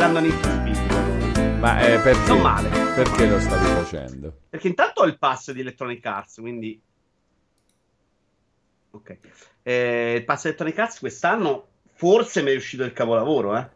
Need for Speed. Ma eh, perché? Non male. Perché lo stavi facendo? Perché intanto ho il pass di Electronic Arts, quindi... Ok. Eh, il pass Electronic Arts quest'anno forse mi è uscito il capolavoro, eh.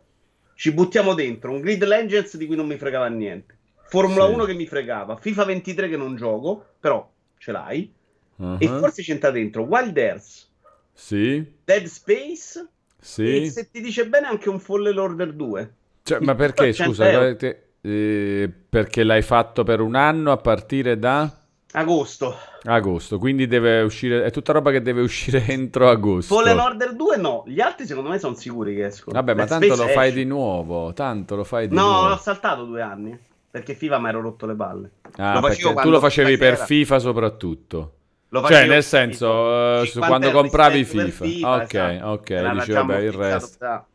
Ci buttiamo dentro un Grid Legends di cui non mi fregava niente. Formula Sì. 1 che mi fregava. FIFA 23 che non gioco, però ce l'hai. Uh-huh. E forse c'entra dentro Wild Earth, Sì, Dead Space e sì. se ti dice bene anche un Fallen Order 2. Cioè, ma perché, 100 scusa, eh, perché l'hai fatto per un anno a partire da Agosto. agosto, quindi deve uscire, è tutta roba che deve uscire entro agosto. Fallen Order 2 no, gli altri secondo me sono sicuri che escono. Vabbè, ma Dead tanto Space lo fai esce. di nuovo, tanto lo fai di No, nuovo. l'ho saltato due anni. Perché FIFA mi ero rotto le palle. Ah, lo tu lo facevi FIFA per era. FIFA soprattutto. Lo Cioè, nel senso, 50 quando compravi per FIFA. Ok, esatto. ok, già vabbè, il resto. da-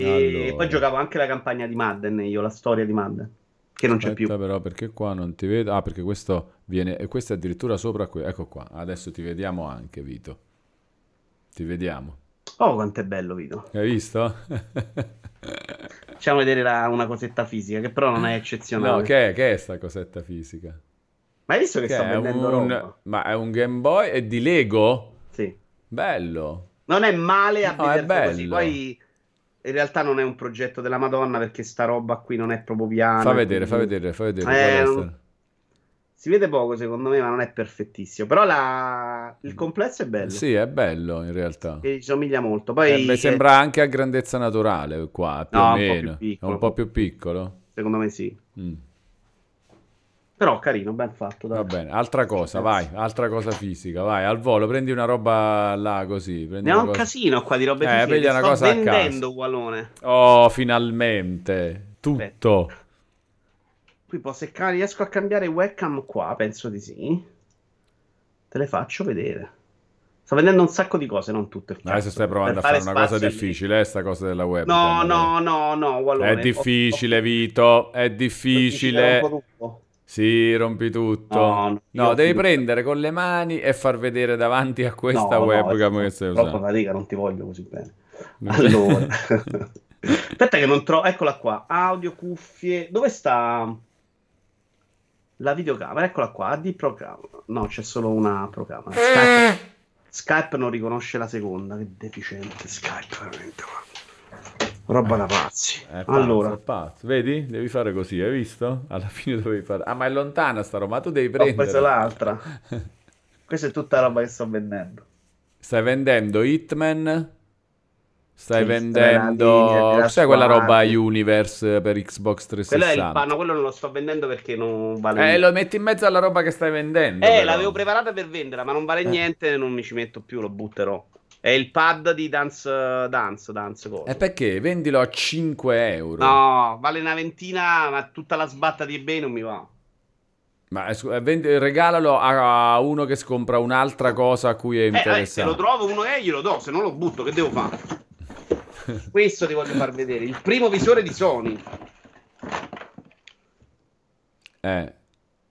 E Allora. poi giocavo anche la campagna di Madden io, la storia di Madden, che non c'è Aspetta più. però, perché qua non ti vedo. Ah, perché questo viene, e questo è addirittura sopra qui. Ecco qua, adesso ti vediamo anche, Vito. Ti vediamo. Oh, quanto è bello, Vito. Hai visto? Facciamo vedere la- una cosetta fisica, che però non è eccezionale. No, che è, che è sta cosetta fisica? Ma hai visto che, Che sto è vendendo un... roba? Ma è un Game Boy? È di Lego? Sì. Bello. Non è male a No, così. Poi in realtà non è un progetto della Madonna perché sta roba qui non è proprio piana. Fa vedere, fa quindi- vedere, fa vedere. Eh, non- Si vede poco secondo me, ma non è perfettissimo. Però la... il complesso è bello. Sì, è bello in realtà. E somiglia molto. Poi Eh, sembra anche a grandezza naturale qua, più No, o un po' più meno. È piccolo. un po' più piccolo. secondo me sì. Mm, Però carino, ben fatto. dai. Va bene, altra cosa, vai, altra cosa fisica, vai, al volo, prendi una roba là così. Prendi Ne ho un cosa- casino qua di robe Eh, fisiche. che una sto cosa vendendo, Gualone. Oh, finalmente, tutto. Qui posso se riesco a cambiare webcam qua, penso di sì. Te le faccio vedere. Sto vendendo un sacco di cose, non tutte. Adesso stai provando a Per fare una cosa difficile, eh, sta cosa della web. No, no, no, no, Gualone. È difficile, Vito, è difficile. Ho- ho- ho- Sì, rompi tutto. No, no, No, devi prendere con le mani e far vedere davanti a questa No, no, webcam è che stai troppa usando. fatica, non ti voglio così bene. Allora, aspetta che non trovo. Eccola qua. Audio, cuffie. Dove sta la videocamera? Eccola qua. AD Pro Camera. No, c'è solo una Pro Camera. Skype, Skype non riconosce la seconda. Che deficiente. Skype, veramente. guarda. Roba da pazzi. È pazzo, allora, pazzo. Vedi? Devi fare così, hai visto? Alla fine dovevi fare... Ah, ma è lontana sta roba, ma tu devi ho preso prendere. l'altra. Questa è tutta roba che sto vendendo. Stai vendendo Hitman? Stai Sì, vendendo... linea Sai quella roba Universe per Xbox Quello è il 360? panno, quello non lo sto vendendo perché non vale Eh, lo metti in mezzo alla roba che stai vendendo. Eh, però. l'avevo preparata per venderla, ma non vale niente, non mi ci metto più, lo butterò. È il pad di Dance Dance, Dance cosa. E perché? Vendilo a 5 euro. No, vale una ventina, ma tutta la sbatta di eBay non mi va. Ma eh, eh, vendi- regalalo a uno che si compra un'altra cosa a cui è Eh, eh, se interessato. lo trovo uno e glielo do, se no lo butto, che devo fare? Questo ti voglio far vedere, il primo visore di Sony. Eh,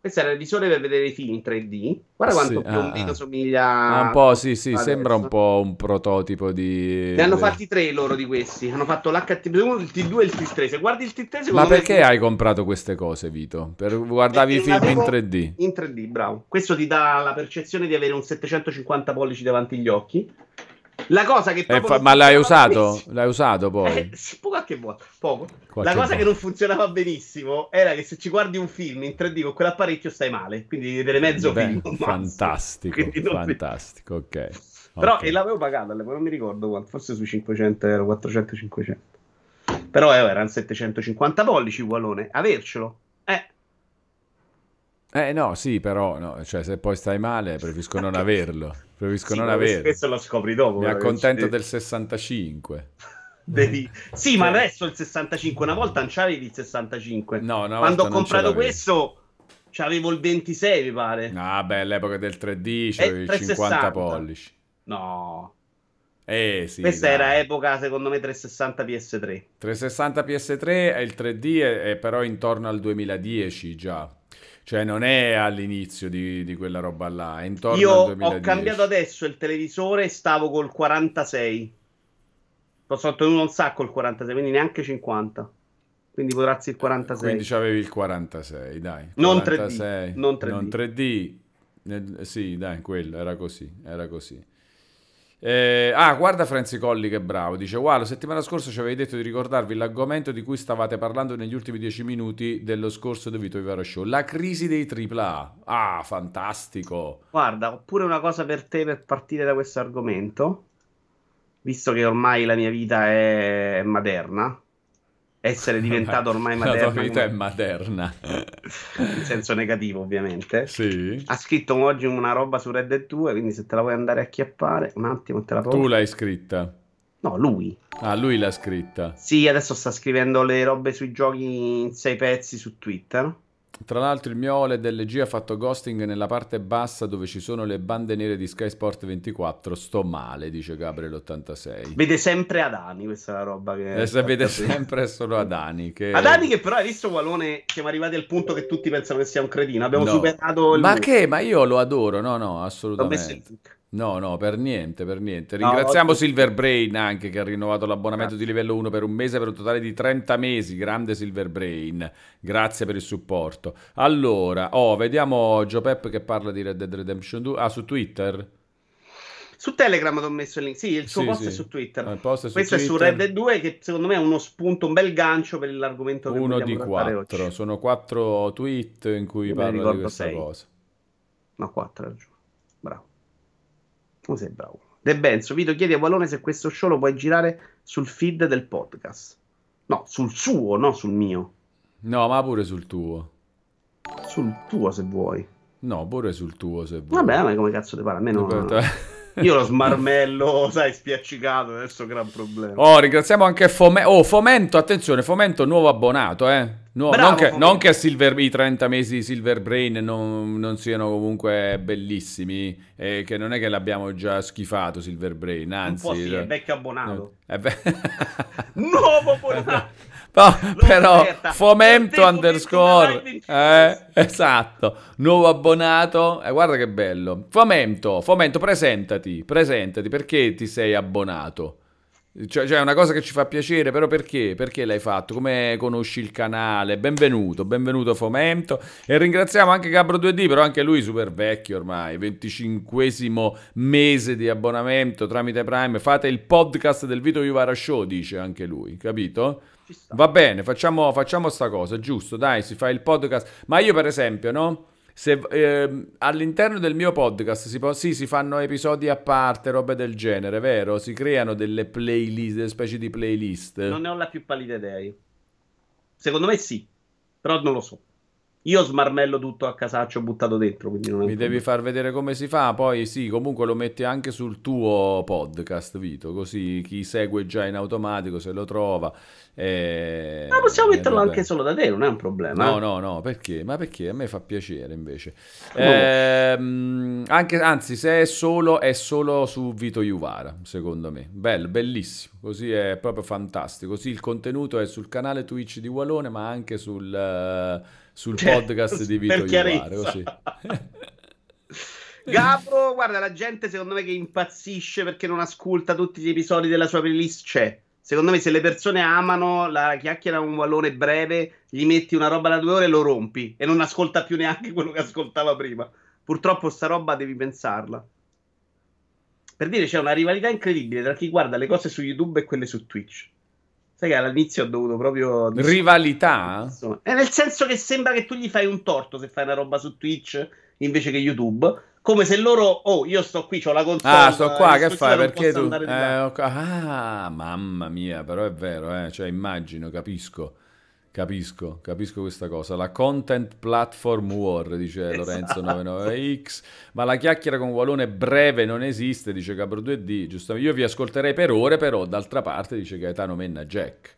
Questo era il visore per vedere i film in 3D. Guarda quanto Sì, piondino ah, somiglia ah, un po' sì, sì, adesso. sembra un po' un prototipo di... Ne hanno fatti tre loro di questi. Hanno fatto l'HT1, il T2 e il T3. Se guardi il T3, secondo Ma me- perché hai comprato queste cose, Vito? Per guardavi i Perché film in non 3D? In 3D, bravo. Questo ti dà la percezione di avere un 750 pollici davanti agli occhi. La cosa che Eh, fa- ma l'hai usato? benissimo- L'hai usato poi? Eh, qualche volta, poco. Qualche la cosa volta. che non funzionava benissimo era che se ci guardi un film in 3D con quell'apparecchio stai male, quindi devi vedere mezzo Beh, film. fantastico, fantastico, ok. Però Ok. e l'avevo pagata all'epoca, non mi ricordo quanto, forse sui 500 euro, 400-500. Però eh, erano 750 pollici, Wallone. Avercelo. Eh, Eh no, sì, però, no, cioè, se poi stai male, preferisco non averlo. Preferisco sì, non averlo. questo lo scopri dopo. Mi accontento che- del 65. devi- Sì, ma Cioè- adesso il 65, una volta non c'avevi il 65. No, una Quando ho comprato questo, c'avevo il 26, mi pare. Ah, beh, all'epoca del 3D Eh, c'avevi 50 360. pollici. No. Eh sì, Questa dai. era epoca, secondo me, 360 PS3. 360 PS3 e il 3D è, è però intorno al 2010 già. Cioè non è all'inizio di, di quella roba là, intorno Io ho 2010. cambiato adesso il televisore, stavo col 46. Posso ottenuto un sacco il 46, quindi neanche 50. Quindi potrà il 46. Quindi avevi il 46, dai. Non 46, 3D. Non 3D. Non 3D. Eh, sì, dai, quello, era così, era così. Eh, ah, guarda Franzi Colli che bravo. Dice: Wow, la settimana scorsa ci avevi detto di ricordarvi l'argomento di cui stavate parlando negli ultimi dieci minuti dello scorso The Vito Ivaro Show. La crisi dei AAA. Ah, fantastico. Guarda, ho pure una cosa per te per partire da questo argomento. Visto che ormai la mia vita è moderna, essere diventato ormai materna. La tua vita come... è materna. In senso negativo, ovviamente. Sì. Ha scritto oggi una roba su Red Dead 2, quindi se te la vuoi andare a chiappare, un attimo te la posso. Tu l'hai scritta? No, lui. Ah, lui l'ha scritta. Sì, adesso sta scrivendo le robe sui giochi in sei pezzi su Twitter. Tra l'altro il mio OLED LG ha fatto ghosting nella parte bassa dove ci sono le bande nere di Sky Sport 24. Sto male, dice Gabriel 86. Vede sempre Adani, questa è la roba che... Eh, vede sempre solo Adani. Che... Adani che però hai visto Walone, siamo arrivati al punto che tutti pensano che sia un cretino. Abbiamo no. superato il... Ma che? Ma io lo adoro, no, no, assolutamente. No, no, per niente, per niente. Ringraziamo no, Silver Brain anche che ha rinnovato l'abbonamento Grazie. di livello 1 per un mese per un totale di 30 mesi. Grande Silver Brain. Grazie per il supporto. Allora, oh, vediamo Joe Pep che parla di Red Dead Redemption 2. Ah, su Twitter? Su Telegram ti ho messo il link. Sì, il suo sì, post sì. è su Twitter. Su Questo Twitter. è su Red Dead 2 che secondo me è uno spunto, un bel gancio per l'argomento che Uno di quattro. Sono quattro tweet in cui parla di questa sei. cosa. No, quattro, ragione. Bravo. Come sei bravo. De Benzo, Vito, chiedi a Wallone se questo show lo puoi girare sul feed del podcast. No, sul suo, no sul mio. No, ma pure sul tuo. Sul tuo se vuoi. No, pure sul tuo se vuoi. Vabbè, ma come cazzo ti pare? Almeno... Io lo smarmello, sai, spiaccicato, adesso gran problema. Oh, ringraziamo anche Fomento. Oh, Fomento, attenzione, Fomento nuovo abbonato, eh. No, Bravo, non, che, non, che, Silver, i 30 mesi di Silver Brain non, non siano comunque bellissimi, e che non è che l'abbiamo già schifato Silver Brain, anzi... Un po' sì, è vecchio abbonato. No, è ve- Nuovo abbonato! No, però fomento underscore eh, esatto nuovo abbonato eh, guarda che bello fomento fomento presentati presentati perché ti sei abbonato cioè, cioè, è una cosa che ci fa piacere, però perché? Perché l'hai fatto? Come conosci il canale? Benvenuto, benvenuto Fomento. E ringraziamo anche Gabro 2D, però anche lui super vecchio ormai, 25 mese di abbonamento tramite Prime. Fate il podcast del Vito Juvara Show, dice anche lui, capito? Va bene, facciamo, facciamo sta cosa, giusto? Dai, si fa il podcast. Ma io per esempio, no? Se, eh, all'interno del mio podcast si, può, sì, si fanno episodi a parte, robe del genere, vero? Si creano delle playlist, delle specie di playlist. Non ne ho la più pallida idea. Secondo me sì, però non lo so. Io smarmello tutto a casaccio buttato dentro. Mi devi problema. far vedere come si fa. Poi sì, comunque lo metti anche sul tuo podcast, Vito. Così chi segue già in automatico se lo trova. E... Ma possiamo metterlo anche solo da te, non è un problema. No, eh? no, no, perché? Ma perché? A me fa piacere invece. Ehm, anche, anzi, se è solo, è solo su Vito Juvara, secondo me. Bello, bellissimo. Così è proprio fantastico. Così il contenuto è sul canale Twitch di Wallone, ma anche sul... Uh, sul cioè, podcast di Vito Iovare. Così. Gabro, guarda, la gente secondo me che impazzisce perché non ascolta tutti gli episodi della sua playlist c'è. Secondo me se le persone amano la chiacchiera un vallone breve, gli metti una roba da due ore e lo rompi e non ascolta più neanche quello che ascoltava prima. Purtroppo sta roba devi pensarla. Per dire c'è una rivalità incredibile tra chi guarda le cose su YouTube e quelle su Twitch. Sai che all'inizio ho dovuto proprio. Rivalità? È nel senso che sembra che tu gli fai un torto se fai una roba su Twitch invece che YouTube. Come se loro, oh, io sto qui, ho la console. Ah, sto qua, che fai? Perché tu. Eh, okay. Ah, mamma mia, però è vero, eh. Cioè, immagino, capisco. Capisco, capisco questa cosa. La content platform war, dice esatto. Lorenzo 99X. Ma la chiacchiera con Walone breve non esiste, dice Cabro 2D. Giustamente, io vi ascolterei per ore, però d'altra parte dice Gaetano Menna Jack.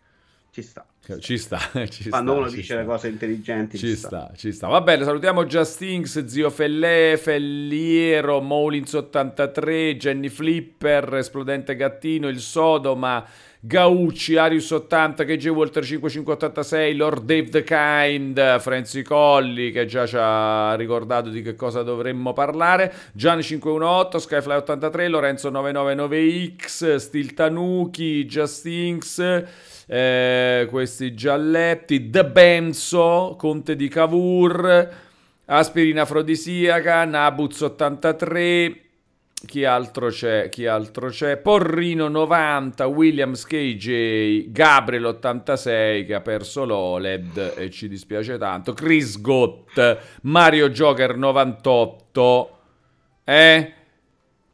Ci sta. Ci sta, ci Quando sta, uno dice sta. le cose intelligenti. Ci, ci sta. sta. ci sta. Va bene, salutiamo Justinx, Zio Fellè, Felliero, Molins83, Jenny Flipper, Esplodente Gattino, Il Sodoma, Gaucci, Arius 80, KJ Walter 5586, Lord Dave the Kind, Franzi Colli che già ci ha ricordato di che cosa dovremmo parlare, Gianni 518, Skyfly 83, Lorenzo 999X, Stil Tanuki, Justinx, eh, questi gialletti, The Benzo, Conte di Cavour, Aspirina Afrodisiaca, Nabuz 83, chi altro c'è? Chi altro c'è? Porrino 90, Williams KJ, Gabriel 86 che ha perso l'OLED e ci dispiace tanto. Chris Gott, Mario Joker 98. Eh?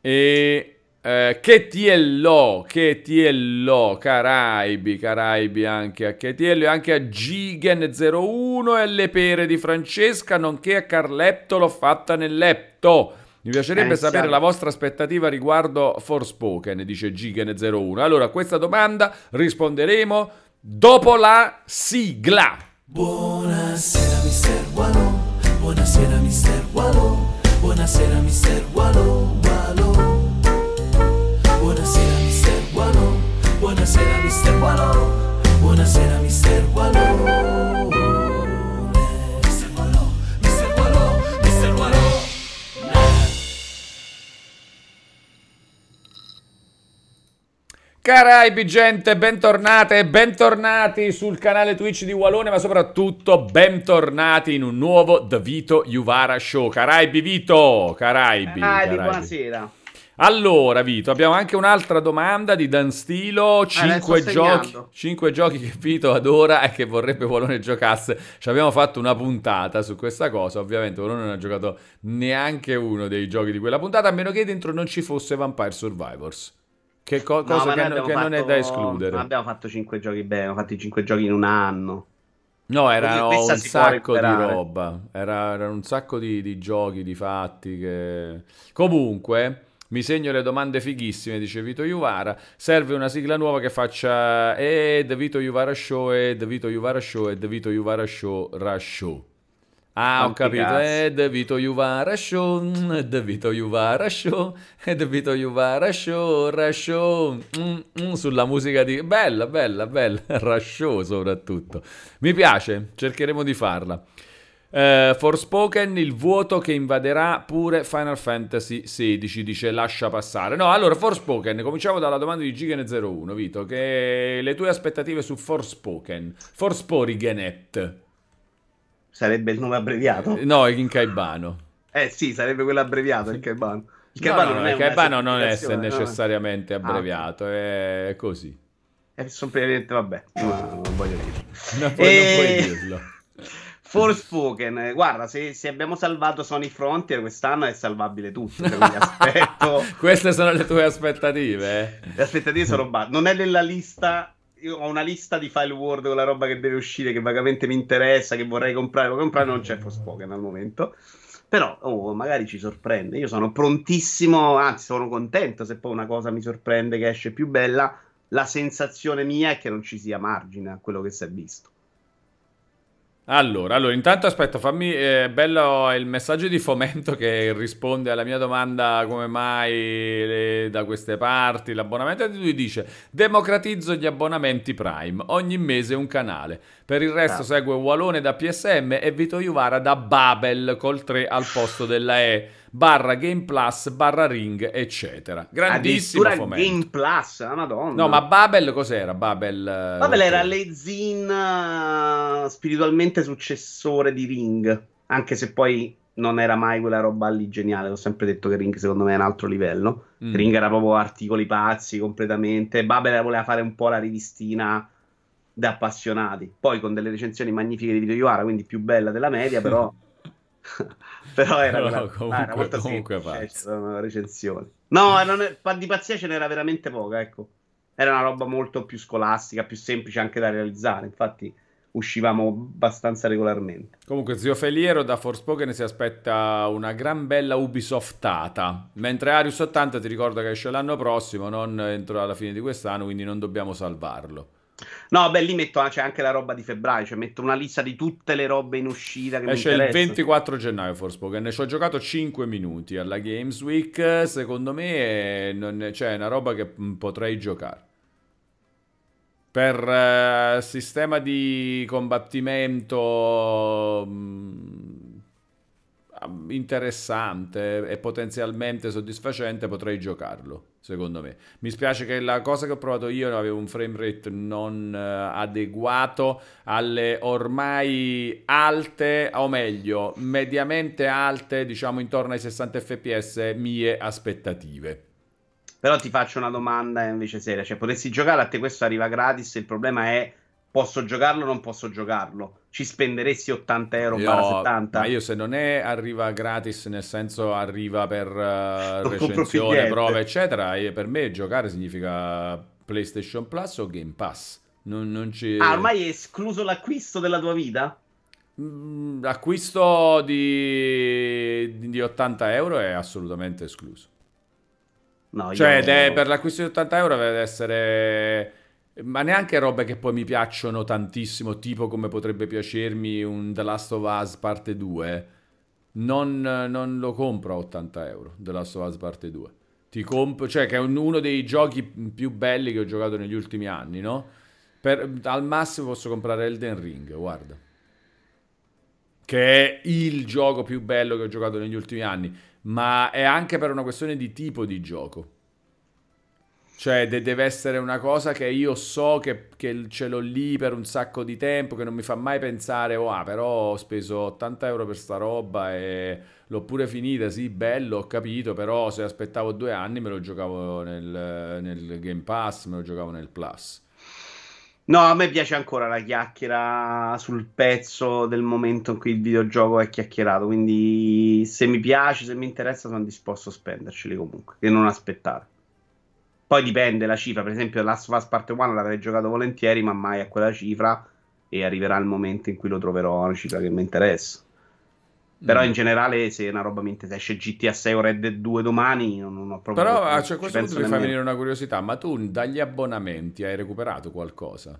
E eh, Chetiello, Chetiello, Caraibi, Caraibi anche a e anche a Gigen01 e le pere di Francesca, nonché a Carletto l'ho fatta nel letto. Mi piacerebbe eh, sapere la vostra aspettativa riguardo Forspoken, dice Gigen01. Allora, a questa domanda risponderemo dopo la sigla. Buonasera, mister Wallo. Buonasera, mister Wallo. Buonasera, mister Wallo. Wallo. Buonasera, mister Wallo. Buonasera, mister Wallo. Buonasera, mister Wallo. Caraibi gente, bentornate e bentornati sul canale Twitch di Walone, ma soprattutto bentornati in un nuovo The Vito Juvara Show. Caraibi Vito, Caraibi. Caraibi, buonasera. Allora, Vito, abbiamo anche un'altra domanda di Dan Stilo. 5 eh, giochi, 5 giochi che Vito adora e che vorrebbe Volone giocasse. Ci abbiamo fatto una puntata su questa cosa. Ovviamente Volone non ha giocato neanche uno dei giochi di quella puntata, a meno che dentro non ci fosse Vampire Survivors. Che co- no, cosa che, no, che fatto, non è da escludere. abbiamo fatto 5 giochi bene, abbiamo fatto i 5 giochi in un anno. No, erano un sacco di roba. Era, era un sacco di, di, giochi, di fatti. Che... Comunque, mi segno le domande fighissime, dice Vito Juvara. Serve una sigla nuova che faccia E The Vito Juvara Show e The Vito Juvara Show e The Vito Juvara Show Rush Show. Ah, ho capito. È De Vito Juvara Show, De Vito Juvara Show, De Vito Juvara Show, Rashow, mm, mm, sulla musica di... Bella, bella, bella, Rashow soprattutto. Mi piace, cercheremo di farla. Uh, Forspoken, il vuoto che invaderà pure Final Fantasy XVI, dice lascia passare. No, allora, Forspoken, cominciamo dalla domanda di Gigen01, Vito, che le tue aspettative su Forspoken, Forsporigenet. Sarebbe il nome abbreviato? No, in Caibano. Eh sì, sarebbe quello abbreviato, il Caibano. Il Caibano no, no, non, il Caibano non è necessariamente no. abbreviato, ah, è così. È semplicemente, vabbè, no, non voglio dirlo. Non, e... non puoi dirlo. Forspoken, guarda, se, se, abbiamo salvato Sony Frontier quest'anno è salvabile tutto. Aspetto... Queste sono le tue aspettative. Eh? Le aspettative sono basse. Non è nella lista io ho una lista di file Word con la roba che deve uscire, che vagamente mi interessa, che vorrei comprare, lo comprare, non c'è Forspoken al momento. Però oh, magari ci sorprende. Io sono prontissimo, anzi sono contento se poi una cosa mi sorprende che esce più bella. La sensazione mia è che non ci sia margine a quello che si è visto. Allora, allora, intanto aspetta, fammi eh, bello il messaggio di fomento che risponde alla mia domanda come mai le, da queste parti l'abbonamento e lui dice democratizzo gli abbonamenti Prime, ogni mese un canale. Per il resto ah. segue Walone da PSM e Vito Juvara da Babel col 3 al posto della E barra Game Plus barra Ring eccetera. Grandissimo fomento. Game Plus, la madonna. No, ma Babel cos'era? Babel, eh, Babel era l'Ezin uh, spiritualmente successore di Ring, anche se poi non era mai quella roba lì geniale. Ho sempre detto che Ring secondo me è un altro livello. Mm. Ring era proprio articoli pazzi completamente. Babel voleva fare un po' la rivistina da appassionati. Poi con delle recensioni magnifiche di Video Iwara, quindi più bella della media, però. però era, no, comunque, ah, era molto comunque semplice, una recensione. No, è, di pazzia ce n'era veramente poca, ecco. Era una roba molto più scolastica, più semplice anche da realizzare. Infatti uscivamo abbastanza regolarmente. Comunque, zio Feliero da Forspoken si aspetta una gran bella Ubisoftata. Mentre Arius 80 ti ricordo che esce l'anno prossimo, non entro alla fine di quest'anno, quindi non dobbiamo salvarlo. No, beh, lì metto c'è anche la roba di febbraio, cioè metto una lista di tutte le robe in uscita che Esce il 24 gennaio Forspoken, ci ho giocato 5 minuti alla Games Week, secondo me è, cioè, è una roba che potrei giocare. Per uh, sistema di combattimento mh, mm, interessante e potenzialmente soddisfacente potrei giocarlo secondo me. Mi spiace che la cosa che ho provato io aveva un frame rate non uh, adeguato alle ormai alte, o meglio, mediamente alte, diciamo intorno ai 60 fps mie aspettative. Però ti faccio una domanda invece seria, cioè potessi giocare a te questo arriva gratis, il problema è posso giocarlo o non posso giocarlo? Ci spenderesti 80 euro no, 70? Ma io se non è arriva gratis, nel senso arriva per uh, recensione, prove, eccetera, e per me giocare significa PlayStation Plus o Game Pass. Non, non ci... Ah, ormai è escluso l'acquisto della tua vita? Mm, l'acquisto di, di 80 euro è assolutamente escluso. No, cioè, io... per l'acquisto di 80 euro deve essere ma neanche robe che poi mi piacciono tantissimo, tipo come potrebbe piacermi un The Last of Us parte 2. Non, non lo compro a 80 euro, The Last of Us parte 2. Ti compro, cioè che è uno dei giochi più belli che ho giocato negli ultimi anni, no? Per, al massimo posso comprare Elden Ring, guarda. Che è il gioco più bello che ho giocato negli ultimi anni, ma è anche per una questione di tipo di gioco. Cioè, de- deve essere una cosa che io so che, che, ce l'ho lì per un sacco di tempo, che non mi fa mai pensare, oh, ah, però ho speso 80 euro per sta roba e l'ho pure finita, sì, bello, ho capito, però se aspettavo due anni me lo giocavo nel, nel Game Pass, me lo giocavo nel Plus. No, a me piace ancora la chiacchiera sul pezzo del momento in cui il videogioco è chiacchierato, quindi se mi piace, se mi interessa, sono disposto a spenderceli comunque, che non aspettare. Poi dipende la cifra, per esempio Last of Us Part 1 l'avrei giocato volentieri, ma mai a quella cifra e arriverà il momento in cui lo troverò a una cifra che mi interessa. Però mm. in generale, se una roba mi interessa, esce GTA 6 o Red Dead 2 domani, non ho proprio. Però a cioè, questo punto mi fa venire una curiosità: ma tu dagli abbonamenti hai recuperato qualcosa?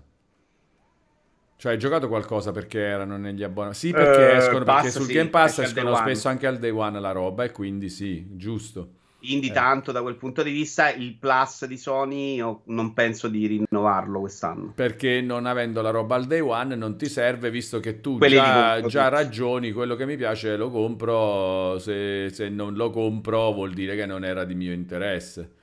Cioè, hai giocato qualcosa perché erano negli abbonamenti? Sì, perché uh, escono, perché sul sì, Game Pass escono spesso anche al day one la roba, e quindi sì, giusto. Quindi, eh. tanto da quel punto di vista, il plus di Sony io non penso di rinnovarlo quest'anno. Perché non avendo la roba al day one non ti serve, visto che tu già, già ragioni, quello che mi piace lo compro, se, se non lo compro vuol dire che non era di mio interesse.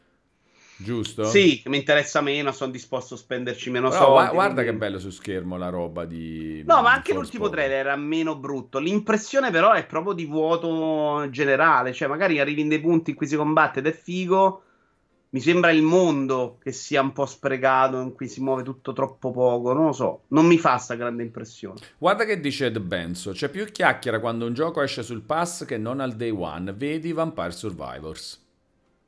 Giusto? Sì, mi interessa meno, sono disposto a spenderci meno Però soldi. Guarda quindi... che bello su schermo la roba di... No, ma anche l'ultimo trailer era meno brutto. L'impressione però è proprio di vuoto generale. Cioè, magari arrivi in dei punti in cui si combatte ed è figo. Mi sembra il mondo che sia un po' sprecato, in cui si muove tutto troppo poco. Non lo so, non mi fa sta grande impressione. Guarda che dice Ed Benzo: c'è più chiacchiera quando un gioco esce sul pass che non al day one. Vedi Vampire Survivors.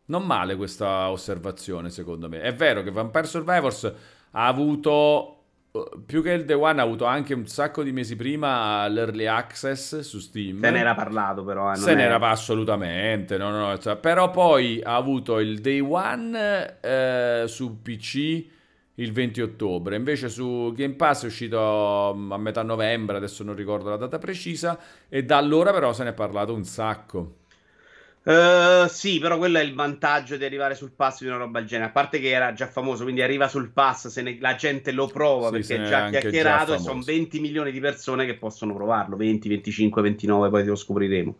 Non male questa osservazione, secondo me. È vero che Vampire Survivors ha avuto eh, più che il Day One ha avuto anche un sacco di mesi prima l'early access su Steam. Se n'era parlato però. Eh, Se n'era assolutamente, no, no, cioè, però poi ha avuto il Day One eh, su PC il 20 ottobre, invece su Game Pass è uscito mm, a metà novembre, adesso non ricordo la data precisa, e da allora però se ne è parlato un sacco. Uh, sì, però quello è il vantaggio di arrivare sul pass di una roba del genere. A parte che era già famoso, quindi arriva sul pass, se ne, la gente lo prova sì, perché è già chiacchierato già e sono 20 milioni di persone che possono provarlo. 20, 25, 29, poi lo scopriremo.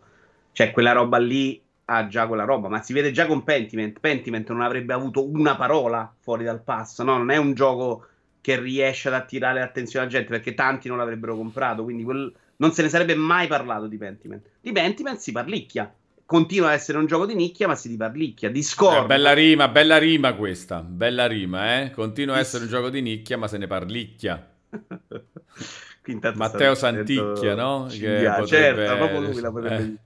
Cioè, quella roba lì ha già quella roba, ma si vede già con Pentiment. Pentiment non avrebbe avuto una parola fuori dal pass, no? Non è un gioco che riesce ad attirare l'attenzione alla gente perché tanti non l'avrebbero comprato, quindi quel... non se ne sarebbe mai parlato di Pentiment. Di Pentiment si parlicchia continua a essere un gioco di nicchia, ma si riparlicchia. Discord. Eh, bella rima, bella rima questa. Bella rima, eh? Continua a essere un gioco di nicchia, ma se ne parlicchia. Matteo Santicchia, no? Che potrebbe... Certo, proprio lui la potrebbe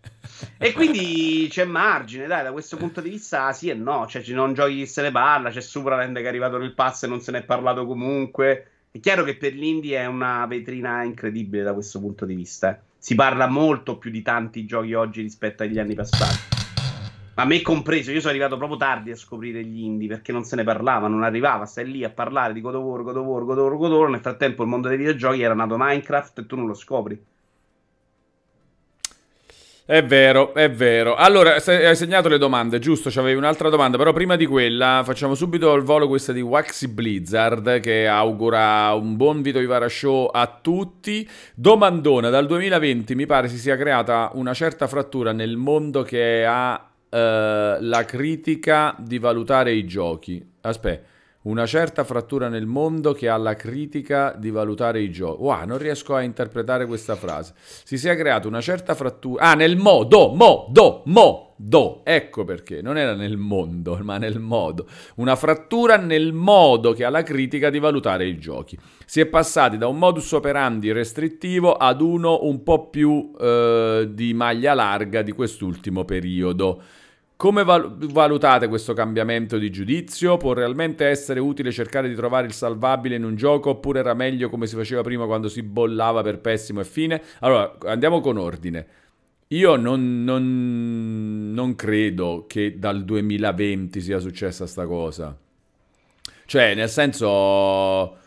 eh. E quindi c'è margine, dai, da questo punto di vista sì e no. Cioè, ci sono giochi se ne parla, c'è Supraland che è arrivato nel pass e non se ne è parlato comunque. È chiaro che per l'indie è una vetrina incredibile da questo punto di vista, eh si parla molto più di tanti giochi oggi rispetto agli anni passati. A me compreso, io sono arrivato proprio tardi a scoprire gli indie perché non se ne parlava, non arrivava, stai lì a parlare di God of War, God of War, God of War, God of War, nel frattempo il mondo dei videogiochi era nato Minecraft e tu non lo scopri. È vero, è vero. Allora, hai segnato le domande, giusto? C'avevi un'altra domanda, però prima di quella facciamo subito al volo questa di Waxy Blizzard che augura un buon Vito Ivara Show a tutti. Domandona, dal 2020 mi pare si sia creata una certa frattura nel mondo che ha eh, la critica di valutare i giochi. Aspetta, una certa frattura nel mondo che ha la critica di valutare i giochi. Wow, non riesco a interpretare questa frase. Si sia creata una certa frattura. Ah, nel modo, modo, modo. Ecco perché. Non era nel mondo, ma nel modo. Una frattura nel modo che ha la critica di valutare i giochi. Si è passati da un modus operandi restrittivo ad uno un po' più eh, di maglia larga di quest'ultimo periodo. Come valutate questo cambiamento di giudizio? Può realmente essere utile cercare di trovare il salvabile in un gioco oppure era meglio come si faceva prima quando si bollava per pessimo e fine? Allora, andiamo con ordine. Io non, non, non credo che dal 2020 sia successa sta cosa. Cioè, nel senso,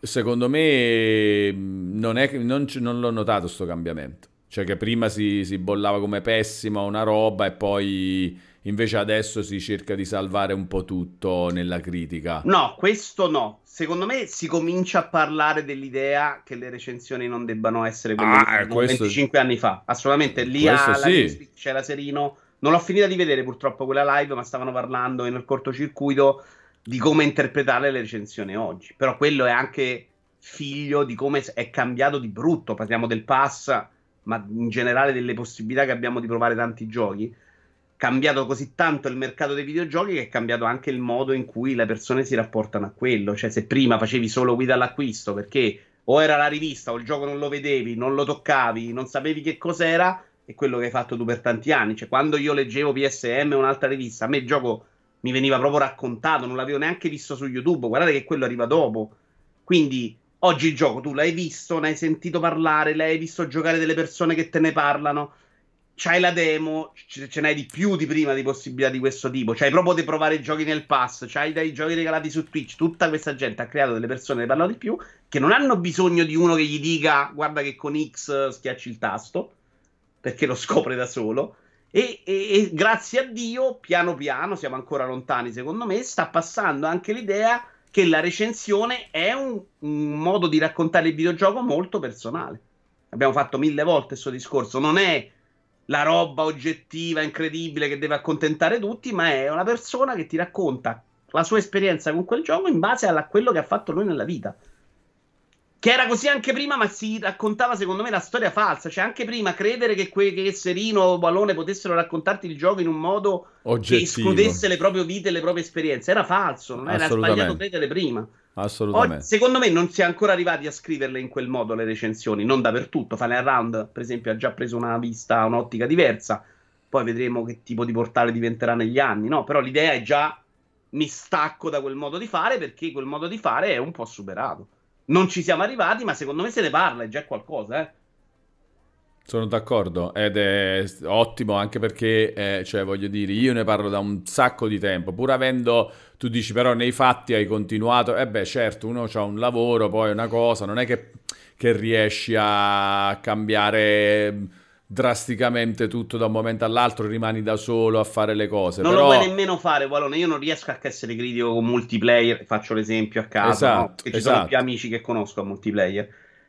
secondo me non, è, non l'ho notato questo cambiamento. Cioè che prima si, si bollava come pessima una roba e poi Invece adesso si cerca di salvare un po' tutto nella critica. No, questo no. Secondo me si comincia a parlare dell'idea che le recensioni non debbano essere quelle ah, di questo... 25 anni fa. Assolutamente. Lì a, sì. c'era Serino. Non l'ho finita di vedere purtroppo quella live, ma stavano parlando nel cortocircuito di come interpretare le recensioni oggi. Però quello è anche figlio di come è cambiato di brutto. Parliamo del pass, ma in generale delle possibilità che abbiamo di provare tanti giochi cambiato così tanto il mercato dei videogiochi che è cambiato anche il modo in cui le persone si rapportano a quello. Cioè, se prima facevi solo guida all'acquisto perché o era la rivista o il gioco non lo vedevi, non lo toccavi, non sapevi che cos'era, è quello che hai fatto tu per tanti anni. Cioè, quando io leggevo PSM o un'altra rivista, a me il gioco mi veniva proprio raccontato, non l'avevo neanche visto su YouTube. Guardate che quello arriva dopo. Quindi oggi il gioco tu l'hai visto, ne hai sentito parlare, l'hai visto giocare delle persone che te ne parlano c'hai la demo, ce, n'hai di più di prima di possibilità di questo tipo. C'hai proprio di provare i giochi nel pass, c'hai dei giochi regalati su Twitch. Tutta questa gente ha creato delle persone che parlano di più che non hanno bisogno di uno che gli dica guarda che con X schiacci il tasto, perché lo scopre da solo. E, e, e grazie a Dio, piano piano, siamo ancora lontani secondo me, sta passando anche l'idea che la recensione è un, un modo di raccontare il videogioco molto personale. Abbiamo fatto mille volte questo discorso, non è la roba oggettiva, incredibile che deve accontentare tutti, ma è una persona che ti racconta la sua esperienza con quel gioco in base a quello che ha fatto lui nella vita. Che era così anche prima, ma si raccontava secondo me la storia falsa. Cioè, anche prima credere che, que- che Serino o Balone potessero raccontarti il gioco in un modo Oggettivo. che escludesse le proprie vite e le proprie esperienze. Era falso, non era sbagliato credere prima. Assolutamente. Oggi, secondo me non si è ancora arrivati a scriverle in quel modo le recensioni, non dappertutto. Final Round, per esempio, ha già preso una vista, un'ottica diversa. Poi vedremo che tipo di portale diventerà negli anni, no? Però l'idea è già mi stacco da quel modo di fare perché quel modo di fare è un po' superato. Non ci siamo arrivati, ma secondo me se ne parla, è già qualcosa, eh. Sono d'accordo ed è ottimo anche perché, eh, cioè, voglio dire, io ne parlo da un sacco di tempo, pur avendo, tu dici però nei fatti hai continuato, e eh beh certo, uno ha un lavoro, poi una cosa, non è che, che riesci a cambiare drasticamente tutto da un momento all'altro, rimani da solo a fare le cose. Non però... lo puoi nemmeno fare, Valone. Io non riesco a essere critico con multiplayer. Faccio l'esempio a caso, esatto, no? che ci esatto. sono più amici che conosco a multiplayer.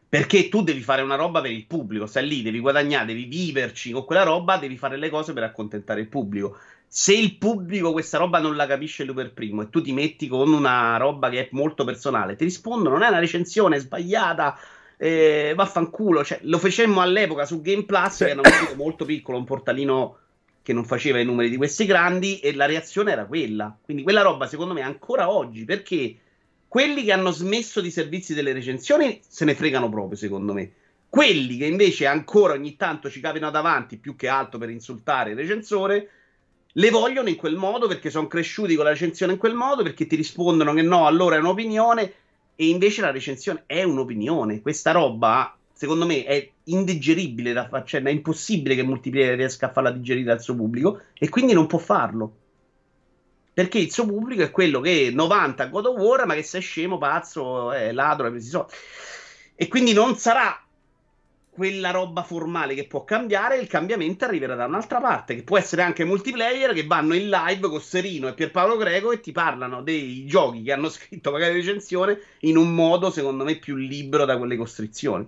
Perché tu devi fare una roba per il pubblico, stai lì, devi guadagnare, devi viverci con quella roba, devi fare le cose per accontentare il pubblico. Se il pubblico questa roba non la capisce lui per primo e tu ti metti con una roba che è molto personale, ti rispondono, non è una recensione sbagliata, eh, vaffanculo. Cioè, lo facemmo all'epoca su Game Plus, che era un sito molto piccolo, un portalino che non faceva i numeri di questi grandi, e la reazione era quella. Quindi quella roba, secondo me, ancora oggi, perché quelli che hanno smesso di servizi delle recensioni se ne fregano proprio, secondo me. Quelli che invece ancora ogni tanto ci capitano davanti, più che altro per insultare il recensore, le vogliono in quel modo perché sono cresciuti con la recensione in quel modo, perché ti rispondono che no, allora è un'opinione, e invece la recensione è un'opinione. Questa roba, secondo me è indigeribile da fare, cioè è impossibile che multiplayer riesca a farla digerire al suo pubblico e quindi non può farlo. Perché il suo pubblico è quello che 90 God of War, ma che sei scemo, pazzo, è ladro, hai preso. E quindi non sarà quella roba formale che può cambiare, il cambiamento arriverà da un'altra parte, che può essere anche multiplayer che vanno in live con Serino e Pierpaolo Greco e ti parlano dei giochi che hanno scritto magari recensione in un modo secondo me più libero da quelle costrizioni.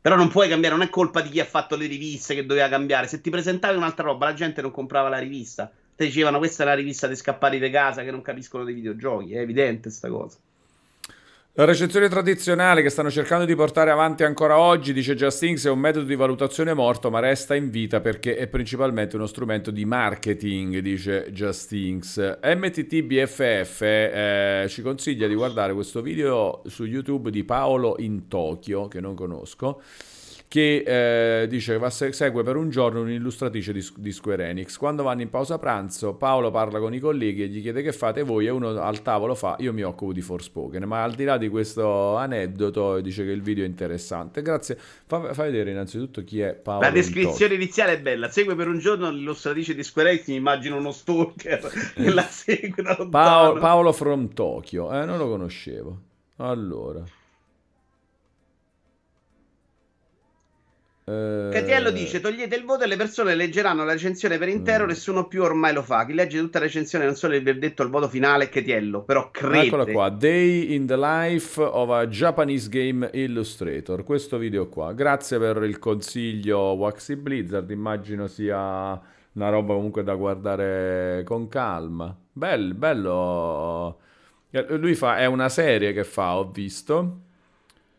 Però non puoi cambiare, non è colpa di chi ha fatto le riviste che doveva cambiare. Se ti presentavi un'altra roba, la gente non comprava la rivista. Ti dicevano questa è la rivista di scappare di casa che non capiscono dei videogiochi. È evidente sta cosa. La recensione tradizionale che stanno cercando di portare avanti ancora oggi, dice Justinx, è un metodo di valutazione morto, ma resta in vita perché è principalmente uno strumento di marketing, dice Justinx. MTTBFF eh, ci consiglia di guardare questo video su YouTube di Paolo in Tokyo, che non conosco che eh, dice che segue per un giorno un'illustratrice di, di, Square Enix. Quando vanno in pausa pranzo, Paolo parla con i colleghi e gli chiede che fate voi e uno al tavolo fa io mi occupo di Forspoken. Ma al di là di questo aneddoto dice che il video è interessante. Grazie. Fa, fa vedere innanzitutto chi è Paolo. La descrizione iniziale è bella. Segue per un giorno l'illustratrice di Square Enix, mi immagino uno stalker che la segue da lontano. Paolo, Paolo from Tokyo, eh, non lo conoscevo. Allora. Catiello dice: Togliete il voto e le persone leggeranno la recensione per intero. Mm. Nessuno più ormai lo fa. Chi legge tutta la recensione non solo il verdetto, il voto finale è Catiello. Però crede. Eccola qua: Day in the Life of a Japanese Game Illustrator. Questo video qua. Grazie per il consiglio, Waxy Blizzard. Immagino sia una roba comunque da guardare con calma. Bello, bello. Lui fa, è una serie che fa, ho visto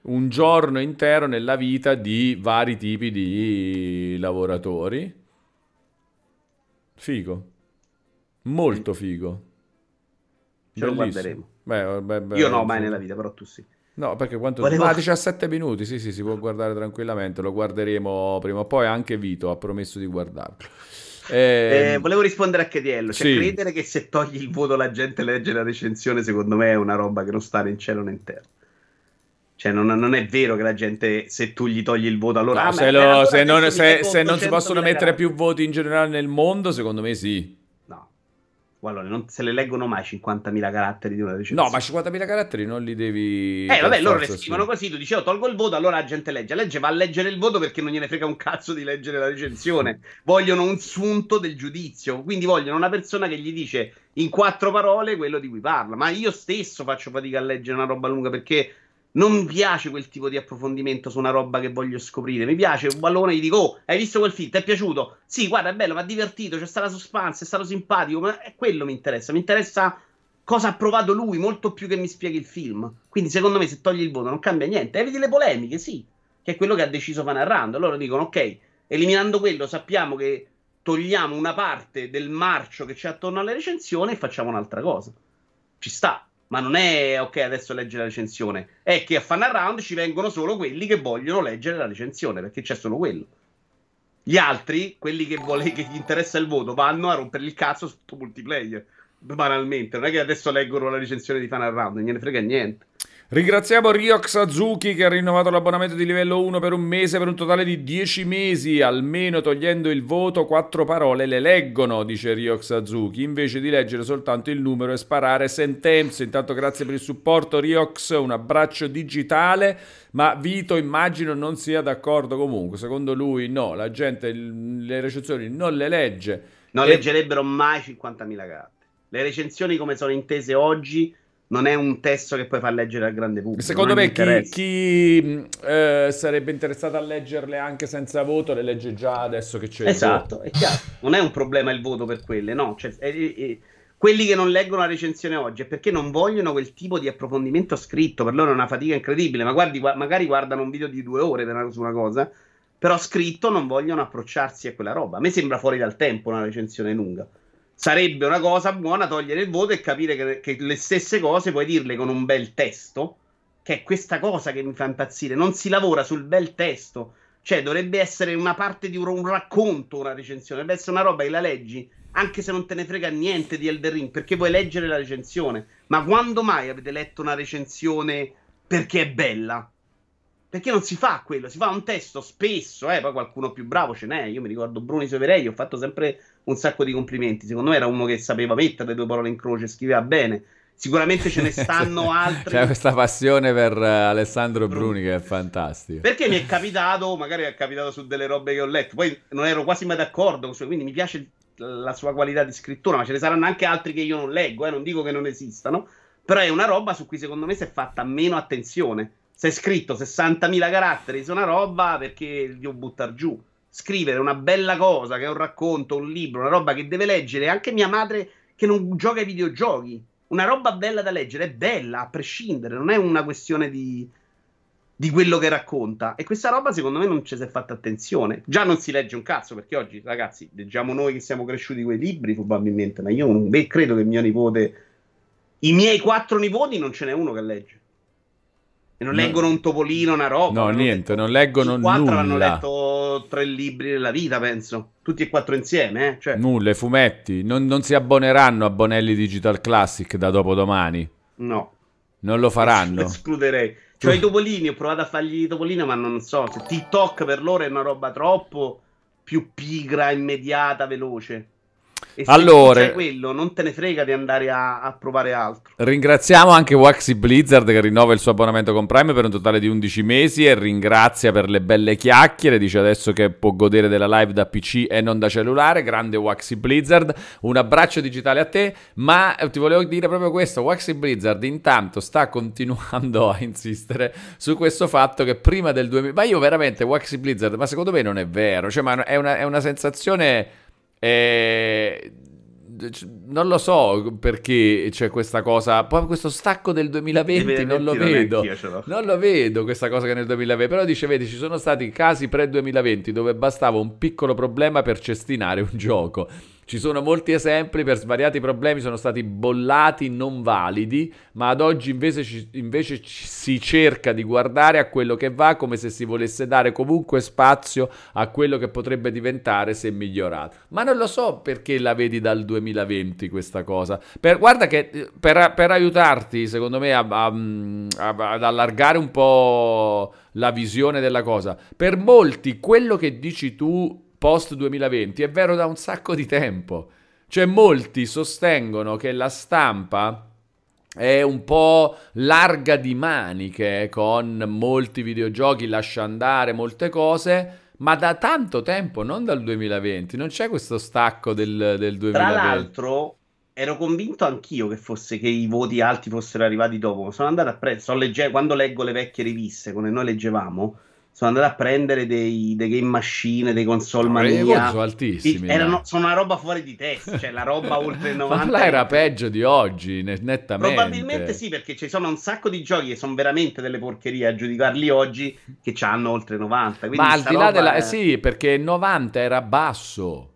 un giorno intero nella vita di vari tipi di lavoratori. Figo. Molto figo. Ce lo guarderemo. Beh, beh, beh, Io no, mai nella vita, però tu sì. No, perché quanto... Volevo... Ah, 17 minuti, sì, sì, si può guardare tranquillamente, lo guarderemo prima o poi, anche Vito ha promesso di guardarlo. Eh, eh, volevo rispondere a Chediello, cioè sì. credere che se togli il voto la gente legge la recensione, secondo me è una roba che non sta né in cielo né in terra. Cioè, non, non, è vero che la gente, se tu gli togli il voto, allora. No, se, lo, allora se, non, se, se non si possono mettere più voti in generale nel mondo, secondo me sì. No. Allora, non se le leggono mai 50.000 caratteri di una recensione. No, ma 50.000 caratteri non li devi. Eh, vabbè, loro le scrivono sì. così. Tu dici, oh, tolgo il voto, allora la gente legge. Legge va a leggere il voto perché non gliene frega un cazzo di leggere la recensione. vogliono un sunto del giudizio. Quindi vogliono una persona che gli dice in quattro parole quello di cui parla. Ma io stesso faccio fatica a leggere una roba lunga perché non mi piace quel tipo di approfondimento su una roba che voglio scoprire. Mi piace un ballone e gli dico: Oh, hai visto quel film? Ti è piaciuto? Sì, guarda, è bello, mi ha divertito. C'è stata suspense, è stato simpatico. Ma è quello mi interessa. Mi interessa cosa ha provato lui, molto più che mi spieghi il film. Quindi, secondo me, se togli il voto non cambia niente. Eviti le polemiche, sì, che è quello che ha deciso Fanarrando. Loro dicono: Ok, eliminando quello, sappiamo che togliamo una parte del marcio che c'è attorno alle recensioni e facciamo un'altra cosa. Ci sta ma non è ok adesso legge la recensione, è che a Fan Around ci vengono solo quelli che vogliono leggere la recensione, perché c'è solo quello. Gli altri, quelli che, vuole, che gli interessa il voto, vanno a rompere il cazzo sotto multiplayer, banalmente. Non è che adesso leggono la recensione di Fan Around, non gliene frega niente. Ringraziamo Ryox Azuki che ha rinnovato l'abbonamento di livello 1 per un mese per un totale di 10 mesi, almeno togliendo il voto, quattro parole le leggono, dice Ryox Azuki, invece di leggere soltanto il numero e sparare sentenze. Intanto grazie per il supporto Ryox, un abbraccio digitale, ma Vito immagino non sia d'accordo comunque, secondo lui no, la gente le recensioni non le legge. Non e... leggerebbero mai 50.000 carte. Le recensioni come sono intese oggi non è un testo che puoi far leggere al grande pubblico. Secondo me chi, chi eh, sarebbe interessato a leggerle anche senza voto le legge già adesso che c'è esatto, è chiaro. Non è un problema il voto per quelle, no. Cioè, è, è, quelli che non leggono la recensione oggi è perché non vogliono quel tipo di approfondimento scritto. Per loro è una fatica incredibile. Ma guardi, magari guardano un video di due ore su una cosa, però scritto non vogliono approcciarsi a quella roba. A me sembra fuori dal tempo una recensione lunga sarebbe una cosa buona togliere il voto e capire che, che, le stesse cose puoi dirle con un bel testo, che è questa cosa che mi fa impazzire. Non si lavora sul bel testo, cioè dovrebbe essere una parte di un, un racconto, una recensione, dovrebbe essere una roba che la leggi anche se non te ne frega niente di Elder Ring, perché vuoi leggere la recensione. Ma quando mai avete letto una recensione perché è bella? Perché non si fa quello, si fa un testo spesso, eh, poi qualcuno più bravo ce n'è. Io mi ricordo Bruni Soverei, ho fatto sempre un sacco di complimenti. Secondo me era uno che sapeva mettere le due parole in croce, scriveva bene. Sicuramente ce ne stanno altri. C'è questa passione per uh, Alessandro Bruni. Bruni che è fantastico. Perché mi è capitato, magari è capitato su delle robe che ho letto, poi non ero quasi mai d'accordo, quindi mi piace la sua qualità di scrittura, ma ce ne saranno anche altri che io non leggo, eh, non dico che non esistano, però è una roba su cui secondo me si è fatta meno attenzione se è scritto 60.000 caratteri su una roba perché devo buttare giù. Scrivere una bella cosa che è un racconto, un libro, una roba che deve leggere anche mia madre che non gioca ai videogiochi. Una roba bella da leggere è bella a prescindere, non è una questione di, di quello che racconta. E questa roba secondo me non ci si è fatta attenzione. Già non si legge un cazzo perché oggi, ragazzi, leggiamo noi che siamo cresciuti quei libri probabilmente, ma io non, beh, credo che mio nipote, i miei quattro nipoti non ce n'è uno che legge. E non no. leggono un topolino, una roba. No, niente, non leggono nulla. quattro hanno letto tre libri nella vita, penso. Tutti e quattro insieme, eh? Cioè... Nulla, i fumetti. Non, non si abboneranno a Bonelli Digital Classic da dopodomani. No. Non lo faranno. Escluderei. Cioè, i topolini, ho provato a fargli i topolini, ma non so. Se TikTok per loro è una roba troppo più pigra, immediata, veloce. E se allora, quello, non te ne frega di andare a, a, provare altro. Ringraziamo anche Waxy Blizzard che rinnova il suo abbonamento con Prime per un totale di 11 mesi e ringrazia per le belle chiacchiere. Dice adesso che può godere della live da PC e non da cellulare. Grande Waxy Blizzard. Un abbraccio digitale a te. Ma ti volevo dire proprio questo: Waxy Blizzard intanto sta continuando a insistere su questo fatto che prima del 2000. Ma io veramente, Waxy Blizzard, ma secondo me non è vero. Cioè, ma è una, è una sensazione e non lo so perché c'è questa cosa, poi questo stacco del 2020 non lo vedo, non lo vedo questa cosa che nel 2020, però dice vedi ci sono stati casi pre-2020 dove bastava un piccolo problema per cestinare un gioco ci sono molti esempi per svariati problemi sono stati bollati non validi, ma ad oggi invece, ci, invece ci si cerca di guardare a quello che va come se si volesse dare comunque spazio a quello che potrebbe diventare se migliorato. Ma non lo so perché la vedi dal 2020 questa cosa. Per, guarda che eh, per, per, aiutarti, secondo me, a, a, a, ad allargare un po' la visione della cosa, per molti quello che dici tu post 2020 è vero da un sacco di tempo. Cioè molti sostengono che la stampa è un po' larga di maniche con molti videogiochi, lascia andare molte cose, ma da tanto tempo, non dal 2020, non c'è questo stacco del, del 2020. Tra l'altro, ero convinto anch'io che fosse che i voti alti fossero arrivati dopo. Sono andato a prendere, legge- quando leggo le vecchie riviste, come noi leggevamo, sono andato a prendere dei, dei game machine, dei console mania. sono altissimi. Erano, sono una roba fuori di testa, cioè la roba oltre il 90. Ma là era peggio di oggi, nettamente. Probabilmente sì, perché ci sono un sacco di giochi che sono veramente delle porcherie a giudicarli oggi che hanno oltre 90. Ma al di là della... È... Sì, perché 90 era basso.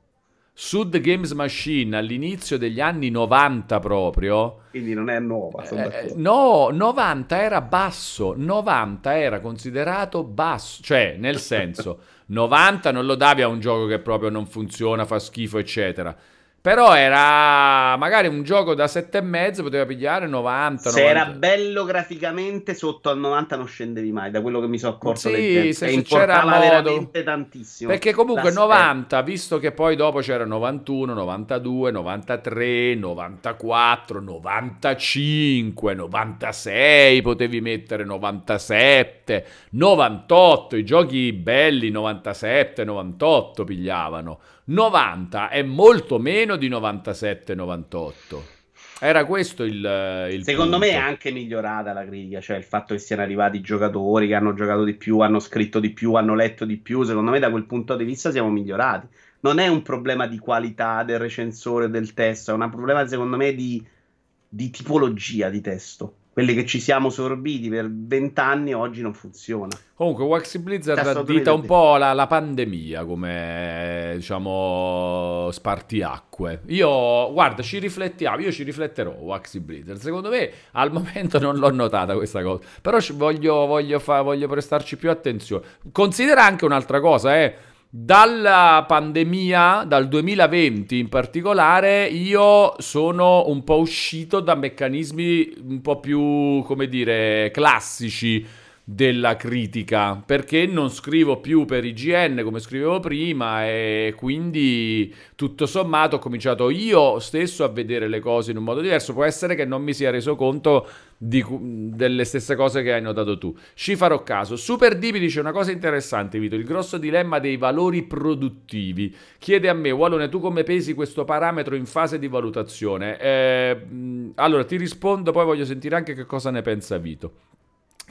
Sud Games Machine all'inizio degli anni 90 proprio. Quindi non è nuova. Eh, no, 90 era basso, 90 era considerato basso, cioè nel senso 90 non lo davi a un gioco che proprio non funziona, fa schifo, eccetera. Però era magari un gioco da 7,5 poteva pigliare 90. Se 90. era bello graficamente, sotto al 90 non scendevi mai, da quello che mi sono accorto. Sì, se e c'era modo. veramente tantissimo. Perché comunque 90, visto che poi dopo c'era 91, 92, 93, 94, 95, 96, potevi mettere 97, 98, i giochi belli 97, 98 pigliavano. 90 è molto meno di 97-98. Era questo il, il Secondo punto. me è anche migliorata la critica, cioè il fatto che siano arrivati giocatori che hanno giocato di più, hanno scritto di più, hanno letto di più. Secondo me da quel punto di vista siamo migliorati. Non è un problema di qualità del recensore del testo, è un problema secondo me di, di tipologia di testo quelli che ci siamo sorbiti per vent'anni oggi non funziona. Comunque, Waxy Blizzard addita un po' la, la, pandemia come diciamo spartiacque. Io, guarda, ci riflettiamo. Io ci rifletterò. Waxy Blizzard, secondo me al momento non l'ho notata questa cosa, però voglio, voglio, fa, voglio prestarci più attenzione. Considera anche un'altra cosa, eh dalla pandemia, dal 2020 in particolare, io sono un po' uscito da meccanismi un po' più, come dire, classici della critica perché non scrivo più per IGN come scrivevo prima e quindi tutto sommato ho cominciato io stesso a vedere le cose in un modo diverso. Può essere che non mi sia reso conto di, delle stesse cose che hai notato tu. Ci farò caso. Super Dipi dice una cosa interessante, Vito. Il grosso dilemma dei valori produttivi. Chiede a me, Wallone, tu come pesi questo parametro in fase di valutazione? Eh, allora ti rispondo, poi voglio sentire anche che cosa ne pensa Vito.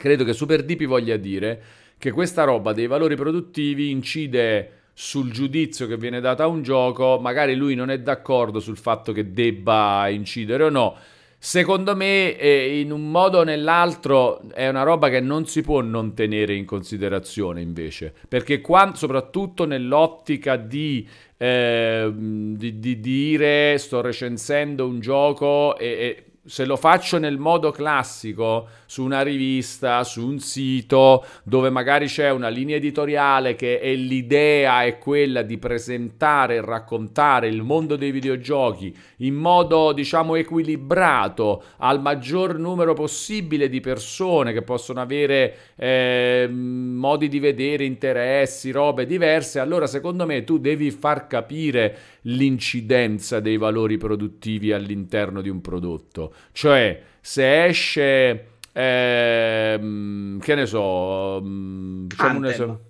Credo che Super Dipi voglia dire che questa roba dei valori produttivi incide sul giudizio che viene dato a un gioco, magari lui non è d'accordo sul fatto che debba incidere o no. Secondo me, eh, in un modo o nell'altro, è una roba che non si può non tenere in considerazione invece, perché qua, soprattutto nell'ottica di, eh, di, di dire sto recensendo un gioco e, e se lo faccio nel modo classico, su una rivista, su un sito, dove magari c'è una linea editoriale che è l'idea è quella di presentare e raccontare il mondo dei videogiochi in modo, diciamo, equilibrato al maggior numero possibile di persone che possono avere eh, modi di vedere, interessi, robe diverse, allora secondo me tu devi far capire l'incidenza dei valori produttivi all'interno di un prodotto. Cioè, se esce, ehm, che ne so, diciamo un esempio.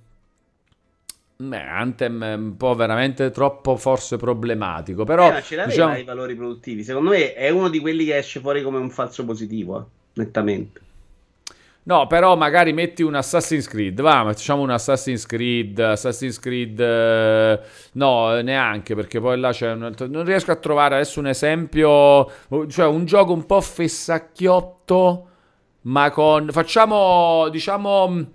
Beh, Anthem è un po' veramente troppo forse problematico, però... Eh, ce l'aveva diciamo... i valori produttivi, secondo me è uno di quelli che esce fuori come un falso positivo, eh, nettamente. No, però magari metti un Assassin's Creed, va, facciamo un Assassin's Creed, Assassin's Creed, eh, no, neanche, perché poi là c'è un altro, non riesco a trovare adesso un esempio, cioè un gioco un po' fessacchiotto, ma con, facciamo, diciamo,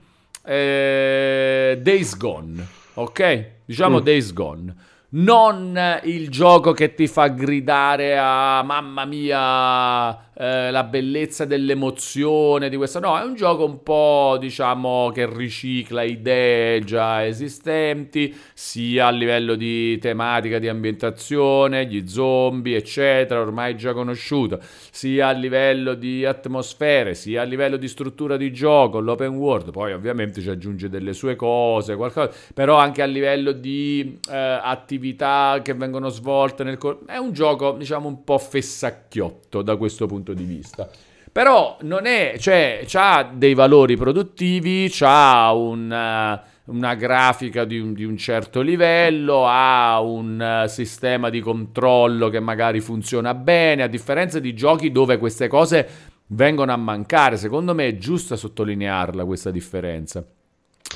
eh, Days Gone, ok? Diciamo mm. Days Gone non il gioco che ti fa gridare a mamma mia eh, la bellezza dell'emozione di questa no è un gioco un po' diciamo che ricicla idee già esistenti sia a livello di tematica di ambientazione gli zombie eccetera ormai già conosciuto sia a livello di atmosfere sia a livello di struttura di gioco l'open world. Poi ovviamente ci aggiunge delle sue cose qualcosa però anche a livello di eh, attività che vengono svolte nel corpo è un gioco diciamo un po' fessacchiotto da questo punto punto di vista. Però non è, cioè, ha dei valori produttivi, ha un una grafica di un, di un, certo livello, ha un uh, sistema di controllo che magari funziona bene, a differenza di giochi dove queste cose vengono a mancare. Secondo me è giusto sottolinearla questa differenza.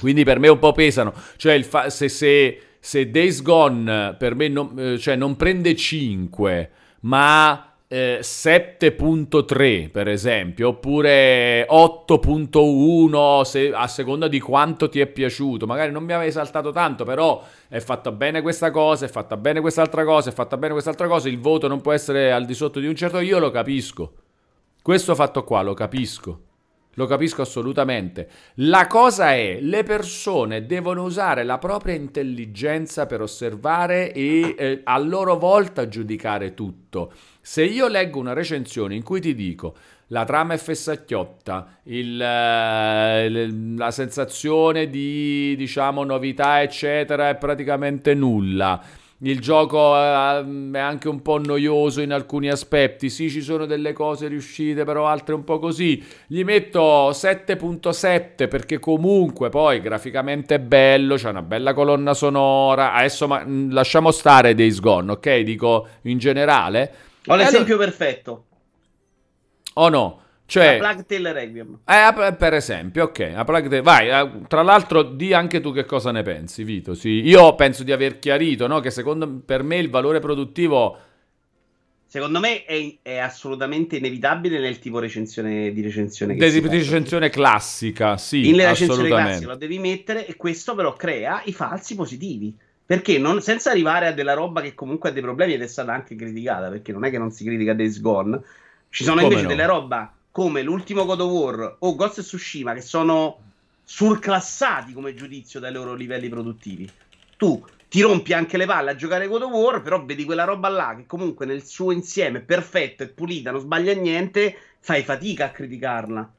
Quindi per me un po' pesano, cioè fa- se, se, se, Days Gone per me non, eh, cioè non prende 5, ma 7.3 eh, per esempio oppure 8.1 se, a seconda di quanto ti è piaciuto magari non mi avevi saltato tanto però è fatta bene questa cosa è fatta bene quest'altra cosa è fatta bene quest'altra cosa il voto non può essere al di sotto di un certo io lo capisco questo fatto qua lo capisco lo capisco assolutamente. La cosa è, le persone devono usare la propria intelligenza per osservare e eh, a loro volta giudicare tutto. Se io leggo una recensione in cui ti dico la trama è fessacchiotta, il, eh, la sensazione di diciamo novità eccetera è praticamente nulla, il gioco eh, è anche un po' noioso in alcuni aspetti. Sì, ci sono delle cose riuscite, però altre un po' così. Gli metto 7.7 perché comunque poi graficamente è bello, c'è una bella colonna sonora. Adesso ma, mm, lasciamo stare Days Gone, ok? Dico in generale. Ho l'esempio allora... perfetto. O no? Cioè, la Plague Tale Requiem. Eh, per esempio, ok. La Plague Tale, vai, eh, tra l'altro di anche tu che cosa ne pensi, Vito. Sì, io penso di aver chiarito, no? Che secondo per me il valore produttivo... Secondo me è, è assolutamente inevitabile nel tipo recensione di recensione che tipo di recensione classica, sì, In recensione classica lo devi mettere e questo però crea i falsi positivi. Perché non, senza arrivare a della roba che comunque ha dei problemi ed è stata anche criticata, perché non è che non si critica Days Gone, ci sono Come invece no? delle roba come l'ultimo God of War o Ghost of Tsushima che sono surclassati come giudizio dai loro livelli produttivi. Tu ti rompi anche le palle a giocare God of War, però vedi quella roba là che comunque nel suo insieme è perfetto, è pulita, non sbaglia niente, fai fatica a criticarla.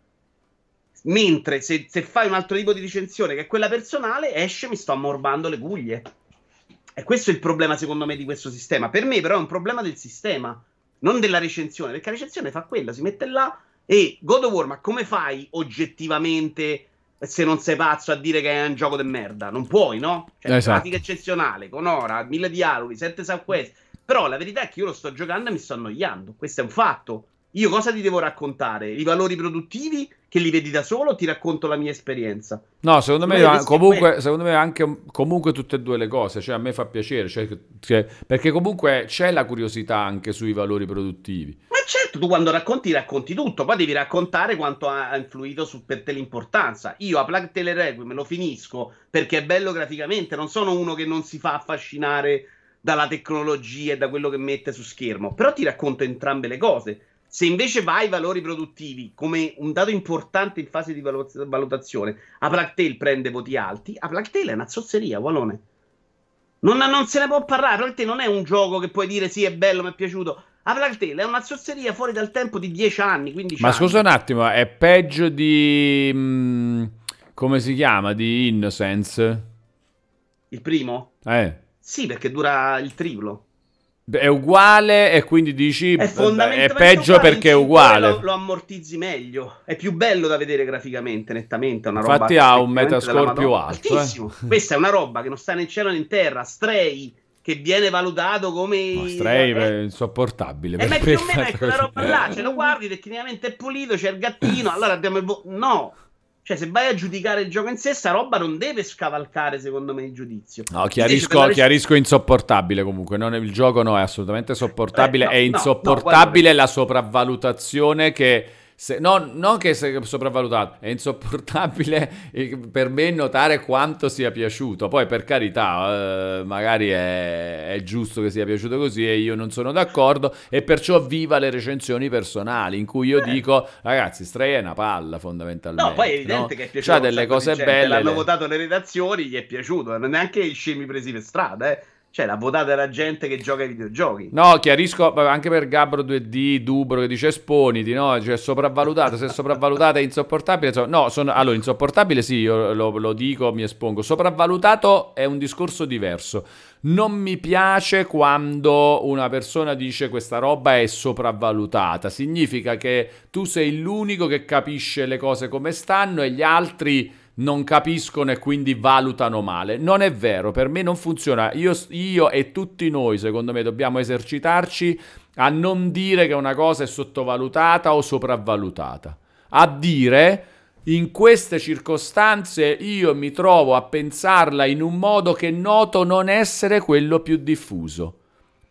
Mentre se, se, fai un altro tipo di recensione che è quella personale, esce mi sto ammorbando le guglie. E questo è il problema, secondo me, di questo sistema. Per me, però, è un problema del sistema, non della recensione. Perché la recensione fa quella, si mette là e God of War, ma come fai oggettivamente, se non sei pazzo, a dire che è un gioco di merda? Non puoi, no? Cioè, esatto. grafica eccezionale, con ora, mille dialoghi, sette subquest. Però la verità è che io lo sto giocando e mi sto annoiando. Questo è un fatto. Io cosa ti devo raccontare? I valori produttivi che li vedi da solo? Ti racconto la mia esperienza. No, secondo me, comunque, secondo me anche comunque tutte e due le cose. Cioè, a me fa piacere, cioè, cioè, perché comunque c'è la curiosità anche sui valori produttivi. Ma certo, tu quando racconti, racconti tutto. Poi devi raccontare quanto ha influito su, per te l'importanza. Io a Plague Tale Requiem lo finisco perché è bello graficamente. Non sono uno che non si fa affascinare dalla tecnologia e da quello che mette su schermo. Però ti racconto entrambe le cose se invece vai ai valori produttivi come un dato importante in fase di valutazione, a Plactail prende voti alti, a Plactail è una zozzeria, Wallone. Non, non, se ne può parlare. Plactail non è un gioco che puoi dire sì, è bello, mi è piaciuto. A Plactail è una zozzeria fuori dal tempo di 10 anni, 15 Ma anni. scusa un attimo, è peggio di... Mh, mm, come si chiama? Di Innocence? Il primo? Eh. Sì, perché dura il triplo. È uguale e quindi dici è, è peggio perché è uguale. Lo, lo, ammortizzi meglio. È più bello da vedere graficamente, nettamente. Una roba Infatti ha un metascore più alto. Eh. Questa è una roba che non sta né in cielo né in terra. Stray che viene valutato come no, Stray è insopportabile. E eh, ma più o meno è quella roba là, ce lo guardi tecnicamente è pulito, c'è il gattino, allora abbiamo il vo- no, cioè, se vai a giudicare il gioco in sé, sta roba non deve scavalcare, secondo me, il giudizio. No, chiarisco, Invece, chiarisco insopportabile comunque. Non, il gioco no, è assolutamente sopportabile. Eh, no, è insopportabile no, no, la sopravvalutazione che se, no, non che sia sopravvalutato, è insopportabile per me notare quanto sia piaciuto. Poi, per carità, eh, magari è, è, giusto che sia piaciuto così e io non sono d'accordo. E perciò viva le recensioni personali in cui io eh. dico, ragazzi, Stray è una palla fondamentalmente. No, poi è evidente no? che è piaciuto. C'ha delle cose belle. L'hanno le... votato le redazioni, gli è piaciuto. Non neanche i scemi presi per strada, eh. Cioè, la votata la gente che gioca ai videogiochi. No, chiarisco anche per Gabbro 2D, Dubro che dice esponiti, no? Cioè, sopravvalutata. Se sopravvalutata è insopportabile. No, sono, allora, insopportabile sì, io lo, lo dico, mi espongo. Sopravvalutato è un discorso diverso. Non mi piace quando una persona dice questa roba è sopravvalutata. Significa che tu sei l'unico che capisce le cose come stanno e gli altri non capiscono e quindi valutano male. Non è vero, per me non funziona. Io, io, e tutti noi, secondo me, dobbiamo esercitarci a non dire che una cosa è sottovalutata o sopravvalutata. A dire in queste circostanze io mi trovo a pensarla in un modo che noto non essere quello più diffuso.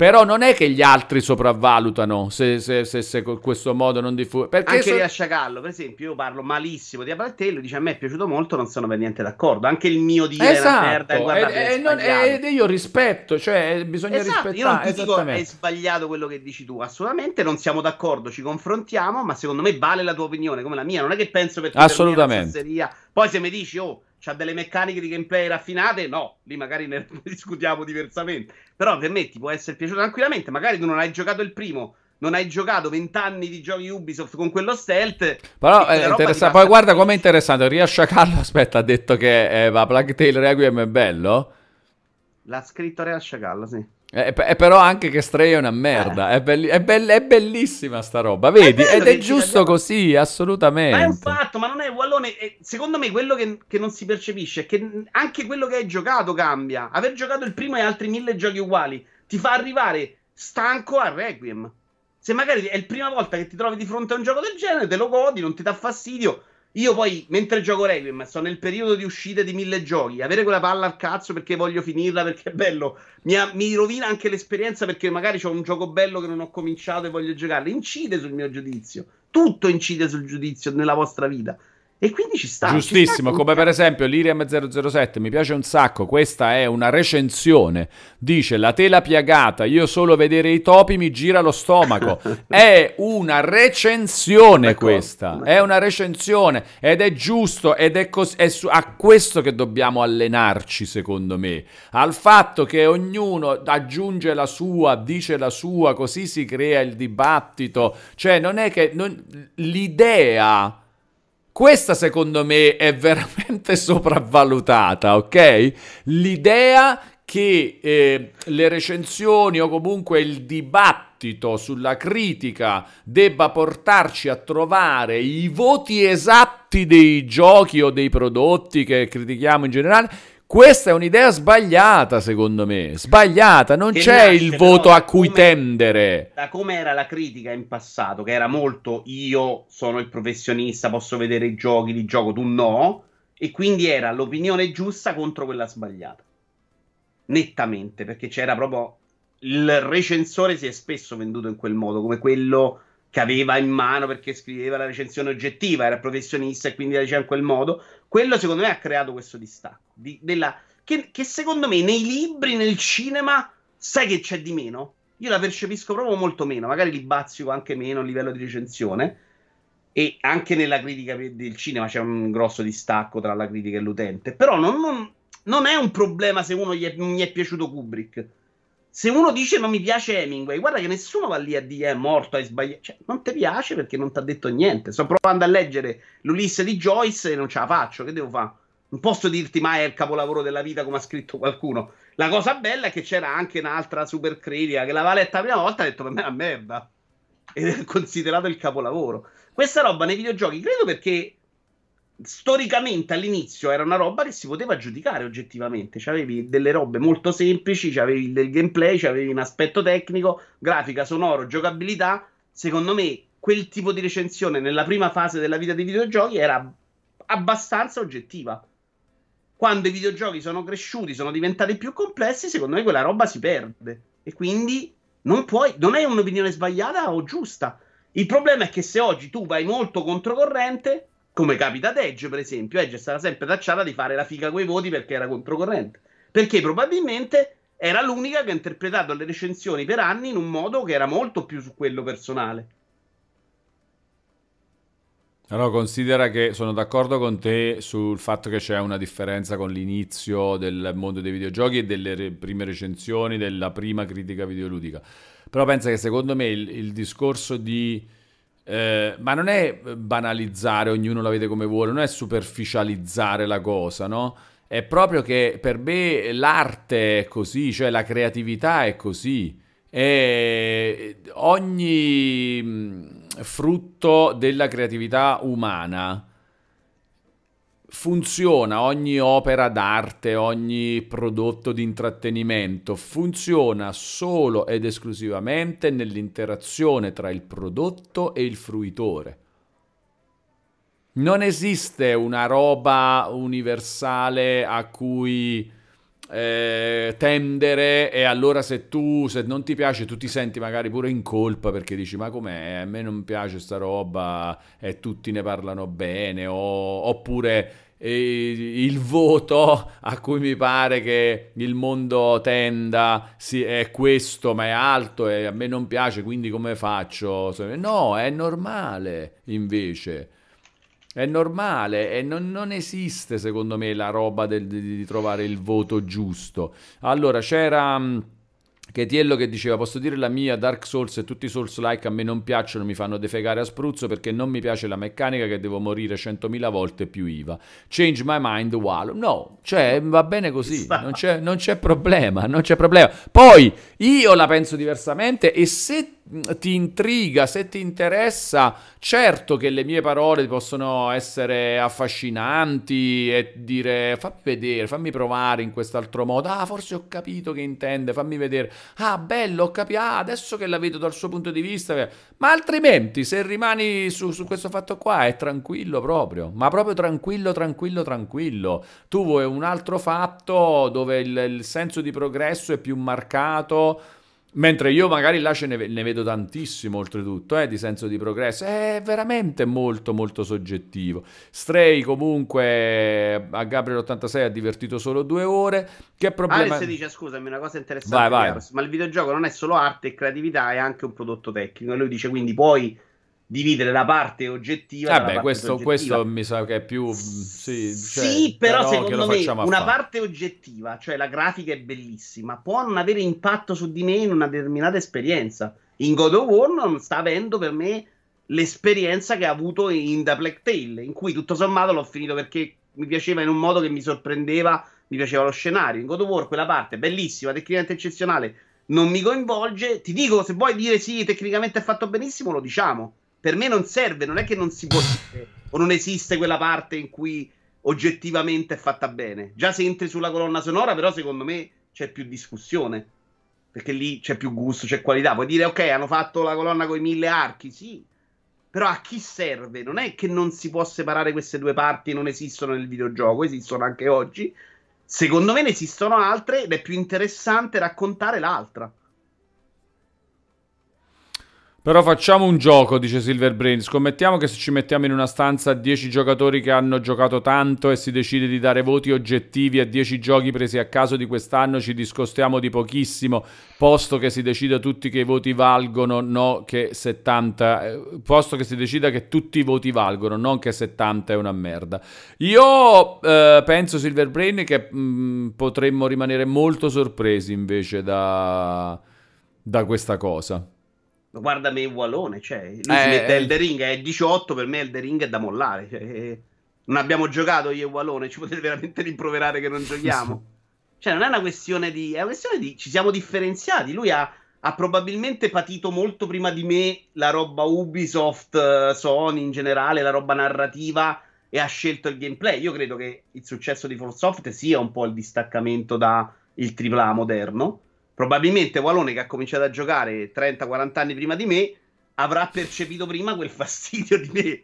Però non è che gli altri sopravvalutano se, se, se, se questo modo non diffuso. Anche so... a Sciacallo, per esempio, io parlo malissimo di Abaltello, dice a me è piaciuto molto, non sono per niente d'accordo. Anche il mio dire esatto. merda e, e, e, ed io rispetto, cioè bisogna esatto, rispettare. Io non ti dico è sbagliato quello che dici tu, assolutamente non siamo d'accordo, ci confrontiamo, ma secondo me vale la tua opinione come la mia. Non è che penso per Assolutamente. Poi se mi dici, oh c'ha delle meccaniche di gameplay raffinate, no, lì magari ne discutiamo diversamente. Però per me ti può essere piaciuto tranquillamente, magari tu non hai giocato il primo, non hai giocato vent'anni di giochi Ubisoft con quello stealth. Però è interessante. Poi guarda com'è interessante. Riasciacarlo, aspetta, ha detto che eh, va Plague Tale Requiem è bello. L'ha scritto Riasciacarlo, sì. Eh, eh, però anche che Stray è una merda. Eh. È, belli- è, be- è, bellissima sta roba, vedi? È Ed è giusto così, assolutamente. Ma è un fatto, ma non è Wallone. secondo me quello che, che, non si percepisce è che anche quello che hai giocato cambia. Aver giocato il primo e altri mille giochi uguali ti fa arrivare stanco a Requiem. Se magari è la prima volta che ti trovi di fronte a un gioco del genere, te lo godi, non ti dà fastidio io poi, mentre gioco Requiem, sto nel periodo di uscita di mille giochi. Avere quella palla al cazzo perché voglio finirla, perché è bello, mi, mi rovina anche l'esperienza perché magari ho un gioco bello che non ho cominciato e voglio giocare. Incide sul mio giudizio. Tutto incide sul giudizio nella vostra vita. E quindi ci sta. Giustissimo, ci sta come per esempio l'Iriam 007, mi piace un sacco, questa è una recensione. Dice la tela piagata, io solo vedere i topi mi gira lo stomaco. è una recensione questa, è una recensione ed è giusto ed è, cos- è su- a questo che dobbiamo allenarci secondo me, al fatto che ognuno aggiunge la sua, dice la sua, così si crea il dibattito. Cioè non è che non... l'idea Questa secondo me è veramente sopravvalutata, ok? L'idea che eh, le recensioni o comunque il dibattito sulla critica debba portarci a trovare i voti esatti dei giochi o dei prodotti che critichiamo in generale, questa è un'idea sbagliata, secondo me. Sbagliata, non che c'è il voto a cui come, tendere. Da come era la critica in passato, che era molto io sono il professionista, posso vedere i giochi, li gioco, tu no. E quindi era l'opinione giusta contro quella sbagliata. Nettamente, perché c'era proprio. Il recensore si è spesso venduto in quel modo, come quello che aveva in mano perché scriveva la recensione oggettiva, era professionista e quindi la diceva in quel modo. Quello secondo me ha creato questo distacco. Di, della, che, che, secondo me nei libri, nel cinema, sai che c'è di meno? Io la percepisco proprio molto meno, magari li bazzico anche meno a livello di recensione. E anche nella critica del cinema c'è un grosso distacco tra la critica e l'utente. Però non, non, non è un problema se uno gli è, gli è piaciuto Kubrick se uno dice non mi piace Hemingway, guarda che nessuno va lì a dire è morto, hai sbagliato. Cioè, non ti piace perché non ti ha detto niente. Sto provando a leggere l'Ulisse di Joyce e non ce la faccio. Che devo fare? Non posso dirti mai è il capolavoro della vita come ha scritto qualcuno. La cosa bella è che c'era anche un'altra super critica che l'aveva letta la prima volta e ha detto per me è una merda. Ed è considerato il capolavoro. Questa roba nei videogiochi, credo perché storicamente all'inizio era una roba che si poteva giudicare oggettivamente. C'avevi delle robe molto semplici, c'avevi del gameplay, c'avevi un aspetto tecnico, grafica, sonoro, giocabilità. Secondo me quel tipo di recensione nella prima fase della vita dei videogiochi era abbastanza oggettiva. Quando i videogiochi sono cresciuti, sono diventati più complessi, secondo me quella roba si perde. E quindi non puoi, non è un'opinione sbagliata o giusta. Il problema è che se oggi tu vai molto controcorrente, come capita ad Edge, per esempio, Edge sarà sempre tacciata di fare la figa coi voti perché era controcorrente. Perché probabilmente era l'unica che ha interpretato le recensioni per anni in un modo che era molto più su quello personale. Allora, considera che sono d'accordo con te sul fatto che c'è una differenza con l'inizio del mondo dei videogiochi e delle re- prime recensioni, della prima critica videoludica. Però pensa che secondo me il, il discorso di eh, ma non è banalizzare, ognuno la vede come vuole, non è superficializzare la cosa, no? È proprio che per me l'arte è così, cioè la creatività è così. E ogni mm, frutto della creatività umana funziona ogni opera d'arte, ogni prodotto di intrattenimento, funziona solo ed esclusivamente nell'interazione tra il prodotto e il fruitore. Non esiste una roba universale a cui eh, tendere e allora se tu se non ti piace tu ti senti magari pure in colpa perché dici ma com'è? A me non piace sta roba e tutti ne parlano bene. O, oppure eh, il voto a cui mi pare che il mondo tenda sì, è questo ma è alto e a me non piace quindi come faccio? No è normale invece è normale e non, non, esiste secondo me la roba del, di, di, trovare il voto giusto. Allora c'era... Mm, Chetiello che diceva posso dire la mia Dark Souls e tutti i Souls like a me non piacciono mi fanno defegare a spruzzo perché non mi piace la meccanica che devo morire 100.000 volte più IVA. Change my mind wow no cioè va bene così non c'è, non c'è problema non c'è problema. Poi io la penso diversamente e se ti intriga, se ti interessa, certo che le mie parole possono essere affascinanti e dire fammi vedere, fammi provare in quest'altro modo. Ah, forse ho capito che intende, fammi vedere. Ah, bello, ho capito. Ah, adesso che la vedo dal suo punto di vista. Ma altrimenti, se rimani su, su questo fatto qua, è tranquillo proprio. Ma proprio tranquillo, tranquillo, tranquillo. Tu vuoi un altro fatto dove il, il senso di progresso è più marcato Mentre io magari là ce ne, ne vedo tantissimo oltretutto, eh, di senso di progresso, è veramente molto molto soggettivo. Stray comunque a Gabriel 86 ha divertito solo due ore, che problema... Alex dice, scusami, una cosa interessante, vai, vai. ma il videogioco non è solo arte e creatività, è anche un prodotto tecnico, e lui dice quindi puoi dividere la parte oggettiva. Vabbè, parte questo, questo, mi sa che è più. Sì, cioè, sì però, però secondo me una parte oggettiva, cioè la grafica è bellissima, può non avere impatto su di me in una determinata esperienza. In God of War non sta avendo per me l'esperienza che ha avuto in The Black Tail, in cui tutto sommato l'ho finito perché mi piaceva in un modo che mi sorprendeva, mi piaceva lo scenario. In God of War quella parte bellissima, tecnicamente eccezionale, non mi coinvolge. Ti dico, se vuoi dire sì, tecnicamente è fatto benissimo, lo diciamo. Per me non serve, non è che non si può dire o non esiste quella parte in cui oggettivamente è fatta bene. Già se entri sulla colonna sonora, però secondo me c'è più discussione. Perché lì c'è più gusto, c'è qualità. Puoi dire, ok, hanno fatto la colonna con i mille archi, sì. Però a chi serve? Non è che non si può separare queste due parti, non esistono nel videogioco, esistono anche oggi. Secondo me ne esistono altre ed è più interessante raccontare l'altra. Però facciamo un gioco, dice Silverbrain. Scommettiamo che se ci mettiamo in una stanza 10 giocatori che hanno giocato tanto e si decide di dare voti oggettivi a 10 giochi presi a caso di quest'anno, ci discostiamo di pochissimo, posto che si decida tutti che i voti valgono, no che 70, eh, posto che si decida che tutti i voti valgono, non che 70 è una merda. Io eh, penso, Silverbrain, che mh, mm, potremmo rimanere molto sorpresi invece da, da questa cosa guarda me Wallone, cioè, lui eh, si mette Elder Ring, è 18, per me Elder Ring è da mollare, cioè, eh, non abbiamo giocato io e Wallone, ci potete veramente rimproverare che non giochiamo? cioè, non è una questione di... è una questione di... ci siamo differenziati, lui ha, ha probabilmente patito molto prima di me la roba Ubisoft, eh, Sony in generale, la roba narrativa e ha scelto il gameplay. Io credo che il successo di FromSoft sia un po' il distaccamento dal AAA moderno probabilmente Walone che ha cominciato a giocare 30-40 anni prima di me avrà percepito prima quel fastidio di me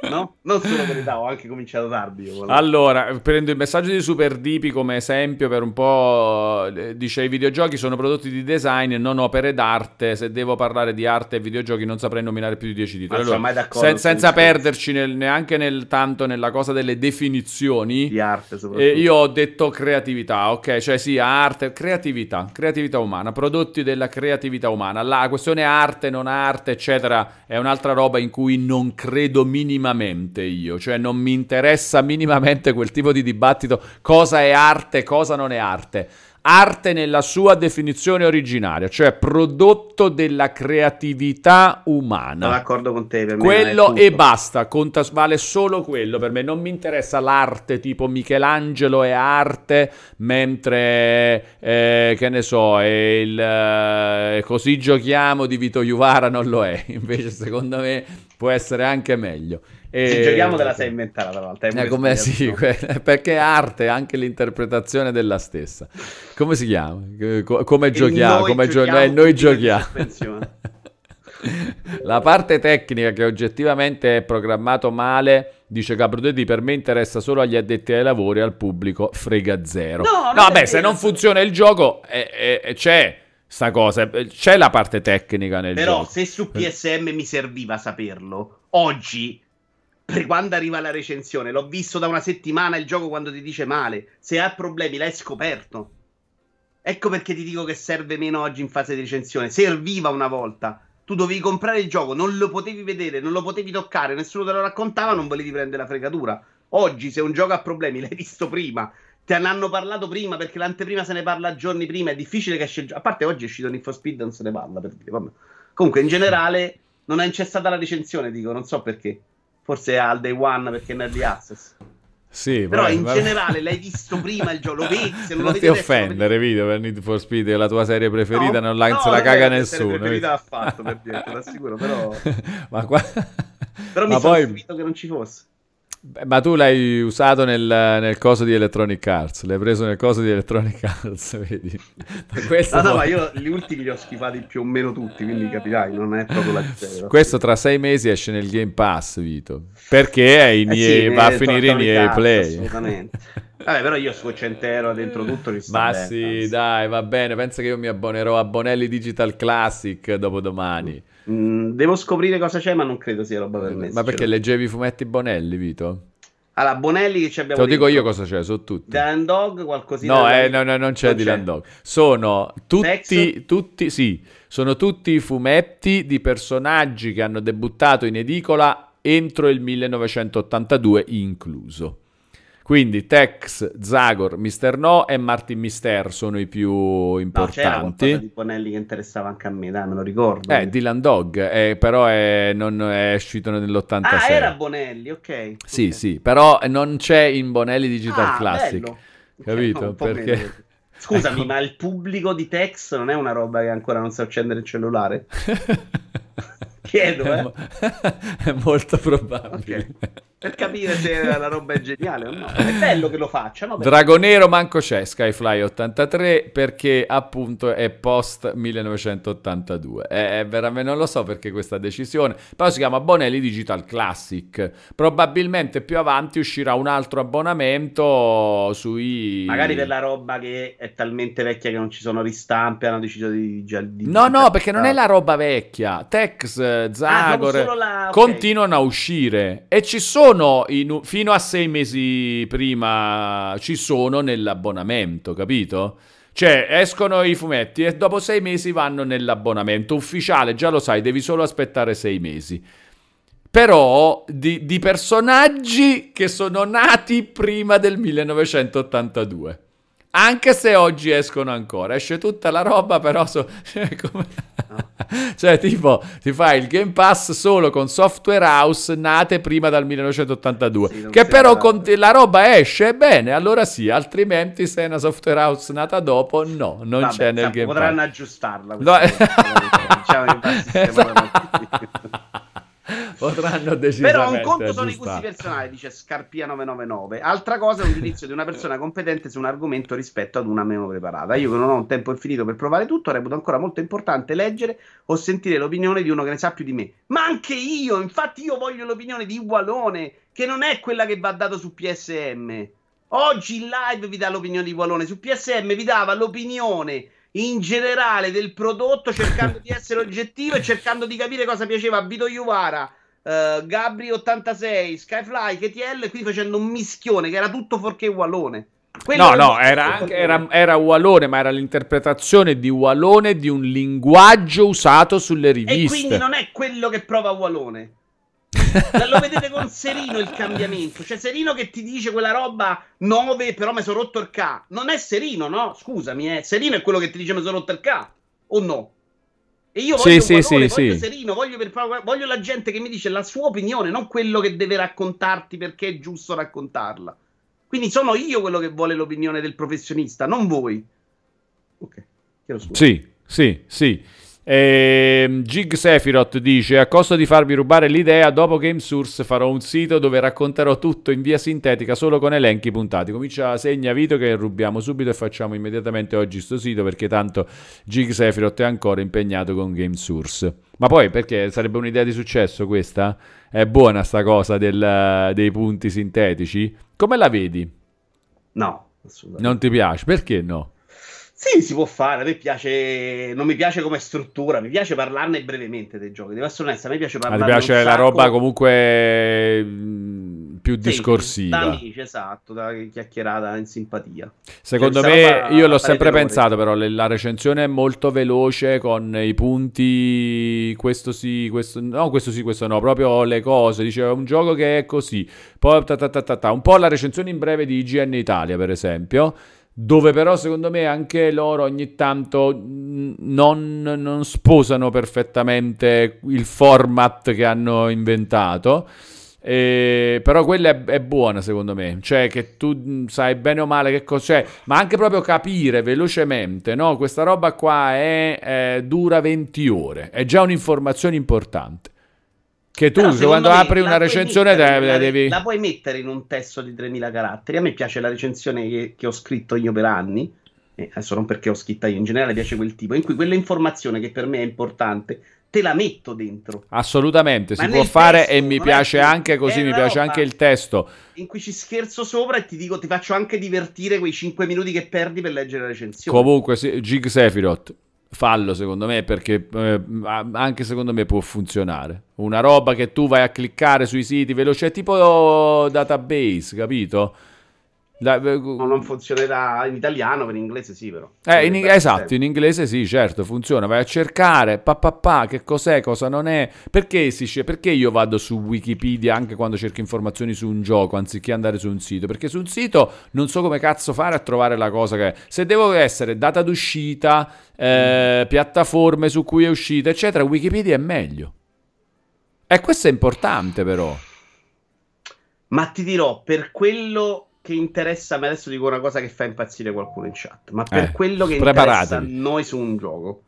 No? Non solo per età, ho anche cominciato tardi. Io, allora, prendo il messaggio di Super Dipi come esempio per un po'. Eh, dice: I videogiochi sono prodotti di design e non opere d'arte. Se devo parlare di arte e videogiochi, non saprei nominare più di 10 titoli. Allora, sen- senza perderci nel, neanche nel tanto nella cosa delle definizioni di arte, soprattutto. Eh, io ho detto creatività, ok? Cioè, sì, arte, creatività, creatività umana, prodotti della creatività umana. La questione arte, non arte, eccetera, è un'altra roba in cui non credo minimamente minimamente io, cioè non mi interessa minimamente quel tipo di dibattito cosa è arte, cosa non è arte arte nella sua definizione originaria, cioè prodotto della creatività umana. Sono d'accordo con te. Per quello e basta, conta, vale solo quello per me. Non mi interessa l'arte tipo Michelangelo è arte, mentre eh, che ne so, il, eh, così giochiamo di Vito Juvara non lo è. Invece, secondo me, può essere anche meglio. E... Se giochiamo te la sei inventata tra l'altro. Eh, come sì, perché è arte anche l'interpretazione della stessa. Come si chiama? Come giochiamo? Come giochiamo, eh, noi giochiamo. la parte tecnica che oggettivamente è programmato male, dice Gabriele, per me interessa solo agli addetti ai lavori, al pubblico frega zero. No, no beh, se non funziona il gioco eh, eh, c'è sta cosa, c'è la parte tecnica nel Però, gioco. Però se su PSM mi serviva saperlo, oggi per quando arriva la recensione. L'ho visto da una settimana il gioco quando ti dice male. Se ha problemi, l'hai scoperto. Ecco perché ti dico che serve meno oggi in fase di recensione. Serviva una volta. Tu dovevi comprare il gioco, non lo potevi vedere, non lo potevi toccare, nessuno te lo raccontava, non volevi prendere la fregatura. Oggi, se un gioco ha problemi, l'hai visto prima. Te ne hanno parlato prima perché l'anteprima se ne parla giorni prima. È difficile che esce il gioco. A parte oggi è uscito Need for Speed, non se ne parla. Per dire. Vabbè. Comunque, in generale, non è incessata la recensione, dico, non so perché forse al day one perché è in early access. Sì, però vai, in vai. generale l'hai visto prima il gioco, lo vedi, se non, non lo ti offendere, video per Need for Speed, è la tua serie preferita, no, non la, no, se la caga nessuno. La preferita l'ha fatto per dire, te l'assicuro, però Ma qua... Però mi Ma sono poi... che non ci fosse. Beh, ma tu l'hai usato nel, nel, coso di Electronic Arts, l'hai preso nel coso di Electronic Arts, vedi? no, no, ma io gli ultimi li ho schifati più o meno tutti, quindi capirai, non è proprio la differenza. Questo tra sei mesi esce nel Game Pass, Vito, perché eh sì, va a finire in EA Play. Assolutamente. Vabbè, però io su 100 euro dentro tutto mi sta Ma bene, sì, anzi. dai, va bene, pensa che io mi abbonerò a Bonelli Digital Classic dopo domani. Mm, devo scoprire cosa c'è, ma non credo sia roba per me. Ma perché leggevi i fumetti Bonelli, Vito? Allora, Bonelli che ci abbiamo Te lo dico io cosa c'è, sono tutti. Dylan Dog, qualcosina. No, eh, no, no, non c'è non Dylan Dog. Sono tutti, tutti, sì, sono tutti fumetti di personaggi che hanno debuttato in edicola entro il 1982 incluso. Quindi Tex, Zagor, Mister No e Martin Mister sono i più importanti. No, di Bonelli che interessava anche a me, dai, me lo ricordo. Eh, Dylan Dog, eh, però è, non è uscito nell'86. Ah, era Bonelli, ok. Sì, okay. sì, però non c'è in Bonelli Digital ah, Classic. Bello. Capito? No, Perché... Scusami, ma il pubblico di Tex non è una roba che ancora non sa accendere il cellulare? Chiedo, eh? È molto probabile. Okay. Per capire se la roba è geniale o no. È bello che lo facciano. Dragonero manco c'è Skyfly 83 perché appunto è post 1982. È, è veramente, non lo so perché questa decisione. Però si chiama Bonelli Digital Classic. Probabilmente più avanti uscirà un altro abbonamento sui... Magari per la roba che è talmente vecchia che non ci sono ristampe, hanno deciso di... di no, no, perché non è la roba vecchia. Tex Zagor, ah, la... continuano a uscire e ci sono in, fino a sei mesi prima ci sono nell'abbonamento, capito? Cioè, escono i fumetti e dopo sei mesi vanno nell'abbonamento ufficiale, già lo sai, devi solo aspettare sei mesi. Però di, di personaggi che sono nati prima del 1982. Anche se oggi escono ancora, esce tutta la roba, però so, cioè, come... cioè, tipo, ti fai il Game Pass solo con software house nate prima dal 1982. Sì, che però con... la roba esce bene, allora sì, altrimenti se è una software house nata dopo, no, non Vabbè, c'è nel Game potranno Pass. Potranno aggiustarla. No. diciamo esatto. potranno decidere. Però un conto sono i gusti personali, dice Scarpia 999. Altra cosa è un giudizio di una persona competente su un argomento rispetto ad una meno preparata. Io che non ho un tempo infinito per provare tutto, reputo ancora molto importante leggere o sentire l'opinione di uno che ne sa più di me. Ma anche io, infatti io voglio l'opinione di Walone, che non è quella che va dato su PSM. Oggi in live vi dà l'opinione di Walone, su PSM vi dava l'opinione in generale del prodotto cercando di essere oggettivo e cercando di capire cosa piaceva a Vito Iuvara, uh, Gabri 86, Skyfly, KTL, qui facendo un mischione che era tutto forché Wallone. Quello no, no, era, anche, era, era Wallone, ma era l'interpretazione di Wallone di un linguaggio usato sulle riviste. E quindi non è quello che prova Wallone. Lo vedete con Serino il cambiamento. Cioè, Serino che ti dice quella roba 9, però mi sono rotto il K. Non è Serino, no? Scusami, eh. Serino è quello che ti dice mi sono rotto il K. O no? E io voglio, sì, valore, sì, voglio sì. Serino, voglio, per, voglio la gente che mi dice la sua opinione, non quello che deve raccontarti perché è giusto raccontarla. Quindi sono io quello che vuole l'opinione del professionista, non voi. Ok, chiedo scusa. Sì, sì, sì. Eh, Gig Sephiroth dice: A costo di farvi rubare l'idea, dopo Game Source farò un sito dove racconterò tutto in via sintetica solo con elenchi puntati. Comincia, segna Vito che rubiamo subito e facciamo immediatamente oggi sto sito perché tanto Gig Sephiroth è ancora impegnato con Game Source. Ma poi perché sarebbe un'idea di successo questa? È buona sta cosa del, dei punti sintetici? Come la vedi? No, assolutamente. Non ti piace? Perché no? Sì, si può fare. A me piace. Non mi piace come struttura. Mi piace parlarne brevemente dei giochi. Devo essere onesta. A me piace parlarne. Mi piace la roba comunque più sì, discorsiva. Da amici, esatto. Da chiacchierata in simpatia. Secondo cioè, me, io l'ho sempre pensato, però la recensione è molto veloce con i punti. Questo sì, questo no, questo sì, questo no. Proprio le cose. Diceva un gioco che è così. Poi ta, ta, ta, ta, un po' la recensione in breve di IGN Italia, per esempio dove però secondo me anche loro ogni tanto non, non, sposano perfettamente il format che hanno inventato. Eh, però quella è, è, buona secondo me, cioè che tu sai bene o male che cos'è, ma anche proprio capire velocemente, no? Questa roba qua è, è, dura 20 ore, è già un'informazione importante. Che tu quando apri una recensione la, devi... La puoi mettere in un testo di 3000 caratteri. A me piace la recensione che, che ho scritto io per anni, eh, adesso non perché ho scritta io, in generale piace quel tipo, in cui quella informazione che per me è importante te la metto dentro. Assolutamente, Ma si può fare testo, e mi piace anche così, mi piace anche il testo. In cui ci scherzo sopra e ti dico, ti faccio anche divertire quei 5 minuti che perdi per leggere la recensione. Comunque, sì, Gig Sephiroth fallo secondo me perché eh, anche secondo me può funzionare. Una roba che tu vai a cliccare sui siti veloce tipo database capito La, eh, non funzionerà in italiano, per in inglese sì, però. Eh, in, esatto, in inglese sì, certo, funziona. Vai a cercare, pa, pa, pa, che cos'è, cosa non è. Perché, si, perché io vado su Wikipedia anche quando cerco informazioni su un gioco, anziché andare su un sito? Perché su un sito non so come cazzo fare a trovare la cosa che è. Se devo essere data d'uscita, eh, mm. piattaforme su cui è uscita, eccetera, Wikipedia è meglio. E questo è importante però. Ma ti dirò, per quello che interessa a me, adesso dico una cosa che fa impazzire qualcuno in chat, ma per eh, quello che interessa a noi su un gioco,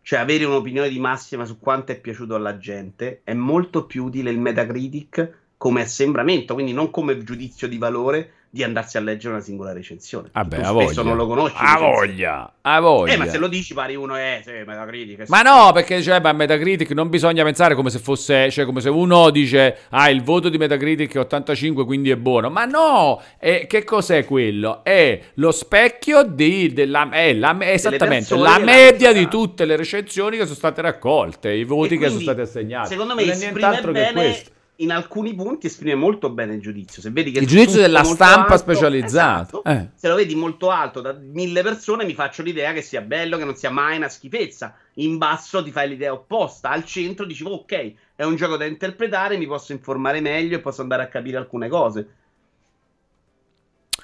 cioè avere un'opinione di massima su quanto è piaciuto alla gente, è molto più utile il Metacritic come assembramento, quindi non come giudizio di valore, di andarsi a leggere una singola recensione. Vabbè, tu spesso non lo conosci. A voglia, a voglia. Eh, ma se lo dici pari uno è eh, Metacritic. Ma no, perché cioè, ma Metacritic non bisogna pensare come se fosse, cioè come se uno dice, ah, il voto di Metacritic è 85, quindi è buono. Ma no, eh, che cos'è quello? È lo specchio di, della, è la, esattamente, la media di tutte le recensioni che sono state raccolte, i voti quindi, che sono stati assegnati. Secondo me non è nient'altro bene... che questo in alcuni punti esprime molto bene il giudizio. Se vedi che il giudizio della stampa alto, specializzata. Esatto, eh. Se lo vedi molto alto da mille persone, mi faccio l'idea che sia bello, che non sia mai una schifezza. In basso ti fai l'idea opposta. Al centro dici, ok, è un gioco da interpretare, mi posso informare meglio e posso andare a capire alcune cose.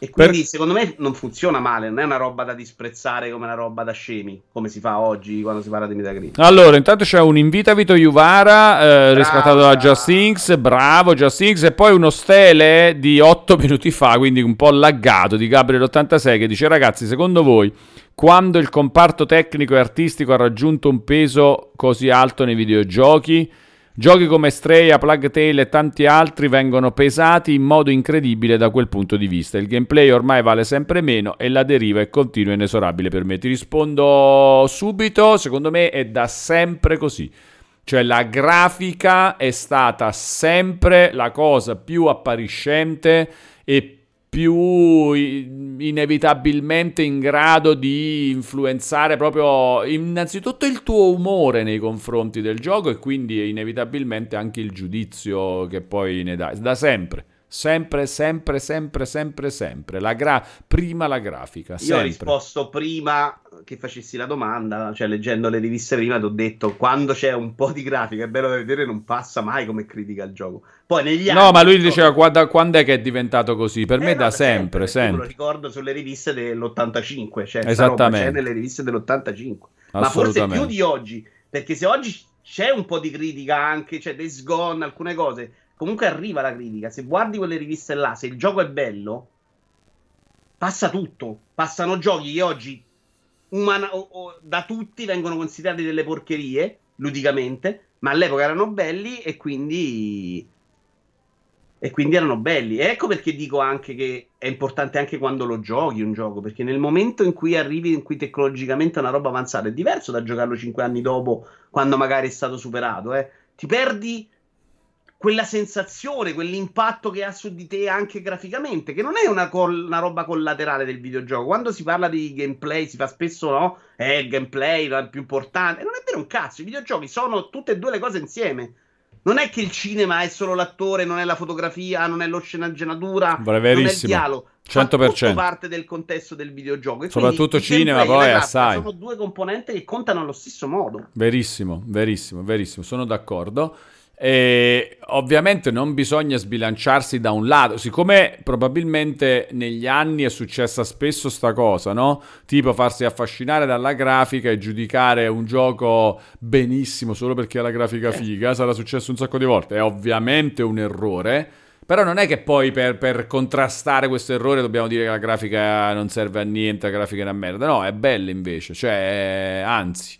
E quindi per... secondo me non funziona male, non è una roba da disprezzare come una roba da scemi, come si fa oggi quando si parla di Metacritic. Allora, intanto c'è un invita Vito Juvara eh, riscattato da Just Things, bravo Just Things, e poi uno stele di 8 minuti fa, quindi un po' laggato, di Gabriel86 che dice ragazzi, secondo voi quando il comparto tecnico e artistico ha raggiunto un peso così alto nei videogiochi? Giochi come Stray, Plug Tale e tanti altri vengono pesati in modo incredibile da quel punto di vista. Il gameplay ormai vale sempre meno e la deriva è continua e inesorabile per me. Ti rispondo subito, secondo me è da sempre così. Cioè la grafica è stata sempre la cosa più appariscente e più inevitabilmente in grado di influenzare proprio innanzitutto il tuo umore nei confronti del gioco e quindi inevitabilmente anche il giudizio che poi ne dai, da sempre. Sempre, sempre, sempre, sempre, sempre. La gra- prima la grafica. Sempre. Io ho risposto prima che facessi la domanda, cioè leggendo le riviste prima, ti ho detto quando c'è un po' di grafica, è bello da vedere, non passa mai come critica il gioco. Poi negli anni. No, ma lui diceva quando, quando è che è diventato così? Per eh, me no, da sempre, sempre. sempre. lo ricordo sulle riviste dell'85, cioè Esattamente. c'è nelle riviste dell'85. Ma forse più di oggi, perché se oggi c'è un po' di critica anche, cioè Days Gone, alcune cose comunque arriva la critica. Se guardi quelle riviste là, se il gioco è bello, passa tutto. Passano giochi che oggi umana- o, o, da tutti vengono considerati delle porcherie, ludicamente, ma all'epoca erano belli e quindi... E quindi erano belli. E ecco perché dico anche che è importante anche quando lo giochi un gioco, perché nel momento in cui arrivi, in cui tecnologicamente è una roba avanzata, è diverso da giocarlo cinque anni dopo, quando magari è stato superato. Eh. Ti perdi quella sensazione, quell'impatto che ha su di te anche graficamente, che non è una, col- una, roba collaterale del videogioco. Quando si parla di gameplay, si fa spesso, no? È il gameplay è più importante. Non è vero un cazzo, i videogiochi sono tutte e due le cose insieme. Non è che il cinema è solo l'attore, non è la fotografia, non è lo sceneggiatura, non è il dialogo. 100%. Fa parte del contesto del videogioco. Soprattutto cinema, poi assai. Sono due componenti che contano allo stesso modo. Verissimo, verissimo, verissimo. Sono d'accordo. E ovviamente non bisogna sbilanciarsi da un lato, siccome probabilmente negli anni è successa spesso sta cosa, no? Tipo farsi affascinare dalla grafica e giudicare un gioco benissimo solo perché ha la grafica eh. figa, sarà successo un sacco di volte, è ovviamente un errore. Però non è che poi per, per, contrastare questo errore dobbiamo dire che la grafica non serve a niente, la grafica è una merda. No, è bella invece, cioè, anzi,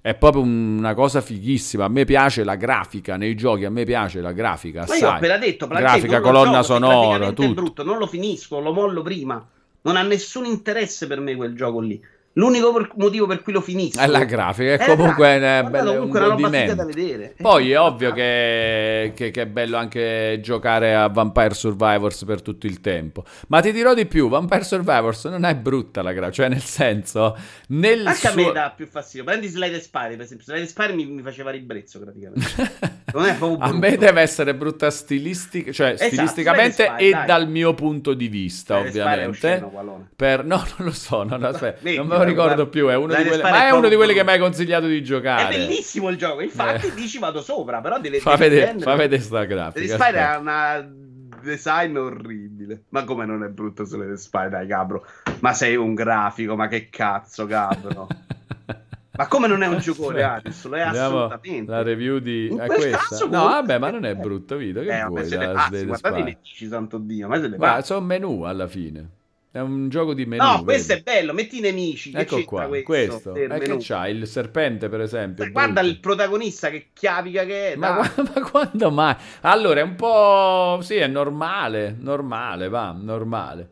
è proprio una cosa fighissima. A me piace la grafica nei giochi. A me piace la grafica. Ma io ho appena detto, grafica, colonna sonora. Tutto. È brutto, non lo finisco, lo mollo prima. Non ha nessun interesse per me quel gioco lì. L'unico motivo per cui lo finisco è la grafica, è comunque è be- comunque un godimento. da vedere. Poi è ovvio che, che, che, è bello anche giocare a Vampire Survivors per tutto il tempo. Ma ti dirò di più, Vampire Survivors non è brutta la grafica, cioè nel senso... Nel anche suo... a me dà più fastidio. Prendi Slide Spire, per esempio. Slide Spire mi, mi faceva ribrezzo praticamente. Non è proprio a me deve essere brutta stilistica, cioè esatto, stilisticamente Spire, e dai. dal mio punto di vista, Slide ovviamente. Sceno, per... No, non lo so, no, no, aspetta, non me lo ricordo più, è uno, di quelli... Ma è uno di quelli che mi hai consigliato di giocare. È bellissimo il gioco, infatti eh. dici vado sopra, però deve... Fa vedere, fa vedere sta grafica. Spire ha una design orribile. Ma come non è brutto sulle The Spire, dai Gabro? Ma sei un grafico, ma che cazzo, Gabro? Ma come non è un giocone, Aris? Lo è assolutamente. La review di è questa. No, vabbè, ma non è brutto, Vito. Che eh, vuoi? Guardate le santo Dio. Ma ma sono menu alla fine. È un gioco di menu. No, vedi? questo è bello. Metti i nemici. Ecco qua. Questo. questo. È che c'ha il serpente, per esempio. Ma guarda il protagonista che chiavica che è. Ma, ma, quando mai? Allora, è un po'. Sì, è normale. Normale, va. Normale.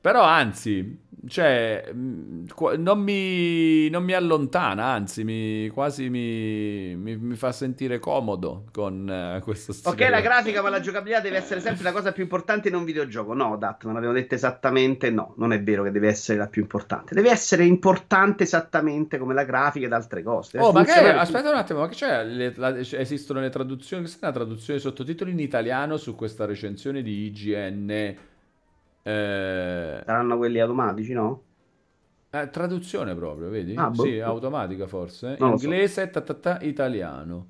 Però anzi, cioè, mm, non mi, non mi allontana, anzi, mi, quasi mi, mi, mi, fa sentire comodo con uh, questo stile. Ok, la grafica, ma la giocabilità deve essere sempre la cosa più importante in un videogioco. No, Dat, non abbiamo detto esattamente no. Non è vero che deve essere la più importante. Deve essere importante esattamente come la grafica ed altre cose. Deve oh, ma che, aspetta un attimo, ma che c'è? Le, la, esistono le traduzioni? Questa è una traduzione sottotitoli in italiano su questa recensione di IGN eh... Saranno quelli automatici, no? Eh, traduzione proprio, vedi? Ah, boh. Sì, automatica forse. Non Inglese, so. ta, italiano.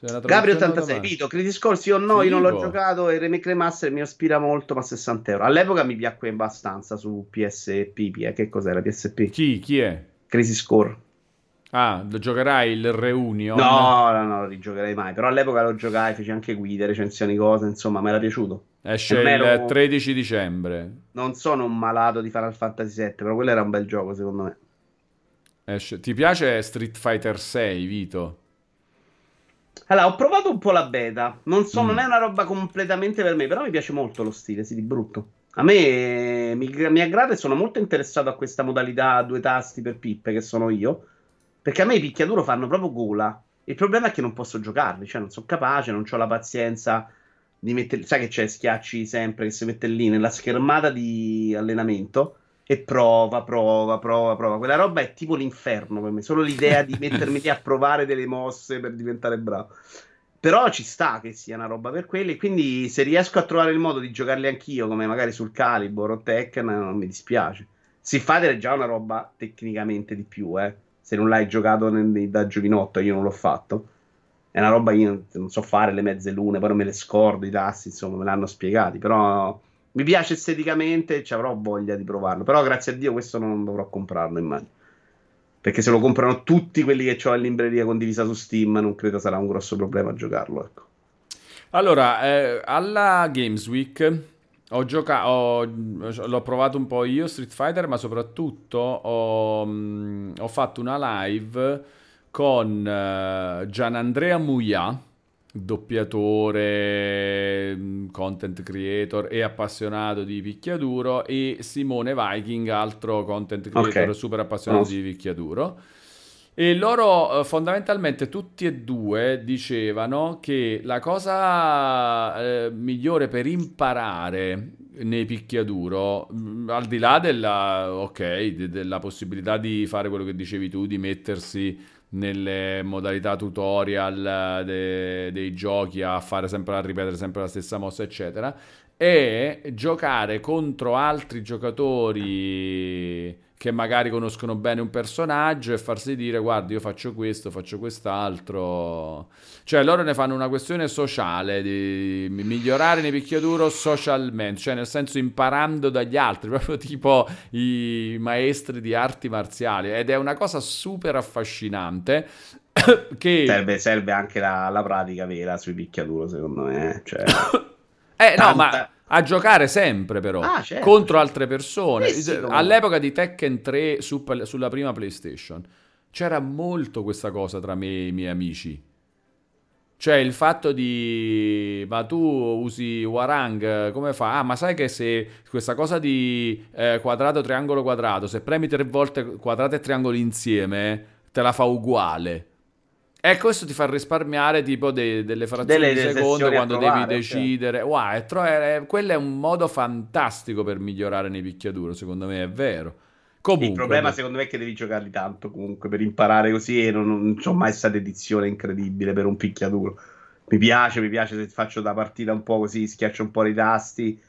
Gabri 86, Vito, Crisis Core sì o no, io non l'ho giocato e Remake Remaster mi ispira molto, ma 60 euro. All'epoca mi piacque abbastanza su PSP, eh. che cos'era PSP? Chi? Chi è? Crisis Core. Ah, lo giocherai il Reunion? No, no, no, lo rigiocherei mai. Però all'epoca lo giocai, feci anche guide, recensioni, cose, insomma, mi era piaciuto. Esce il 13 dicembre. Non sono un malato di Final Fantasy VII, però quello era un bel gioco, secondo me. Esce... Ti piace Street Fighter 6, Vito? Allora, ho provato un po' la beta. Non, so, mm. non è una roba completamente per me, però mi piace molto lo stile, sì, di brutto. A me mi, mi aggrada e sono molto interessato a questa modalità a due tasti per pippe, che sono io perché a me i picchiaduro fanno proprio gola. Il problema è che non posso giocarli, cioè non sono capace, non ho la pazienza di mettere. Sai che c'è schiacci sempre che si mette lì nella schermata di allenamento e prova, prova, prova, prova. Quella roba è tipo l'inferno per me. Solo l'idea di mettermi lì a provare delle mosse per diventare bravo. Però ci sta che sia una roba per quelli. Quindi se riesco a trovare il modo di giocarli anch'io, come magari sul Calibur o Tekken, non mi dispiace. Si fa è già una roba tecnicamente di più, eh se non l'hai giocato nel, da giovinotto, io non l'ho fatto. È una roba io non so fare le mezze lune, poi me le scordo i tassi, insomma, me l'hanno spiegati, però mi piace esteticamente ci avrò voglia di provarlo. Però grazie a Dio questo non dovrò comprarlo, immagino. Perché se lo comprano tutti quelli che ho in libreria condivisa su Steam, non credo sarà un grosso problema giocarlo, ecco. Allora, eh, alla Games Week ho giocato, l'ho provato un po' io Street Fighter, ma soprattutto ho, mh, ho fatto una live con uh, Gianandrea Muia, doppiatore, content creator e appassionato di picchiaduro, e Simone Viking, altro content creator okay. super appassionato oh. di picchiaduro. E loro eh, fondamentalmente tutti e due dicevano che la cosa eh, migliore per imparare nei picchiaduro, mm, al di là della, okay, de- della possibilità di fare quello che dicevi tu, di mettersi nelle modalità tutorial de- dei giochi a fare sempre a ripetere sempre la stessa mossa, eccetera, è giocare contro altri giocatori che magari conoscono bene un personaggio e farsi dire guarda io faccio questo, faccio quest'altro. Cioè loro ne fanno una questione sociale, di migliorare nei picchiaduro socialmente, cioè nel senso imparando dagli altri, proprio tipo i maestri di arti marziali ed è una cosa super affascinante. che... serve, serve, anche la, la, pratica vera sui picchiaduro secondo me. Eh. Cioè, eh tanta... no ma a giocare sempre però ah, certo. contro altre persone. Eh sì, All'epoca di Tekken 3 su, sulla prima PlayStation c'era molto questa cosa tra me e i miei amici. Cioè il fatto di... ma tu usi Warang, come fa? Ah, ma sai che se questa cosa di eh, quadrato, triangolo, quadrato, se premi tre volte quadrato e triangolo insieme, te la fa uguale. E questo ti fa risparmiare tipo de- delle frazioni di secondo quando provare, devi decidere. Cioè. Wow, è tro- è, quello è un modo fantastico per migliorare nei picchiaduro, secondo me è vero. Comunque, il problema secondo me è che devi giocarli tanto comunque per imparare così e non, non c'ho mai stata edizione incredibile per un picchiaduro. Mi piace, mi piace se faccio da partita un po' così, schiaccio un po' i tasti.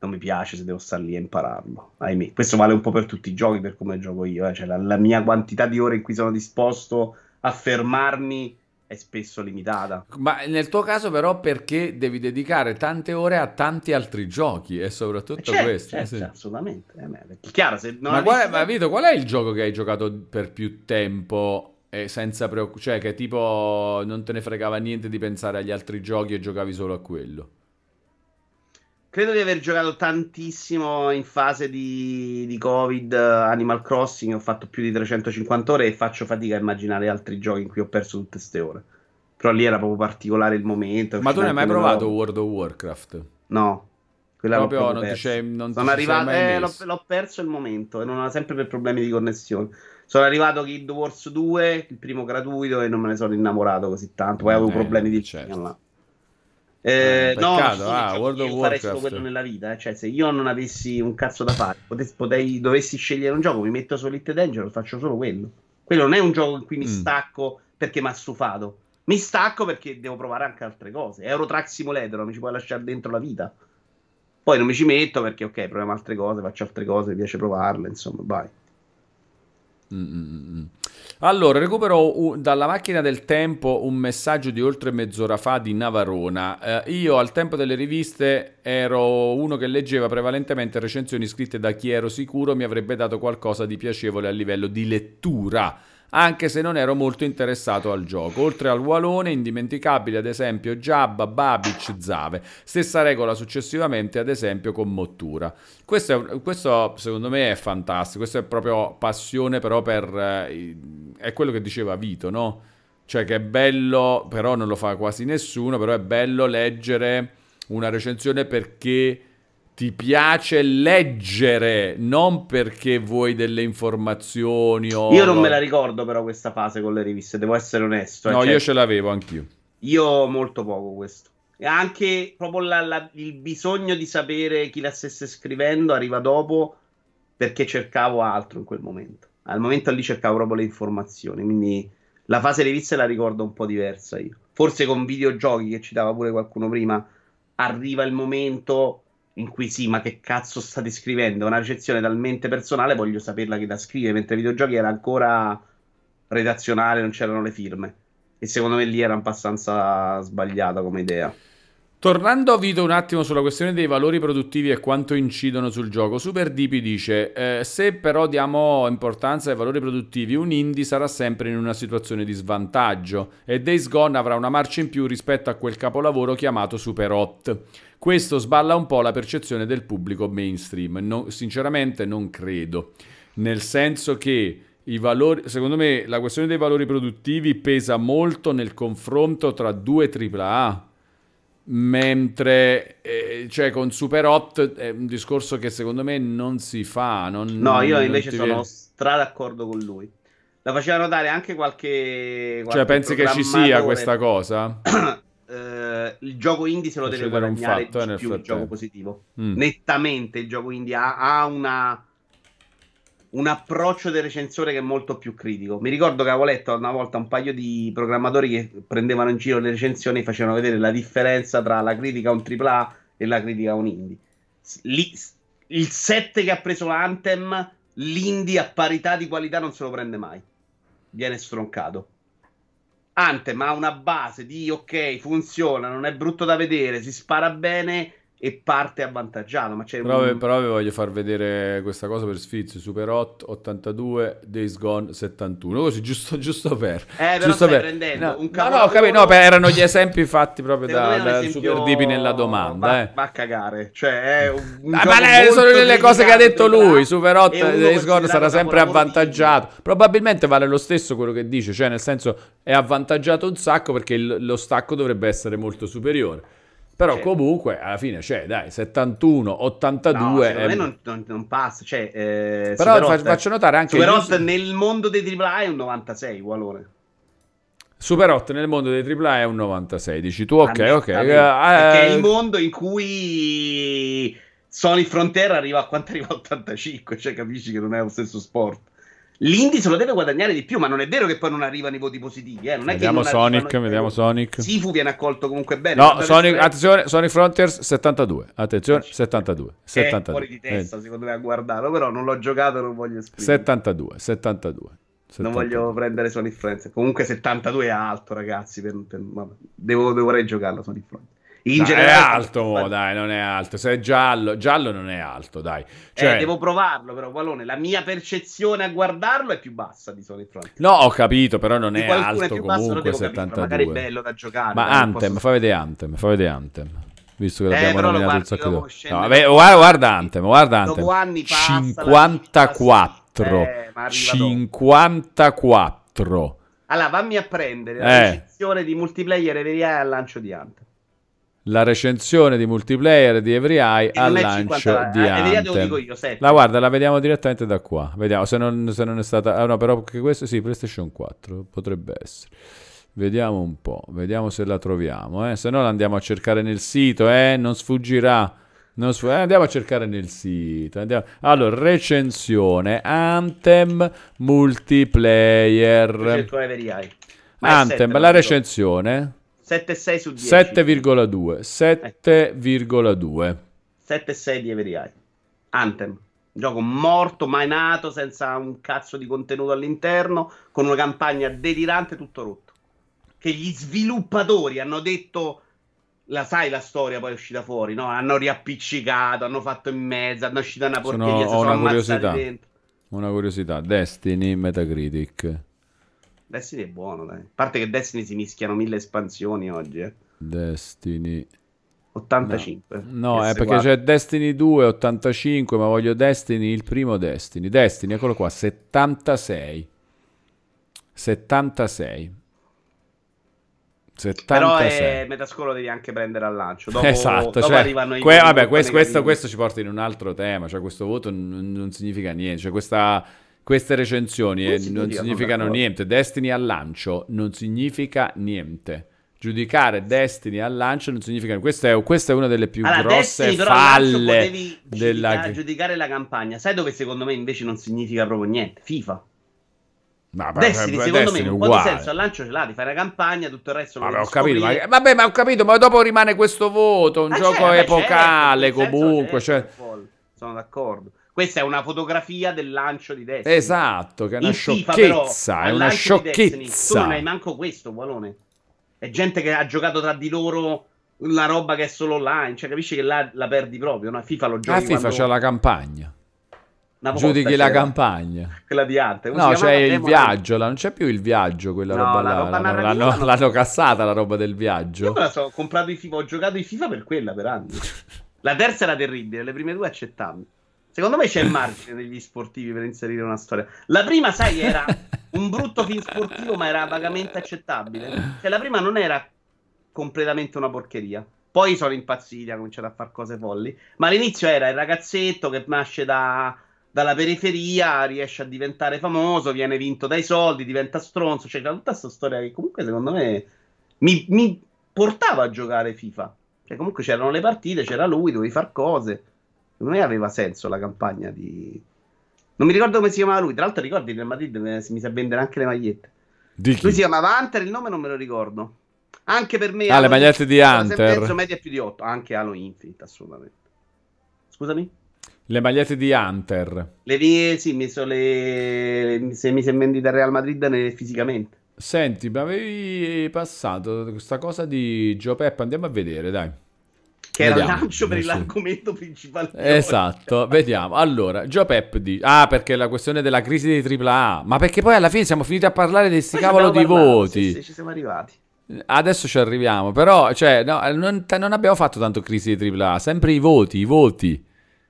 Non mi piace se devo stare lì a impararlo. Ahimè. Questo vale un po' per tutti i giochi, per come gioco io. Eh. Cioè, la, la mia quantità di ore in cui sono disposto a fermarmi è spesso limitata. Ma nel tuo caso, però, perché devi dedicare tante ore a tanti altri giochi e soprattutto certo, questo? Certo, sì. assolutamente. Eh, chiaro, se non ma, qual è, ma Vito, qual è il gioco che hai giocato per più tempo e senza preoccupazione? Cioè, che tipo non te ne fregava niente di pensare agli altri giochi e giocavi solo a quello? Credo di aver giocato tantissimo in fase di, di, Covid Animal Crossing. Ho fatto più di 350 ore e faccio fatica a immaginare altri giochi in cui ho perso tutte queste ore. Però lì era proprio particolare il momento. Ma tu non hai mai provato World of Warcraft? No. Quella proprio, non ti c'è, non Sono arrivato, eh, l'ho, l'ho, perso il momento e non ho sempre per problemi di connessione. Sono arrivato a Guild Wars 2, il primo gratuito, e non me ne sono innamorato così tanto. Poi avevo eh, problemi di certo. là. Eh, eh, no, sì, ah, cioè, World Warcraft. farei solo quello nella vita. Eh. Cioè, se io non avessi un cazzo da fare, potessi, potei, dovessi scegliere un gioco, mi metto su Elite Dangerous, faccio solo quello. Quello non è un gioco in cui mi mm. stacco perché mi ha stufato. Mi stacco perché devo provare anche altre cose. Euro Truck Simulator non mi ci puoi lasciare dentro la vita. Poi non mi ci metto perché, ok, proviamo altre cose, faccio altre cose, mi piace provarle, insomma, vai. Mm-mm. Allora, recupero un, dalla macchina del tempo un messaggio di oltre mezz'ora fa di Navarona. Eh, io al tempo delle riviste ero uno che leggeva prevalentemente recensioni scritte da chi ero sicuro mi avrebbe dato qualcosa di piacevole a livello di lettura anche se non ero molto interessato al gioco. Oltre al Walone, indimenticabile ad esempio Jabba, Babic, Zave. Stessa regola successivamente ad esempio con Mottura. Questo, è, questo secondo me è fantastico, questo è proprio passione però per... Eh, è quello che diceva Vito, no? Cioè che è bello, però non lo fa quasi nessuno, però è bello leggere una recensione perché ti piace leggere, non perché vuoi delle informazioni o... Io non me la ricordo però questa fase con le riviste, devo essere onesto. Eh, no, cioè, io ce l'avevo anch'io. Io molto poco questo. E anche proprio la, la, il bisogno di sapere chi la stesse scrivendo arriva dopo perché cercavo altro in quel momento. Al momento lì cercavo proprio le informazioni, quindi la fase riviste la ricordo un po' diversa io. Forse con videogiochi che citava pure qualcuno prima, arriva il momento in cui sì, ma che cazzo state scrivendo? Una recensione talmente personale, voglio saperla chi la scrive, mentre i videogiochi era ancora redazionale, non c'erano le firme. E secondo me lì era abbastanza sbagliata come idea. Tornando a Vito un attimo sulla questione dei valori produttivi e quanto incidono sul gioco, Super Dipi dice: eh, Se però diamo importanza ai valori produttivi, un indie sarà sempre in una situazione di svantaggio e Days Gone avrà una marcia in più rispetto a quel capolavoro chiamato Super Hot. Questo sballa un po' la percezione del pubblico mainstream. No, sinceramente non credo. Nel senso che valori, secondo me la questione dei valori produttivi pesa molto nel confronto tra due AAA. Mentre eh, cioè con Super Hot è un discorso che secondo me non si fa. Non, no, io invece sono viene... stra d'accordo con lui. La faceva notare anche qualche. qualche cioè, pensi che ci sia questa cosa? eh, il gioco indie se lo deve guadagnare fatto, di più il gioco positivo. Mm. Nettamente il gioco indie ha, ha una, un approccio del recensore che è molto più critico. Mi ricordo che avevo letto una volta un paio di programmatori che prendevano in giro le recensioni e facevano vedere la differenza tra la critica a un AAA e la critica a un indie. Lì, il 7 che ha preso Anthem, l'indie a parità di qualità non se lo prende mai. Viene stroncato. Anthem ha una base di ok, funziona, non è brutto da vedere, si spara bene e parte avvantaggiato. Ma c'è però, un... però vi voglio far vedere questa cosa per sfizio: Super 8 82, Days Gone 71. Così giusto, giusto per. Eh, giusto per... no, un no, no, capito, no, erano gli esempi fatti proprio da, da esempio... Super Dipi nella domanda. Va, eh. va a cagare, cioè ah, ma le, sono le cose che ha detto lui. Super 8 Days Gone sarà sempre avvantaggiato. Probabilmente vale lo stesso quello che dice, cioè nel senso è avvantaggiato un sacco perché il, lo stacco dovrebbe essere molto superiore. Però certo. comunque alla fine c'è, dai, 71, 82. No, è... non, non, non, passa. Cioè, eh, Però Super faccio notare anche. Super 8 nel mondo dei AAA è un 96, Walone. Super 8 nel mondo dei AAA è un 96, dici tu, ok, ok. Uh, Perché è il mondo in cui Sony Frontier arriva a quanto arriva a 85, cioè capisci che non è lo stesso sport. L'Indy se lo deve guadagnare di più, ma non è vero che poi non arrivano i voti positivi. Eh. Vediamo Sonic, vediamo Sonic. Sifu viene accolto comunque bene. No, Sonic, attenzione, Sonic Frontiers 72. Attenzione, 72. 72. È fuori di testa, secondo me, a guardarlo, però non l'ho giocato, non voglio esprimere. 72, 72. 72. Non voglio prendere Sonic Frontiers. Comunque 72 è alto, ragazzi. Per, per, devo, dovrei giocarlo Sonic Frontiers. In dai, generale, è alto, dai, non è alto. Se è giallo, giallo non è alto, dai. Cioè... Eh, devo provarlo, però, Valone. La mia percezione a guardarlo è più bassa di Sonic Frontier. No, ho capito, però non è alto è comunque basso, 72. magari è bello da giocare. Ma Anthem, posso... fa vedere Anthem, fa vedere Anthem. Visto che eh, l'abbiamo nominato un sacco di no, vabbè, guarda, guarda Anthem, guarda anni passa, 54. Eh, 54. Allora, vammi a prendere la eh. sezione di multiplayer e al lancio di Anthem la recensione di multiplayer di Every Eye al lancio 50, di eh, Anthem. Io, la guarda, la vediamo direttamente da qua. Vediamo se non, se non è stata... Ah no, però che questo sì, PlayStation 4, potrebbe essere. Vediamo un po', vediamo se la troviamo. Eh? Se no la andiamo a cercare nel sito, eh? non sfuggirà. Non sfug- eh, andiamo a cercare nel sito. Andiamo... Allora, recensione Anthem multiplayer. Anthem, la recensione. 7,6 su 10. 7,2. 7,2. 7,6 di Every Eye. Anthem. Gioco morto, mai nato, senza un cazzo di contenuto all'interno, con una campagna delirante, tutto rotto. Che gli sviluppatori hanno detto la sai la storia poi è uscita fuori, no? Hanno riappiccicato, hanno fatto in mezzo, hanno uscito una porcheria, sono, ho una curiosità. Una curiosità, Destiny Metacritic. Destiny è buono, dai. A parte che Destiny si mischiano mille espansioni oggi, eh. Destiny 85. No, no è perché c'è Destiny 2 85, ma voglio Destiny, il primo Destiny. Destiny, eccolo qua, 76. 76. 76. Però è Metascore lo devi anche prendere al lancio. Dopo, esatto, dopo cioè, arrivano i que- vabbè, questo, questo, questo, ci porta in un altro tema. Cioè, questo voto non, non significa niente. Cioè, questa queste recensioni eh, non significano niente. Destiny al lancio non significa niente. Giudicare Destiny al lancio non significa niente. Questa è, questa è una delle più allora, grosse Destiny, falle della... Giudicare, giudicare la campagna. Sai dove secondo me invece non significa proprio niente? FIFA. Ma, Destiny, secondo Destiny me, un po' di senso al lancio ce l'ha, di fare la campagna, tutto il resto vabbè, ho capito, ma, vabbè, ma ho capito, ma dopo rimane questo voto, un ah, gioco certo, epocale certo, comunque. Certo, cioè... Sono d'accordo. Questa è una fotografia del lancio di Destiny. Esatto, che è una In sciocchezza, FIFA, è una sciocchezza. Destiny, tu non hai manco questo, Walone. È gente che ha giocato tra di loro la roba che è solo online, cioè capisci che là la perdi proprio, no? FIFA lo giochi La FIFA quando... c'è la campagna. Giudichi la campagna. Quella di arte. no, c'è il viaggio, là, non c'è più il viaggio, quella no, roba là. Roba l'hanno, l'hanno, l'hanno, cassata la roba del viaggio. Io me la so, ho comprato i FIFA, ho giocato i FIFA per quella per anni. La terza era terribile, le prime due accettabili. Secondo me c'è margine degli sportivi per inserire una storia. La prima, sai, era un brutto film sportivo, ma era vagamente accettabile. Cioè, la prima non era completamente una porcheria. Poi sono impazziti, ha cominciato a fare cose folli. Ma all'inizio era il ragazzetto che nasce da, dalla periferia, riesce a diventare famoso, viene vinto dai soldi, diventa stronzo. Cioè, c'era tutta questa storia che comunque secondo me mi, mi portava a giocare FIFA. Cioè, comunque c'erano le partite, c'era lui, dovevi fare cose. Secondo me aveva senso la campagna di... Non mi ricordo come si chiamava lui. Tra l'altro ricordi nel Madrid mi sa vendere anche le magliette. Lui si chiamava Hunter, il nome non me lo ricordo. Anche per me... Ah, le magliette di Hunter. Penso media più di 8. Anche Halo Infinite, assolutamente. Scusami? Le magliette di Hunter. Le vie, sì, mi sono le... Se mi è vendita Real Madrid fisicamente. Senti, mi avevi passato questa cosa di Joe Pep. Andiamo a vedere, dai. Che vediamo, era il lancio per l'argomento principale. Esatto, vediamo. Allora, Joe Pep dice... Ah, perché la questione della crisi dei AAA. Ma perché poi alla fine siamo finiti a parlare di questi cavolo di parlato, voti. Sì, sì, ci siamo arrivati. Adesso ci arriviamo, però cioè, no, non, non, abbiamo fatto tanto crisi di AAA, sempre i voti, i voti.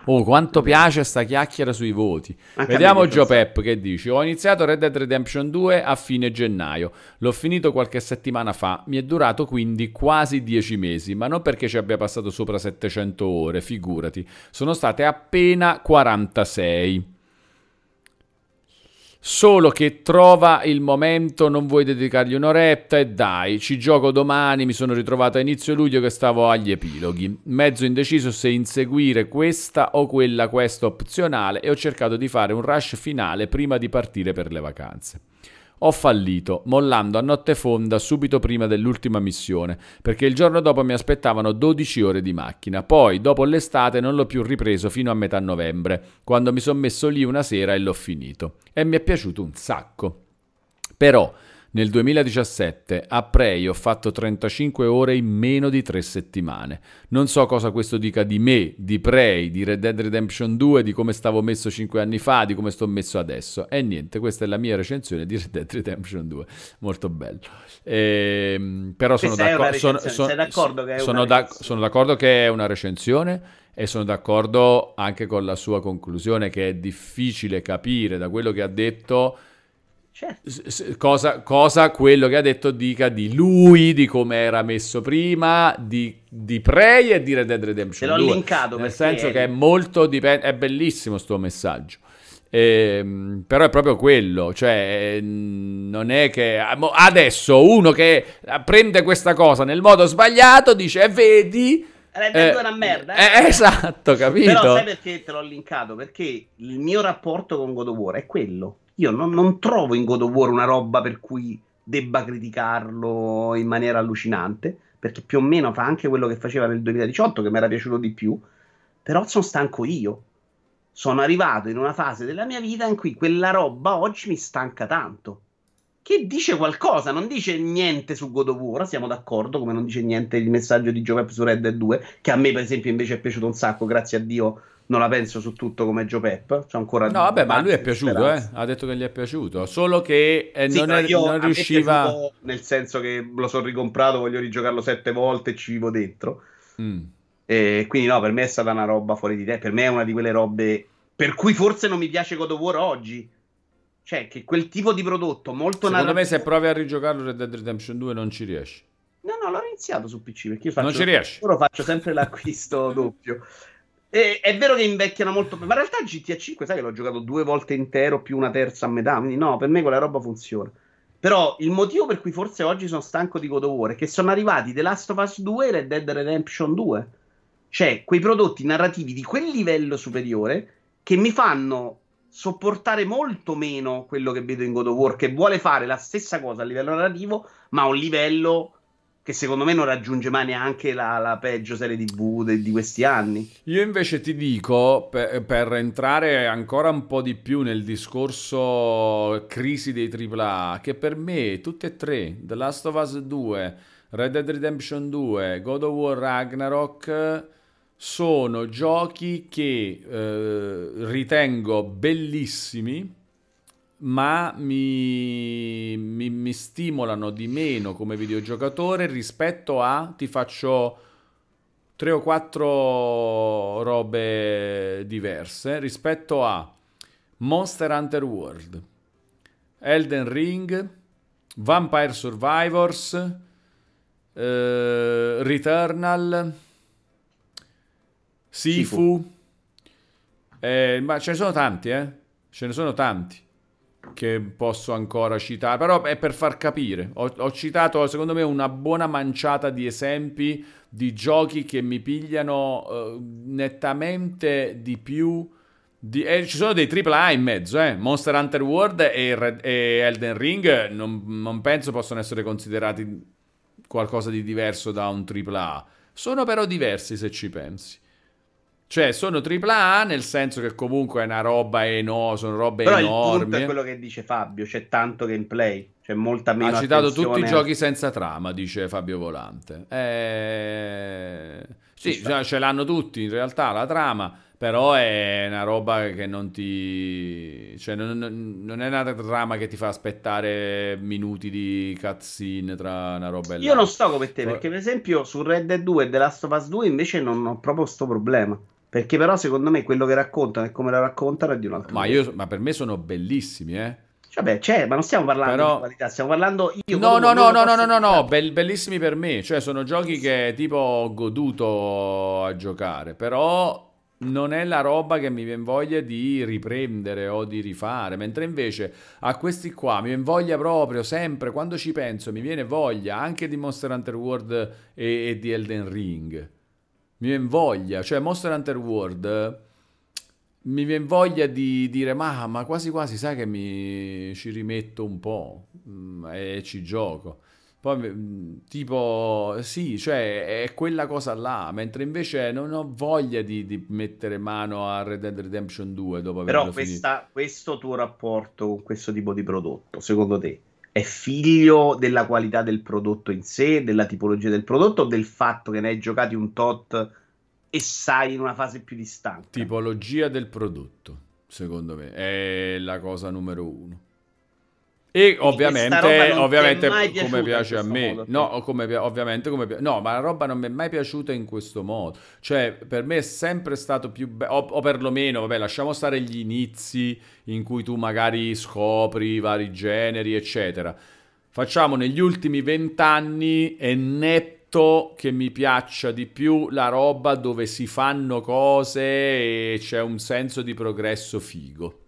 Oh, quanto piace sta chiacchiera sui voti. Anche Vediamo Joe Pep che dice: Ho iniziato Red Dead Redemption 2 a fine gennaio. L'ho finito qualche settimana fa. Mi è durato quindi quasi 10 mesi, ma non perché ci abbia passato sopra 700 ore, figurati. Sono state appena 46 solo che trova il momento, non vuoi dedicargli un'oretta e dai, ci gioco domani, mi sono ritrovato a inizio luglio che stavo agli epiloghi, mezzo indeciso se inseguire questa o quella questa opzionale e ho cercato di fare un rush finale prima di partire per le vacanze. Ho fallito, mollando a notte fonda subito prima dell'ultima missione, perché il giorno dopo mi aspettavano 12 ore di macchina. Poi, dopo l'estate, non l'ho più ripreso fino a metà novembre, quando mi sono messo lì una sera e l'ho finito. E mi è piaciuto un sacco. Però, nel 2017 a Prey ho fatto 35 ore in meno di 3 settimane. Non so cosa questo dica di me, di Prey, di Red Dead Redemption 2, di come stavo messo 5 anni fa, di come sto messo adesso. E niente, questa è la mia recensione di Red Dead Redemption 2. Molto bello. Ehm, però sono, d'accordo, sono, sono, d'accordo che sono, da, sono d'accordo che è una recensione e sono d'accordo anche con la sua conclusione che è difficile capire da quello che ha detto Certo. Cosa, cosa, quello che ha detto dica di lui, di come era messo prima, di, di Prey e di Red Dead Redemption Te l'ho 2. linkato nel senso che è molto dipendente, è bellissimo sto messaggio. Eh, però è proprio quello, cioè non è che adesso uno che prende questa cosa nel modo sbagliato dice e vedi Red Dead eh, è una merda. Eh? Eh, esatto, capito? Però sai perché te l'ho linkato? Perché il mio rapporto con God of War è quello io non, non, trovo in God of War una roba per cui debba criticarlo in maniera allucinante, perché più o meno fa anche quello che faceva nel 2018, che mi era piaciuto di più, però sono stanco io. Sono arrivato in una fase della mia vita in cui quella roba oggi mi stanca tanto. Che dice qualcosa, non dice niente su God of War, siamo d'accordo, come non dice niente il messaggio di Giovanni su Red Dead 2, che a me per esempio invece è piaciuto un sacco, grazie a Dio non la penso su tutto come Joe Pep. C'è ancora no, vabbè, ma lui è piaciuto, eh? ha detto che gli è piaciuto. Solo che eh, sì, non, è, non riusciva. nel senso che lo sono ricomprato, voglio rigiocarlo sette volte e ci vivo dentro. Mm. E quindi, no, per me è stata una roba fuori di te. Per me è una di quelle robe per cui forse non mi piace God of War oggi. Cioè, che quel tipo di prodotto molto Secondo narrativo... me, se provi a rigiocarlo Red Dead Redemption 2, non ci riesci. No, no, l'ho iniziato su PC perché io faccio, non ci riesci. Ora faccio sempre l'acquisto doppio. E, è vero che invecchiano molto, ma in realtà GTA 5, sai che l'ho giocato due volte intero più una terza a metà, quindi no, per me quella roba funziona. Però il motivo per cui forse oggi sono stanco di God of War è che sono arrivati The Last of Us 2 e Red Dead Redemption 2. Cioè, quei prodotti narrativi di quel livello superiore che mi fanno sopportare molto meno quello che vedo in God of War, che vuole fare la stessa cosa a livello narrativo, ma a un livello che secondo me non raggiunge mai neanche la, la peggio serie TV de, di questi anni. Io invece ti dico, per, per, entrare ancora un po' di più nel discorso crisi dei AAA, che per me tutte e tre, The Last of Us 2, Red Dead Redemption 2, God of War Ragnarok, sono giochi che eh, ritengo bellissimi ma mi, mi, mi, stimolano di meno come videogiocatore rispetto a ti faccio tre o quattro robe diverse rispetto a Monster Hunter World, Elden Ring, Vampire Survivors, eh, Returnal, Sifu, eh, ma ce ne sono tanti, eh? Ce ne sono tanti che posso ancora citare, però è per far capire. Ho, ho, citato, secondo me, una buona manciata di esempi di giochi che mi pigliano uh, nettamente di più. Di, eh, ci sono dei AAA in mezzo, eh. Monster Hunter World e, Red, e Elden Ring non, non, penso possano essere considerati qualcosa di diverso da un AAA. Sono però diversi se ci pensi. Cioè, sono AAA nel senso che comunque è una roba enorme, sono robe Però enormi. Però il punto è quello che dice Fabio, c'è tanto gameplay. C'è molta meno Ha citato tutti i giochi senza trama, dice Fabio Volante. Eh... Sì, ce l'hanno tutti in realtà la trama, però è una roba che non ti... Cioè, non, non è una trama che ti fa aspettare minuti di cutscene tra una roba e l'altra. Io non sto come te, perché per esempio su Red Dead 2 e The Last of Us 2 invece non ho proprio questo problema. Perché però secondo me quello che raccontano e come lo raccontano è di un altro ma, io, ma per me sono bellissimi, eh. Vabbè, c'è, ma non stiamo parlando Però... di qualità, stiamo parlando io. No, no, no, no, no, no, no, no, Bell- bellissimi per me, cioè sono giochi che tipo ho goduto a giocare, però non è la roba che mi viene voglia di riprendere o di rifare, mentre invece a questi qua mi viene voglia proprio sempre, quando ci penso, mi viene voglia anche di Monster Hunter World e, e di Elden Ring. Mi viene voglia, cioè Monster Hunter World mi viene voglia di dire ma, ma, quasi quasi sai che mi ci rimetto un po' mm, e ci gioco. Poi mm, tipo sì, cioè è quella cosa là, mentre invece non ho voglia di, di mettere mano a Red Dead Redemption 2 dopo Però questa, questo tuo rapporto con questo tipo di prodotto, secondo te, è figlio della qualità del prodotto in sé, della tipologia del prodotto o del fatto che ne hai giocati un tot e sai in una fase più distante. Tipologia del prodotto, secondo me, è la cosa numero uno. E ovviamente, ovviamente come piace a me, modo, no, come, ovviamente come piace, no, ma la roba non mi è mai piaciuta in questo modo. Cioè, per me è sempre stato più bello, o, o, perlomeno, vabbè, lasciamo stare gli inizi in cui tu magari scopri i vari generi, eccetera. Facciamo negli ultimi vent'anni è netto che mi piaccia di più la roba dove si fanno cose e c'è un senso di progresso figo.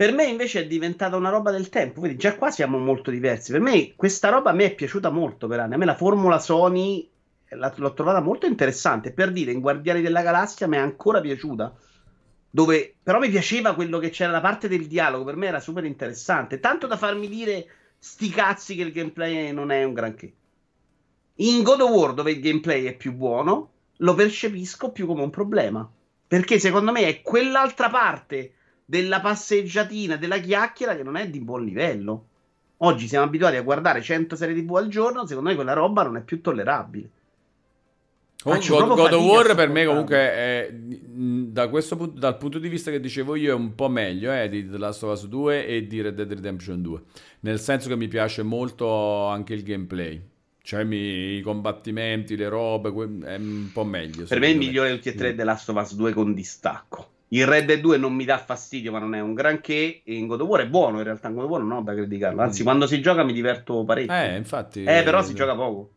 Per me invece è diventata una roba del tempo, vedi, già qua siamo molto diversi. Per me questa roba a me è piaciuta molto per anni. A me la formula Sony l'ho trovata molto interessante. Per dire, in Guardiani della Galassia mi è ancora piaciuta. Dove però mi piaceva quello che c'era la parte del dialogo, per me era super interessante. Tanto da farmi dire sti cazzi che il gameplay non è un granché. In God of War, dove il gameplay è più buono, lo percepisco più come un problema. Perché secondo me è quell'altra parte della passeggiatina, della chiacchiera che non è di buon livello. Oggi siamo abituati a guardare 100 serie TV al giorno, secondo me quella roba non è più tollerabile. God, God of War per me comunque è, da questo punto, dal punto di vista che dicevo io è un po' meglio eh, di The Last of Us 2 e di Red Dead Redemption 2 nel senso che mi piace molto anche il gameplay cioè mi, i combattimenti, le robe, è un po' meglio. Per me è il migliore tutti e tre The Last of Us 2 con distacco. Il Red Dead 2 non mi dà fastidio, ma non è un granché. E in God of War è buono, in realtà in God of War non ho da criticarlo. Anzi, mm. quando si gioca mi diverto parecchio. Eh, infatti. Eh, però si gioca poco.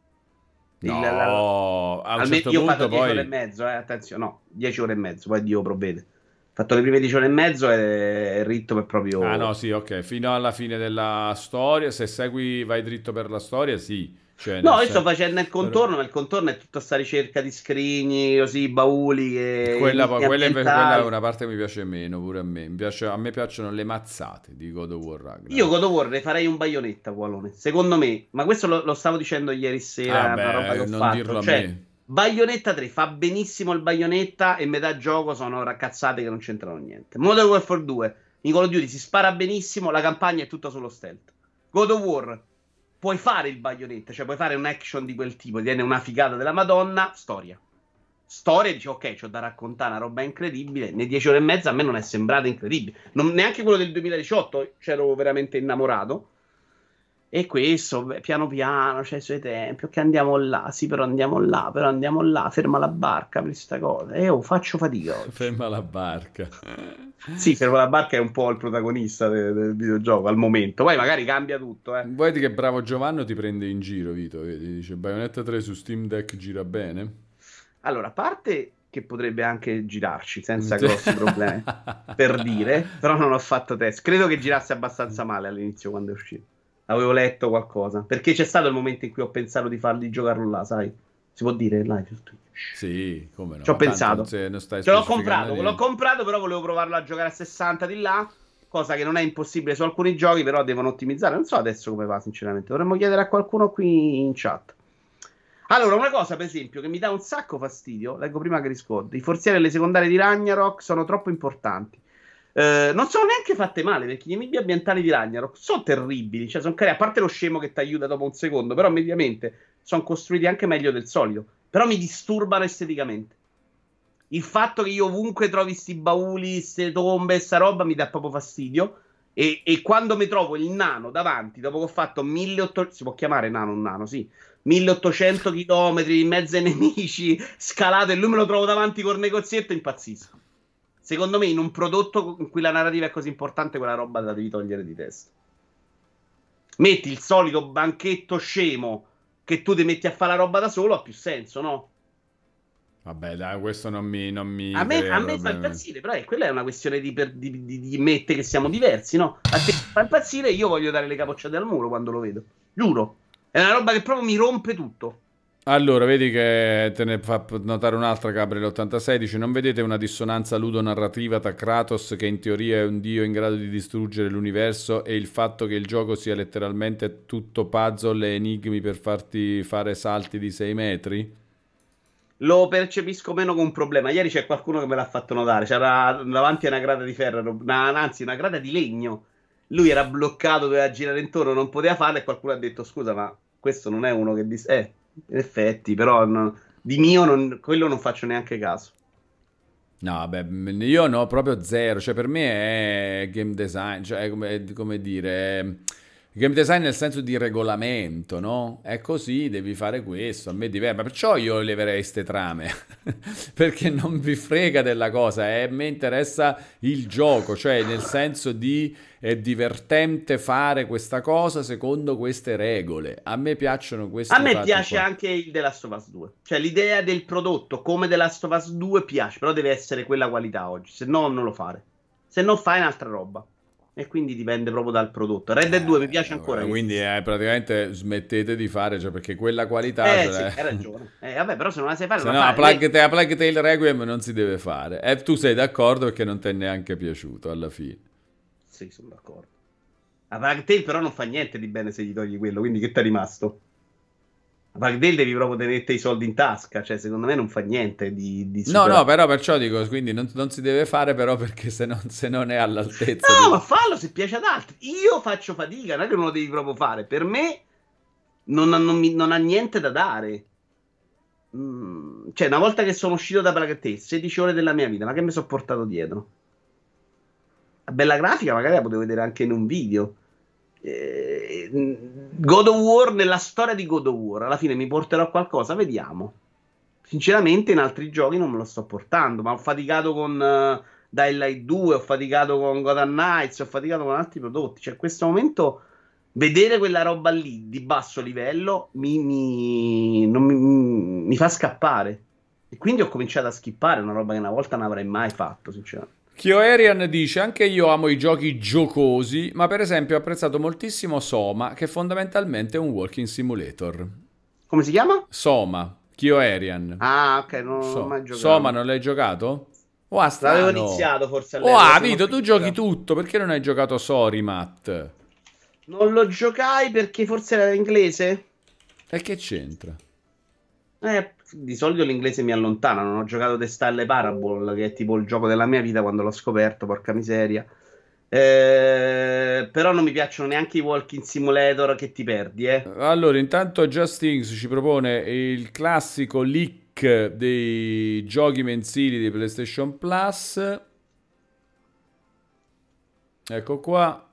No, il, la, la, a un certo io ho fatto 10 poi... ore e mezzo, eh, attenzione, no, 10 ore e mezzo, poi Dio provvede. Ho fatto le prime 10 ore e mezzo e il ritmo è proprio... Ah no, sì, ok, fino alla fine della storia, se segui, vai dritto per la storia, sì. Cioè, no, io sto facendo il contorno, però... ma il contorno è tutta questa ricerca di scrigni, così, bauli. E quella, quella, quella, è una parte che mi piace meno, pure a me. Piace, a me piacciono le mazzate di God of War Ragnarok. Io God of War ne farei un baionetta, Gualone. Secondo me, ma questo lo, lo stavo dicendo ieri sera, ah, una roba che ho non fatto. Dirlo cioè, a me. Bayonetta 3 fa benissimo il Bayonetta e metà gioco sono raccazzate che non c'entrano niente. Modern Warfare 2, in Call of Duty si spara benissimo, la campagna è tutta sullo stealth. God of War puoi fare il baionetta, cioè puoi fare un action di quel tipo, viene una figata della Madonna, storia. Storia, dici ok, c'ho da raccontare una roba incredibile, nei dieci ore e mezza a me non è sembrato incredibile, non, neanche quello del 2018 c'ero veramente innamorato, e questo, piano piano, c'è cioè, i suoi tempi, ok andiamo là, sì però andiamo là, però andiamo là, ferma la barca per questa cosa. E oh, faccio fatica oggi. Ferma la barca. Sì, ferma la barca è un po' il protagonista del, del videogioco al momento, poi magari cambia tutto. Eh. Vedi che bravo Giovanni ti prende in giro, Vito, vedi? Dice Bayonetta 3 su Steam Deck gira bene? Allora, a parte che potrebbe anche girarci senza grossi problemi, per dire, però non ho fatto test. Credo che girasse abbastanza male all'inizio quando è uscito avevo letto qualcosa. Perché c'è stato il momento in cui ho pensato di farli giocarlo là, sai? Si può dire live su Twitch? Sì, come no. Ci ho pensato. Ce l'ho comprato, l'ho comprato, però volevo provarlo a giocare a 60 di là. Cosa che non è impossibile su alcuni giochi, però devono ottimizzare. Non so adesso come va, sinceramente. Dovremmo chiedere a qualcuno qui in chat. Allora, una cosa, per esempio, che mi dà un sacco fastidio, leggo prima che rispondo. I forzieri e le secondarie di Ragnarok sono troppo importanti. Eh, non sono neanche fatte male perché gli nemici ambientali di Ragnarok sono terribili. Cioè, sono carini, a parte lo scemo che ti aiuta dopo un secondo, però mediamente sono costruiti anche meglio del solito. Però mi disturbano esteticamente. Il fatto che io ovunque trovi questi bauli, queste tombe, sta roba mi dà proprio fastidio. E, e, quando mi trovo il nano davanti, dopo che ho fatto 1800, si può chiamare nano un nano, sì, 1800 km in mezzo ai nemici, scalato e lui me lo trovo davanti col negozietto, impazzisco. Secondo me, in un prodotto in cui la narrativa è così importante, quella roba la devi togliere di testa. Metti il solito banchetto scemo che tu ti metti a fare la roba da solo, ha più senso, no? Vabbè, dai, questo non mi. Non mi a me, a me fa impazzire, però è, quella è una questione di, per, di, di, di mette che siamo diversi, no? A te fa impazzire, io voglio dare le capocciate al muro quando lo vedo. Giuro. È una roba che proprio mi rompe tutto. Allora, vedi che te ne fa notare un'altra Gabriele 86, dice non vedete una dissonanza ludonarrativa tra Kratos che in teoria è un dio in grado di distruggere l'universo e il fatto che il gioco sia letteralmente tutto puzzle e enigmi per farti fare salti di 6 metri? Lo percepisco meno come un problema. Ieri c'è qualcuno che me l'ha fatto notare, c'era davanti a una grada di ferro, una, anzi una grada di legno. Lui era bloccato, doveva girare intorno, non poteva farlo e qualcuno ha detto scusa ma questo non è uno che dice... Eh, in effetti, però no, di mio non, quello non faccio neanche caso. No, vabbè, io no, proprio zero. Cioè, per me è game design, cioè, come, come dire, è game design nel senso di regolamento, no? È così, devi fare questo. A me diverso. Perciò io leverei queste trame. perché non vi frega della cosa. Eh? mi interessa il gioco, cioè nel senso di è divertente fare questa cosa secondo queste regole. A me piacciono queste A me piace qua. anche il The Last of Us 2. Cioè l'idea del prodotto come The Last of Us 2 piace, però deve essere quella qualità oggi, se no non lo fare. Se no fai un'altra roba. E quindi dipende proprio dal prodotto. Red Dead 2 mi piace ancora. Eh, quindi eh, praticamente smettete di fare, cioè perché quella qualità... Eh cioè... sì, hai ragione. Eh, vabbè, però se non la sai fare... Se no, a Plague, a Plague Tale Requiem non si deve fare. E tu sei d'accordo perché non ti è neanche piaciuto alla fine. Sì, sono d'accordo. A Plague però non fa niente di bene se gli togli quello, quindi che ti è rimasto? Plague devi proprio tenere i soldi in tasca, cioè secondo me non fa niente di... di no, no, però perciò dico, quindi non, non, si deve fare però perché se non, se non è all'altezza... No, di... ma fallo se piace ad altri. Io faccio fatica, non è che non lo devi proprio fare. Per me non ha, non mi, non ha niente da dare. Mm, cioè, una volta che sono uscito da Plague 16 ore della mia vita, ma che mi sono portato dietro? La bella grafica magari la potevo vedere anche in un video. Eh, God of War nella storia di God of War alla fine mi porterò qualcosa? Vediamo. Sinceramente in altri giochi non me lo sto portando ma ho faticato con uh, Dying Light 2 ho faticato con Gotham Knights ho faticato con altri prodotti. Cioè in questo momento vedere quella roba lì di basso livello mi, mi, mi, mi fa scappare. E quindi ho cominciato a skippare una roba che una volta non avrei mai fatto sinceramente Kyoerian dice anche io amo i giochi giocosi, ma per esempio ho apprezzato moltissimo Soma, che fondamentalmente è un walking simulator. Come si chiama? Soma, Kyoerian. Ah, ok, non so. l'ho mai giocato. Soma non l'hai giocato? Oh, ah, L'avevo iniziato forse all'epoca. Oh, ah, Vito, tu giochi tutto, perché non hai giocato Sorry, Matt? Non lo giocai perché forse era in inglese. E che c'entra? Eh, di solito l'inglese mi allontana. Non ho giocato The Stelle Parable, che è tipo il gioco della mia vita quando l'ho scoperto, porca miseria. Eh, però non mi piacciono neanche i walking simulator che ti perdi. Eh. Allora, intanto Justings ci propone il classico leak dei giochi mensili di PlayStation Plus. Ecco qua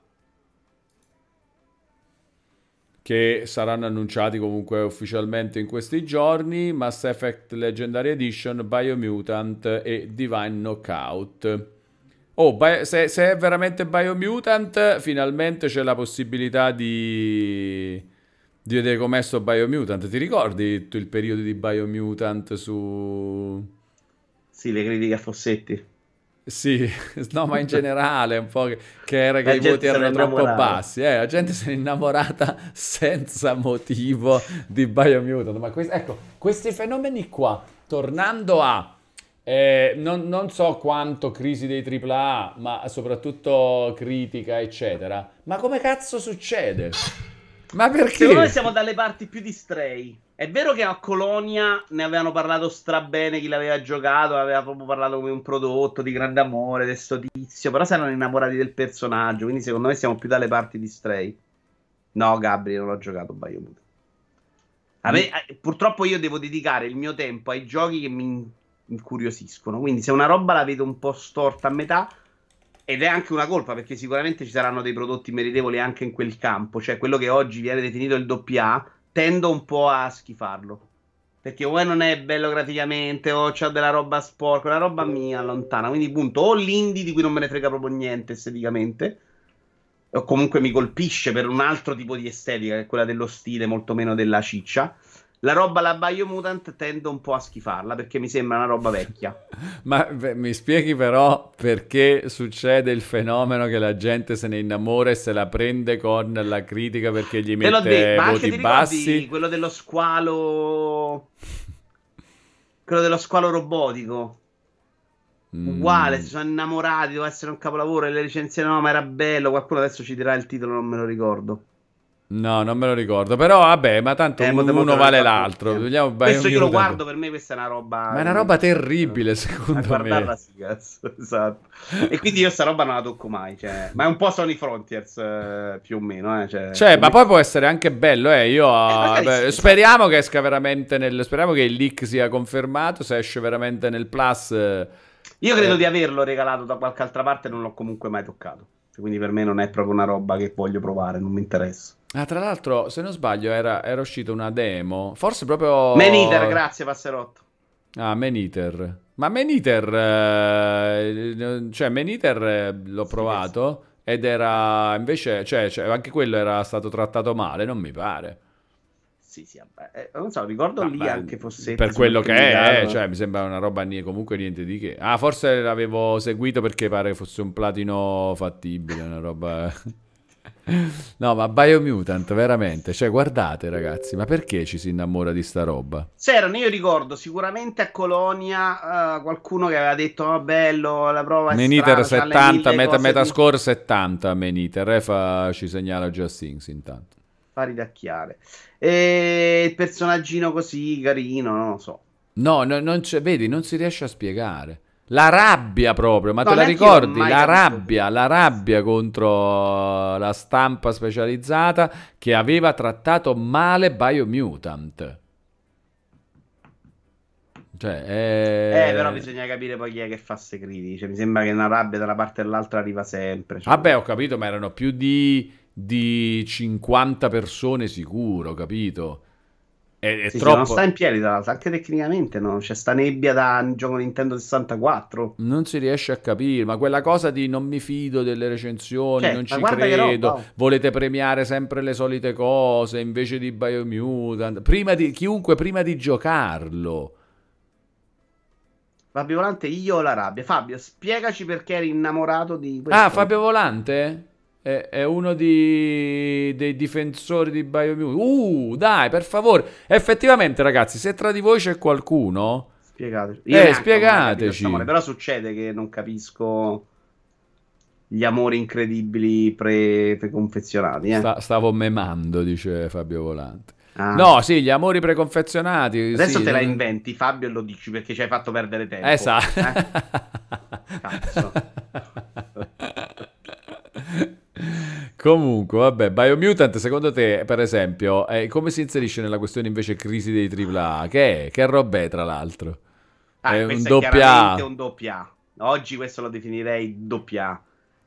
che saranno annunciati comunque ufficialmente in questi giorni, Mass Effect Legendary Edition, Biomutant e Divine Knockout. Oh, se, se, è veramente Biomutant, finalmente c'è la possibilità di, di vedere com'è sto Biomutant. Ti ricordi il periodo di Biomutant su... Sì, le critiche a Fossetti. Sì, no, ma in generale un po' che, che era che i voti erano troppo bassi. Eh, la gente si è innamorata senza motivo di Biomutant. Ma questi, ecco, questi fenomeni qua, tornando a... Eh, non, non, so quanto crisi dei AAA, ma soprattutto critica, eccetera. Ma come cazzo succede? Ma perché? Secondo me siamo dalle parti più di Stray. È vero che a Colonia ne avevano parlato strabene chi l'aveva giocato, aveva proprio parlato come un prodotto di grande amore, di sto tizio, però si erano innamorati del personaggio, quindi secondo me siamo più dalle parti di Stray. No, Gabri, non ho giocato Biomutant. A me, eh, purtroppo io devo dedicare il mio tempo ai giochi che mi incuriosiscono, quindi se una roba la vedo un po' storta a metà, ed è anche una colpa perché sicuramente ci saranno dei prodotti meritevoli anche in quel campo, cioè quello che oggi viene definito il doppia tendo un po' a schifarlo. Perché o non è bello graficamente, o c'è della roba sporca, una roba mia lontana. Quindi, punto, o l'indie di cui non me ne frega proprio niente esteticamente, o comunque mi colpisce per un altro tipo di estetica, che è quella dello stile, molto meno della ciccia. La roba la Biomutant tendo un po' a schifarla perché mi sembra una roba vecchia. Ma beh, mi spieghi però perché succede il fenomeno che la gente se ne innamora e se la prende con la critica perché gli mette de- voti bassi? Quello dello squalo... Quello dello squalo robotico. Mm. Uguale, si sono innamorati, doveva essere un capolavoro e le recensioni no, ma era bello. Qualcuno adesso ci dirà il titolo, non me lo ricordo. No, non me lo ricordo. Però vabbè, ma tanto eh, uno vale l'altro. Vogliamo, Questo io lo guardo, per me questa è una roba... Ma è una roba terribile, secondo a guardarla sì, cazzo, esatto. e quindi io sta roba non la tocco mai, cioè... Ma è un po' Sony Frontiers, eh, più o meno, eh. Cioè, cioè ma poi può essere anche bello, eh. Io... Eh, beh, speriamo che esca veramente nel... Speriamo che il leak sia confermato, se esce veramente nel Plus... Io credo eh. di averlo regalato da qualche altra parte, non l'ho comunque mai toccato. Quindi per me non è proprio una roba che voglio provare, non mi interessa. Ah, tra l'altro, se non sbaglio, era, era uscita una demo. Forse proprio. Maniter, grazie, Passerotto. Ah, Maniter. Ma Maniter. Eh, cioè, Maniter eh, l'ho sì, provato. Sì. Ed era invece. Cioè, cioè, anche quello era stato trattato male, non mi pare. Sì, sì, eh, non so, ricordo ah, lì beh, anche fosse per quello che è, eh, cioè mi sembra una roba comunque niente di che. Ah, forse l'avevo seguito perché pare fosse un platino fattibile, una roba No, ma Biomutant, veramente. Cioè, guardate, ragazzi, ma perché ci si innamora di sta roba? C'erano, io ricordo sicuramente a Colonia uh, qualcuno che aveva detto: oh, bello, la prova è Meniter 70, meta, metascore di... 70. Meniter, eh, fa, ci segnala Just Things intanto. Fa ridacchiare. E il personaggino così carino, non lo so. No, no non vedi, non si riesce a spiegare. La rabbia proprio, ma no, te la ricordi? La rabbia, la rabbia contro la stampa specializzata che aveva trattato male Biomutant. Cioè, è... Eh, però bisogna capire poi chi è che fa queste critiche. Cioè, mi sembra che una rabbia da una parte dall'altra arriva sempre. Cioè... Vabbè, ho capito, ma erano più di, di 50 persone sicuro, capito? È, è sì, troppo... non sta in piedi, tra l'altro, anche tecnicamente no? c'è sta nebbia da gioco Nintendo 64. Non si riesce a capire, ma quella cosa di non mi fido delle recensioni, cioè, non ci credo, no, volete premiare sempre le solite cose invece di Biomutant, prima di, chiunque prima di giocarlo. Fabio Volante, io ho la rabbia. Fabio, spiegaci perché eri innamorato di questo. Ah, Fabio Volante? È, è uno di, dei difensori di Biomutant. Uh, dai, per favore. Effettivamente, ragazzi, se tra di voi c'è qualcuno... Spiegateci. eh, spiegateci. Amore, però succede che non capisco gli amori incredibili pre- preconfezionati. Eh. Sta, stavo memando, dice Fabio Volante. Ah. No, sì, gli amori preconfezionati. Adesso sì, te la inventi, Fabio, e lo dici perché ci hai fatto perdere tempo. Esatto. Eh? Cazzo. Comunque, vabbè, Biomutant, secondo te, per esempio, eh, come si inserisce nella questione invece crisi dei AAA? Che è? Che roba è, tra l'altro? Ah, è un doppia A. un doppia Oggi questo lo definirei doppia A.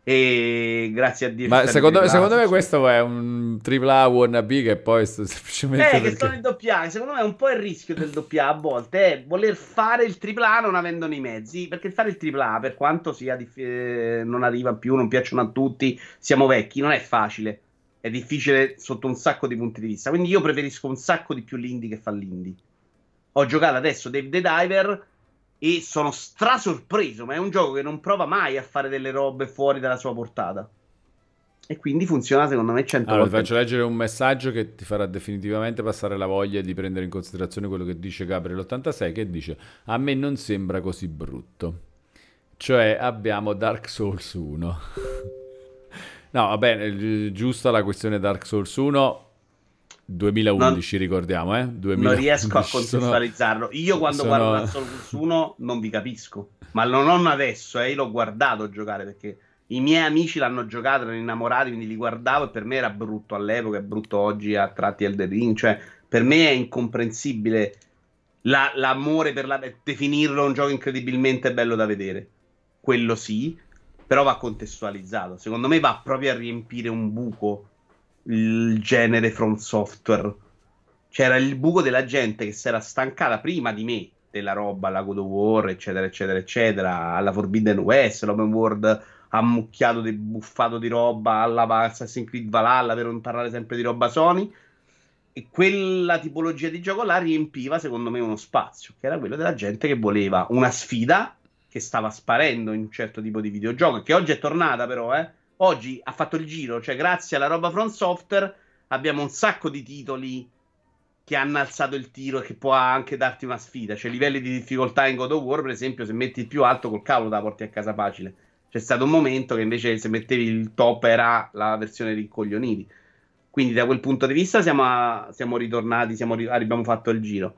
E grazie a Dio. Ma secondo, secondo, me questo è un AAA wannabe che poi semplicemente. Eh, perché... che sono in doppia. Secondo me è un po' il rischio del doppia a volte è voler fare il AAA non avendone i mezzi. Perché fare il AAA, per quanto sia dif- eh, non arriva più, non piacciono a tutti, siamo vecchi, non è facile. È difficile sotto un sacco di punti di vista. Quindi io preferisco un sacco di più l'indie che fa l'indie. Ho giocato adesso Dave the Diver e sono strasorpreso, ma è un gioco che non prova mai a fare delle robe fuori dalla sua portata. E quindi funziona secondo me 100 allora, volte. Ti faccio leggere un messaggio che ti farà definitivamente passare la voglia di prendere in considerazione quello che dice Gabriel 86 che dice a me non sembra così brutto. Cioè abbiamo Dark Souls 1. no, va bene, giusta la questione Dark Souls 1 2011 non, ricordiamo, eh? 2011. Non riesco a contestualizzarlo. Io quando sono... guardo la Solo Plus 1 non vi capisco, ma non, non adesso, eh? io l'ho guardato giocare perché i miei amici l'hanno giocato, erano innamorati, quindi li guardavo e per me era brutto all'epoca, è brutto oggi a tratti Elden Ring, cioè per me è incomprensibile la, l'amore per la, definirlo un gioco incredibilmente bello da vedere. Quello sì, però va contestualizzato. Secondo me va proprio a riempire un buco il genere From Software. C'era il buco della gente che si era stancata prima di me della roba alla God of War, eccetera, eccetera, eccetera, alla Forbidden West, l'open world ammucchiato, di, buffato di roba, alla Assassin's Creed Valhalla, per non parlare sempre di roba Sony. E quella tipologia di gioco là riempiva, secondo me, uno spazio, che era quello della gente che voleva una sfida che stava sparendo in un certo tipo di videogioco, che oggi è tornata però, eh oggi ha fatto il giro, cioè grazie alla roba From Software abbiamo un sacco di titoli che hanno alzato il tiro e che può anche darti una sfida. Cioè, livelli di difficoltà in God of War, per esempio, se metti il più alto col cavolo da porti a casa facile. C'è stato un momento che invece se mettevi il top era la versione rincoglioniti. Quindi da quel punto di vista siamo, a, siamo ritornati, siamo, abbiamo fatto il giro.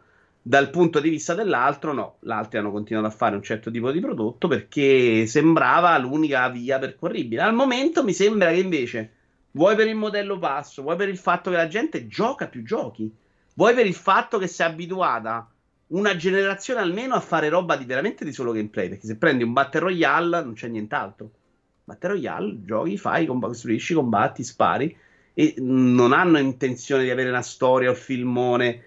Dal punto di vista dell'altro, no, l'altro hanno continuato a fare un certo tipo di prodotto perché sembrava l'unica via percorribile. Al momento mi sembra che invece, vuoi per il modello passo, vuoi per il fatto che la gente gioca più giochi, vuoi per il fatto che si è abituata una generazione almeno a fare roba di veramente di solo gameplay. Perché se prendi un Battle Royale non c'è nient'altro. Battle Royale, giochi, fai, costruisci, combatti, spari e non hanno intenzione di avere una storia o filmone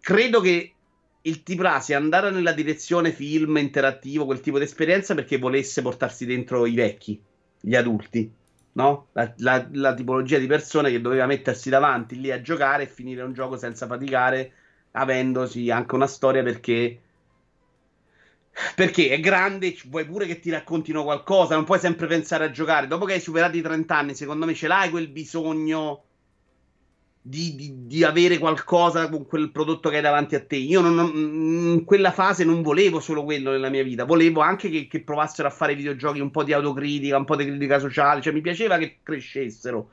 credo che il T sia andare nella direzione film interattivo, quel tipo di esperienza, perché volesse portarsi dentro i vecchi, gli adulti, no? La, la, la, tipologia di persone che doveva mettersi davanti lì a giocare e finire un gioco senza faticare, avendosi anche una storia perché. Perché è grande, vuoi pure che ti raccontino qualcosa, non puoi sempre pensare a giocare. Dopo che hai superato i 30 anni, secondo me ce l'hai quel bisogno di, di, di, avere qualcosa con quel prodotto che hai davanti a te. Io non, in quella fase non volevo solo quello nella mia vita, volevo anche che, che, provassero a fare videogiochi un po' di autocritica, un po' di critica sociale, cioè mi piaceva che crescessero.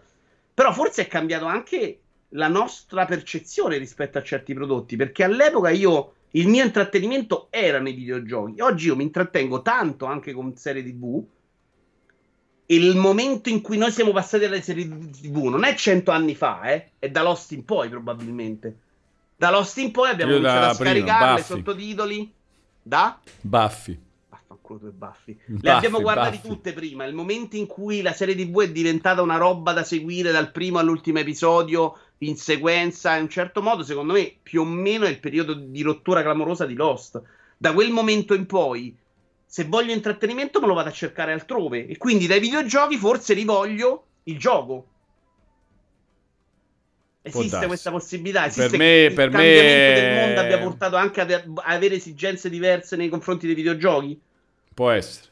Però forse è cambiato anche la nostra percezione rispetto a certi prodotti, perché all'epoca io il mio intrattenimento erano i videogiochi. Oggi io mi intrattengo tanto anche con serie TV il momento in cui noi siamo passati alle serie TV non è cento anni fa, eh? è da Lost in poi probabilmente. Da Lost in poi abbiamo Io iniziato a scaricarle sottotitoli da Buffy. Vaffanculo due Buffy. Le abbiamo guardate Buffy. tutte prima. Il momento in cui la serie TV è diventata una roba da seguire dal primo all'ultimo episodio in sequenza, in un certo modo, secondo me, più o meno è il periodo di rottura clamorosa di Lost. Da quel momento in poi se voglio intrattenimento me lo vado a cercare altrove. E quindi dai videogiochi forse rivoglio il gioco. Esiste questa possibilità. Esiste per me, che il per cambiamento me... del mondo abbia portato anche ad avere esigenze diverse nei confronti dei videogiochi? Può essere.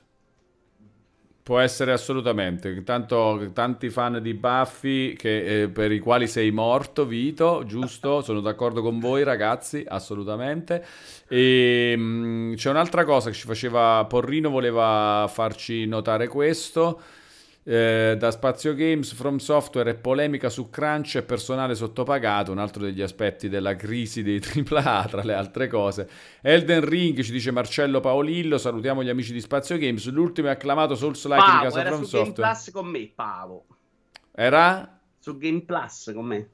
Può essere assolutamente. Tanto, tanti fan di Buffy che, eh, per i quali sei morto, Vito, giusto? Sono d'accordo con voi, ragazzi, assolutamente. E mh, mm, c'è un'altra cosa che ci faceva Porrino, voleva farci notare questo. Eh, da Spazio Games, From Software e polemica su crunch e personale sottopagato, un altro degli aspetti della crisi dei AAA, tra le altre cose. Elden Ring, ci dice Marcello Paolillo, salutiamo gli amici di Spazio Games, l'ultimo è acclamato Souls-like Pavo, di casa era From su Software. Game Plus con me, Pavo. Era? Su Game Plus con me.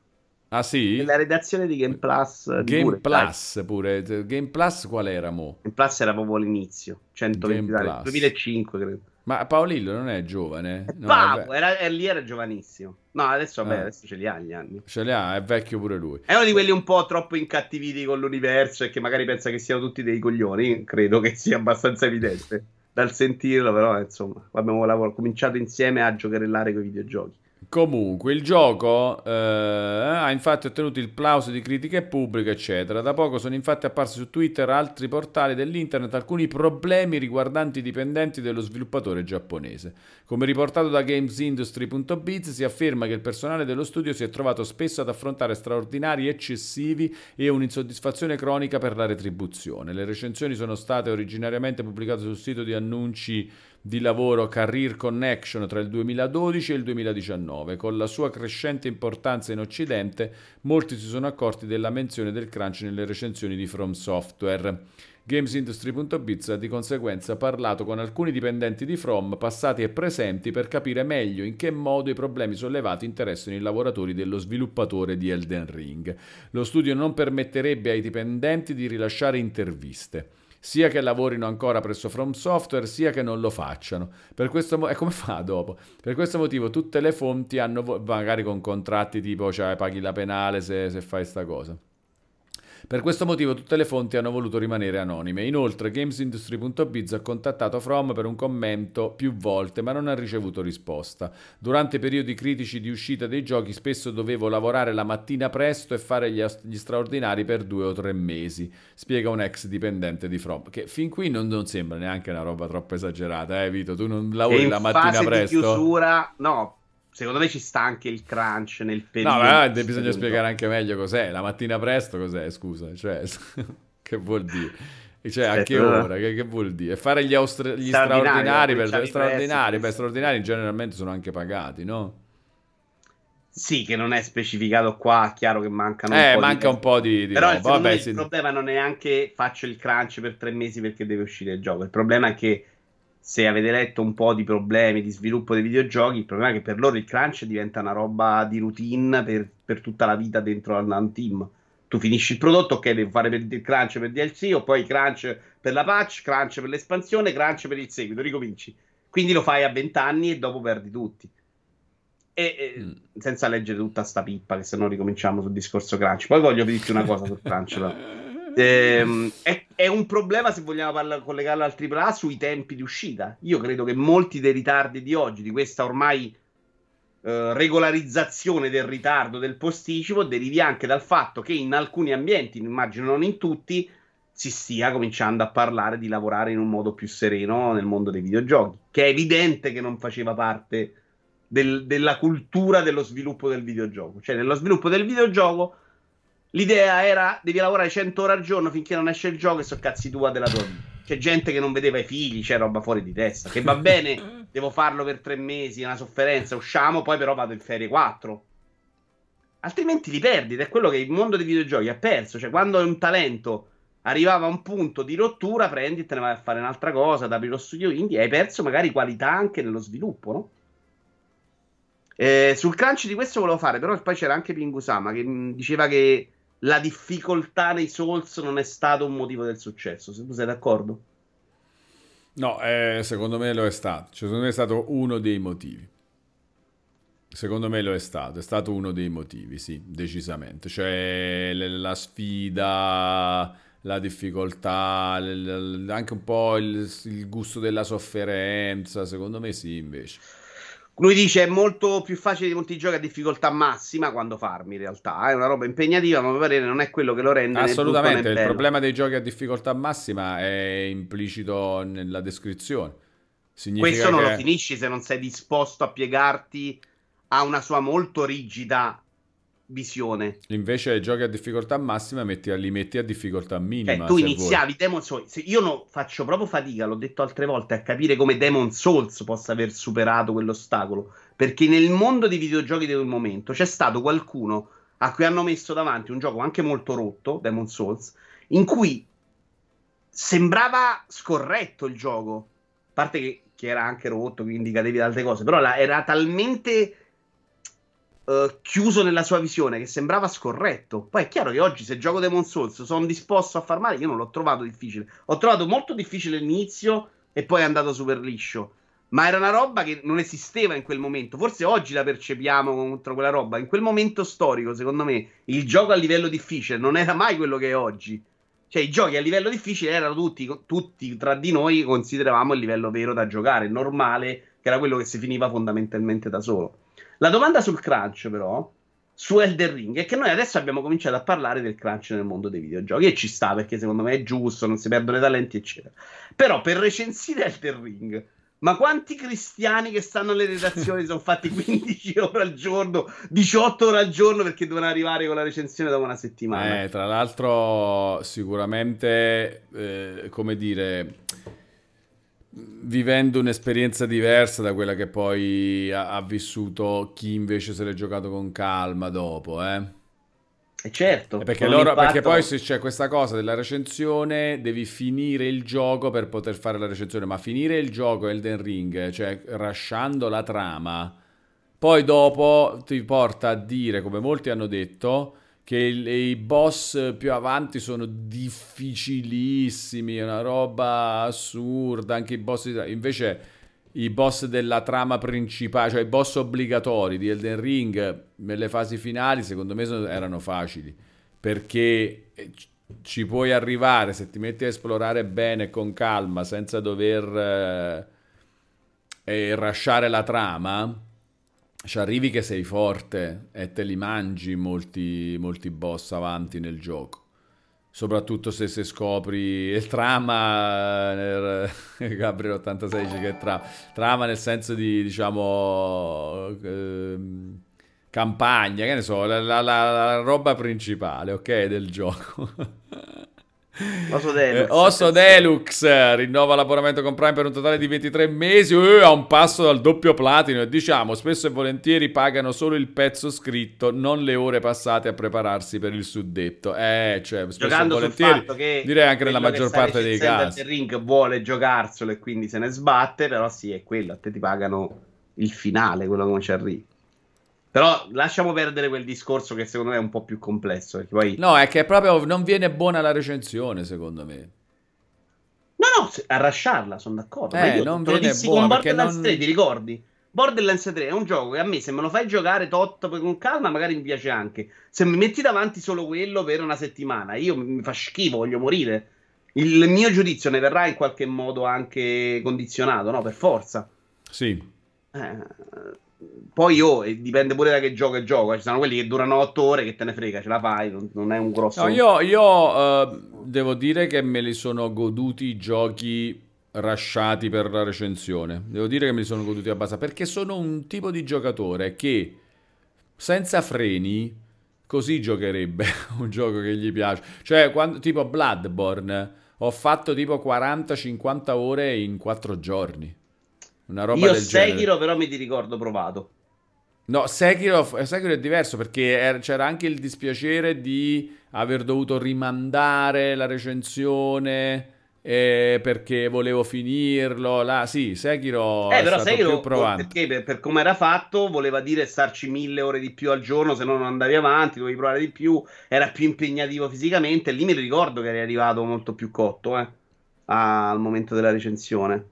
Ah sì? La redazione di Game Plus. Game pure, Plus dai. pure. Game Plus qual era mo? Game Plus era proprio all'inizio. 120 2005 credo. Ma Paolillo non è giovane? No, era, è, lì era giovanissimo. No, adesso, vabbè, ah. adesso ce li ha gli anni. Ce li ha, è vecchio pure lui. È uno di quelli un po' troppo incattiviti con l'universo e che magari pensa che siano tutti dei coglioni. Credo che sia abbastanza evidente dal sentirlo, però insomma, abbiamo cominciato insieme a giocherellare con i videogiochi. Comunque, il gioco eh, ha infatti ottenuto il plauso di critica e pubblico, eccetera. Da poco sono infatti apparsi su Twitter altri portali dell'internet alcuni problemi riguardanti i dipendenti dello sviluppatore giapponese. Come riportato da gamesindustry.biz, si afferma che il personale dello studio si è trovato spesso ad affrontare straordinari eccessivi e un'insoddisfazione cronica per la retribuzione. Le recensioni sono state originariamente pubblicate sul sito di annunci di lavoro Career Connection tra il 2012 e il 2019. Con la sua crescente importanza in Occidente, molti si sono accorti della menzione del crunch nelle recensioni di From Software. Gamesindustry.biz ha di conseguenza parlato con alcuni dipendenti di From, passati e presenti, per capire meglio in che modo i problemi sollevati interessano i lavoratori dello sviluppatore di Elden Ring. Lo studio non permetterebbe ai dipendenti di rilasciare interviste sia che lavorino ancora presso From Software, sia che non lo facciano. Per questo mo- e come fa dopo? Per questo motivo tutte le fonti hanno, vo- magari con contratti tipo, cioè paghi la penale se, se fai sta cosa. Per questo motivo tutte le fonti hanno voluto rimanere anonime. Inoltre GamesIndustry.biz ha contattato From per un commento più volte, ma non ha ricevuto risposta. Durante i periodi critici di uscita dei giochi spesso dovevo lavorare la mattina presto e fare gli, gli straordinari per due o tre mesi, spiega un ex dipendente di From, che fin qui non, non sembra neanche una roba troppo esagerata, eh Vito? Tu non lavori la mattina presto? In chiusura, no, secondo me ci sta anche il crunch nel periodo. No, ma bisogna spiegare anche meglio cos'è. La mattina presto cos'è, scusa? Cioè, che vuol dire? Cioè, a che ora? Che, che, vuol dire? Fare gli, austra- gli straordinari, per, straordinari, beh, straordinari generalmente sono anche pagati, no? Sì, che non è specificato qua, chiaro che mancano eh, un po' manca di... un po' di, di Però Vabbè, il sì. problema non è anche faccio il crunch per tre mesi perché deve uscire il gioco. Il problema è che se avete letto un po' di problemi di sviluppo dei videogiochi, il problema è che per loro il crunch diventa una roba di routine per, per tutta la vita dentro al team. Tu finisci il prodotto, ok, devi fare per il crunch per DLC, o poi crunch per la patch, crunch per l'espansione, crunch per il seguito, ricominci. Quindi lo fai a 20 anni e dopo perdi tutti. E, e mm. senza leggere tutta sta pippa, che se no ricominciamo sul discorso crunch. Poi voglio dirti una cosa sul crunch. Ehm, è, è, un problema se vogliamo parla, collegarlo al AAA sui tempi di uscita. Io credo che molti dei ritardi di oggi, di questa ormai eh, regolarizzazione del ritardo del posticipo, derivi anche dal fatto che in alcuni ambienti, immagino non in tutti, si stia cominciando a parlare di lavorare in un modo più sereno nel mondo dei videogiochi, che è evidente che non faceva parte del, della cultura dello sviluppo del videogioco. Cioè, nello sviluppo del videogioco L'idea era devi lavorare 100 ore al giorno finché non esce il gioco e so cazzi tua della tua vita. C'è gente che non vedeva i figli, c'è roba fuori di testa. Che va bene, devo farlo per tre mesi, è una sofferenza, usciamo, poi però vado in ferie 4. Altrimenti li perdi ed è quello che il mondo dei videogiochi ha perso. Cioè, quando un talento arrivava a un punto di rottura, prendi e te ne vai a fare un'altra cosa, ad aprire lo studio indie, hai perso magari qualità anche nello sviluppo, no? Eh, sul crunch di questo volevo fare, però poi c'era anche Pingusama che diceva che la difficoltà nei Souls non è stato un motivo del successo. Se tu sei d'accordo? No, eh, secondo me lo è stato. Cioè, secondo me è stato uno dei motivi. Secondo me lo è stato, è stato uno dei motivi, sì, decisamente. Cioè la sfida, la difficoltà, anche un po' il, il gusto della sofferenza, secondo me sì, invece. Lui dice è molto più facile di molti giochi a difficoltà massima quando farmi in realtà. È una roba impegnativa, ma a mio parere non è quello che lo rende. Assolutamente, il problema dei giochi a difficoltà massima è implicito nella descrizione. Significa Questo non lo finisci se non sei disposto a piegarti a una sua molto rigida visione. Invece giochi a difficoltà massima metti, li metti a difficoltà minima. Eh, tu iniziavi vuoi. Demon Souls. Io no, faccio proprio fatica, l'ho detto altre volte, a capire come Demon Souls possa aver superato quell'ostacolo. Perché nel mondo dei videogiochi di quel momento c'è stato qualcuno a cui hanno messo davanti un gioco anche molto rotto, Demon Souls, in cui sembrava scorretto il gioco. A parte che, che era anche rotto, quindi cadevi da altre cose, però la, era talmente uh, chiuso nella sua visione che sembrava scorretto. Poi è chiaro che oggi se gioco Demon Souls sono disposto a far male, io non l'ho trovato difficile. Ho trovato molto difficile l'inizio e poi è andato super liscio. Ma era una roba che non esisteva in quel momento. Forse oggi la percepiamo contro quella roba. In quel momento storico, secondo me, il gioco a livello difficile non era mai quello che è oggi. Cioè, i giochi a livello difficile erano tutti, tutti tra di noi consideravamo il livello vero da giocare, normale, che era quello che si finiva fondamentalmente da solo. La domanda sul crunch, però, su Elden Ring, è che noi adesso abbiamo cominciato a parlare del crunch nel mondo dei videogiochi e ci sta perché secondo me è giusto, non si perdono i talenti, eccetera. Però per recensire Elden Ring, ma quanti cristiani che stanno alle redazioni sono fatti 15 ore al giorno, 18 ore al giorno perché devono arrivare con la recensione dopo una settimana? Eh, tra l'altro, sicuramente, eh, come dire vivendo un'esperienza diversa da quella che poi ha, ha vissuto chi invece se l'è giocato con calma dopo, eh. E certo, perché, loro, perché, poi se c'è questa cosa della recensione, devi finire il gioco per poter fare la recensione, ma finire il gioco Elden Ring, cioè rasciando la trama, poi dopo ti porta a dire, come molti hanno detto, che i boss più avanti sono difficilissimi, è una roba assurda, anche i boss invece i boss della trama principale, cioè i boss obbligatori di Elden Ring nelle fasi finali, secondo me erano facili, perché eh, ci puoi arrivare se ti metti a esplorare bene con calma, senza dover eh, eh, rasciare la trama, ci arrivi che sei forte e te li mangi molti, molti boss avanti nel gioco. Soprattutto se, se scopri il trama eh, Gabriel 86 dice che è tra, trama nel senso di diciamo eh, campagna che ne so la, la, la roba principale ok del gioco Oso Deluxe. Eh, Deluxe rinnova l'abbonamento con Prime per un totale di 23 mesi, uh, a un passo dal doppio platino e diciamo spesso e volentieri pagano solo il pezzo scritto, non le ore passate a prepararsi per il suddetto. Eh, cioè, spesso Giocando e volentieri, che direi anche nella maggior parte dei casi. Il Ring vuole giocarselo e quindi se ne sbatte, però sì, è quello, a te ti pagano il finale, quello come ci arrivi. Però lasciamo perdere quel discorso che secondo me è un po' più complesso. Poi... No, è che proprio non viene buona la recensione, secondo me. No, no, a rasciarla, sono d'accordo. Eh, io non te lo dissi con Borderlands non... 3, ti ricordi? Borderlands 3 è un gioco che a me, se me lo fai giocare tot con calma, magari mi piace anche. Se mi metti davanti solo quello per una settimana, io mi fa schifo, voglio morire. Il mio giudizio ne verrà in qualche modo anche condizionato, no? Per forza. Sì. Eh, poi oh, dipende pure da che gioco è gioco. Ci sono quelli che durano 8 ore, che te ne frega, ce la fai, non, non è un grosso. No, io, io uh, devo dire che me li sono goduti i giochi rasciati per la recensione. Devo dire che me li sono goduti abbastanza perché sono un tipo di giocatore che senza freni così giocherebbe un gioco che gli piace. Cioè, quando, tipo Bloodborne, ho fatto tipo 40-50 ore in 4 giorni. Una roba Io del Sekiro genere. però mi ti ricordo provato. No, Sekiro, Sekiro è diverso perché c'era anche il dispiacere di aver dovuto rimandare la recensione eh, perché volevo finirlo. Là, sì, Sekiro eh, è però stato Sekiro. Perché per, per come era fatto voleva dire starci mille ore di più al giorno, se no non andavi avanti, dovevi provare di più, era più impegnativo fisicamente. Lì mi ricordo che eri arrivato molto più cotto eh, al momento della recensione.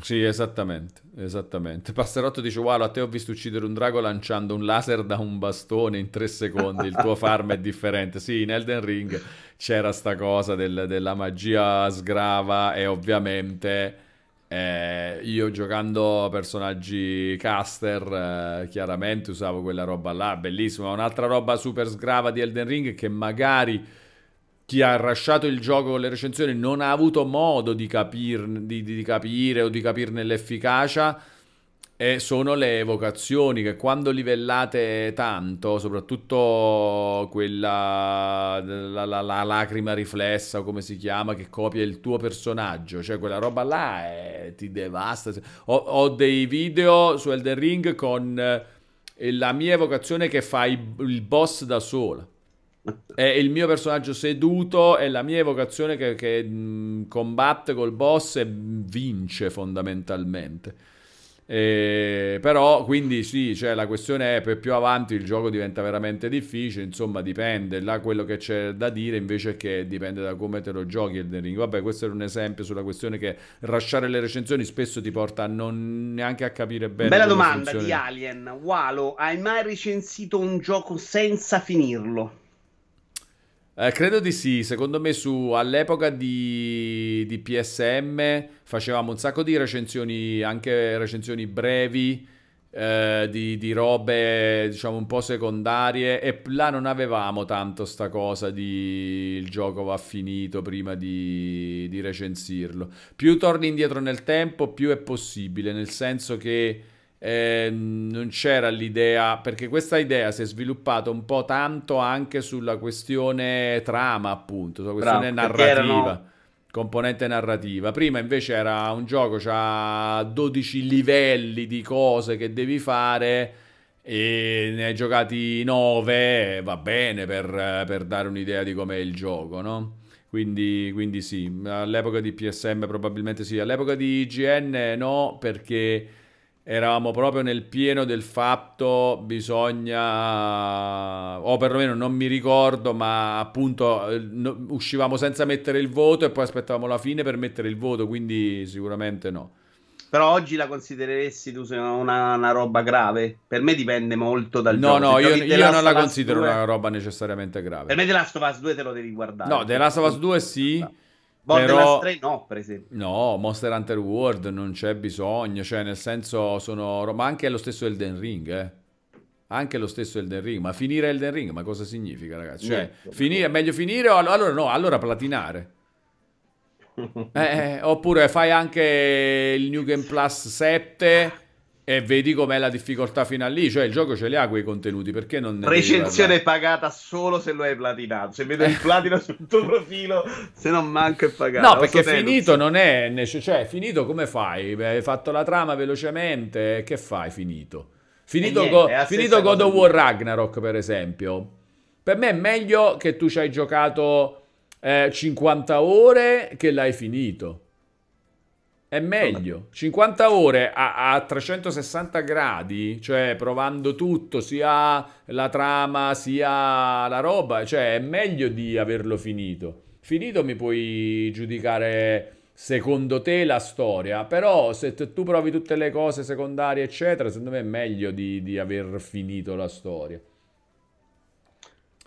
Sì, esattamente, esattamente. Passerotto dice, wow, a te ho visto uccidere un drago lanciando un laser da un bastone in tre secondi, il tuo farm è differente. Sì, in Elden Ring c'era sta cosa del, della magia sgrava e ovviamente eh, io giocando personaggi caster eh, chiaramente usavo quella roba là, bellissima. Un'altra roba super sgrava di Elden Ring che magari chi ha rasciato il gioco con le recensioni non ha avuto modo di, capir, di, di capire o di capirne l'efficacia e sono le evocazioni che quando livellate tanto, soprattutto quella la, la, la, lacrima riflessa o come si chiama, che copia il tuo personaggio, cioè quella roba là è, ti devasta. Ho, ho, dei video su Elden Ring con eh, la mia evocazione che fa il boss da sola è il mio personaggio seduto, è la mia evocazione che, che mh, combatte col boss e vince fondamentalmente. E, però quindi sì, cioè, la questione è per più avanti il gioco diventa veramente difficile, insomma dipende, là quello che c'è da dire invece è che dipende da come te lo giochi il Ring. Vabbè, questo era un esempio sulla questione che lasciare le recensioni spesso ti porta a non neanche a capire bene. Bella domanda funziona. di Alien. Walo, hai mai recensito un gioco senza finirlo? Eh, credo di sì, secondo me su, all'epoca di, di, PSM facevamo un sacco di recensioni, anche recensioni brevi, eh, di, di, robe diciamo un po' secondarie e là non avevamo tanto sta cosa di il gioco va finito prima di, di recensirlo. Più torni indietro nel tempo, più è possibile, nel senso che eh, non c'era l'idea, perché questa idea si è sviluppata un po' tanto anche sulla questione trama, appunto, sulla questione Bravo, narrativa. componente narrativa. Prima invece era un gioco, c'ha 12 livelli di cose che devi fare e ne hai giocati 9, va bene per, per dare un'idea di com'è il gioco, no? Quindi, quindi sì, all'epoca di PSM probabilmente sì, all'epoca di IGN no, perché eravamo proprio nel pieno del fatto bisogna o perlomeno non mi ricordo ma appunto eh, uscivamo senza mettere il voto e poi aspettavamo la fine per mettere il voto quindi sicuramente no però oggi la considereresti tu una, una roba grave? Per me dipende molto dal no, gioco. No, no, io, io non la considero 2... una roba necessariamente grave. Per me The Last of Us 2 te lo devi guardare. No, The Last of Us 2 sì. Però... 3 no, per esempio. No, Monster Hunter World non c'è bisogno, cioè nel senso sono... Ma anche lo stesso Elden Ring, eh. Anche lo stesso Elden Ring, ma finire Elden Ring, ma cosa significa ragazzi? Cioè, finire, è meglio finire o allora no, allora platinare. Eh, eh, oppure fai anche il New Game Plus 7 e vedi com'è la difficoltà fino a lì. Cioè, il gioco ce li ha quei contenuti. Perché non. Recensione pagata solo se lo hai platinato. Se vedo il platino sul tuo profilo, se non manco è pagato. No, perché finito non è necessario. Cioè, finito come fai? Hai fatto la trama velocemente. Che fai finito? Finito, niente, go- finito God of War Ragnarok, per esempio. Per me è meglio che tu ci hai giocato eh, 50 ore che l'hai finito. È meglio. 50 ore a, a, 360 gradi, cioè provando tutto, sia la trama, sia la roba, cioè è meglio di averlo finito. Finito mi puoi giudicare secondo te la storia, però se tu provi tutte le cose secondarie, eccetera, secondo me è meglio di, di aver finito la storia.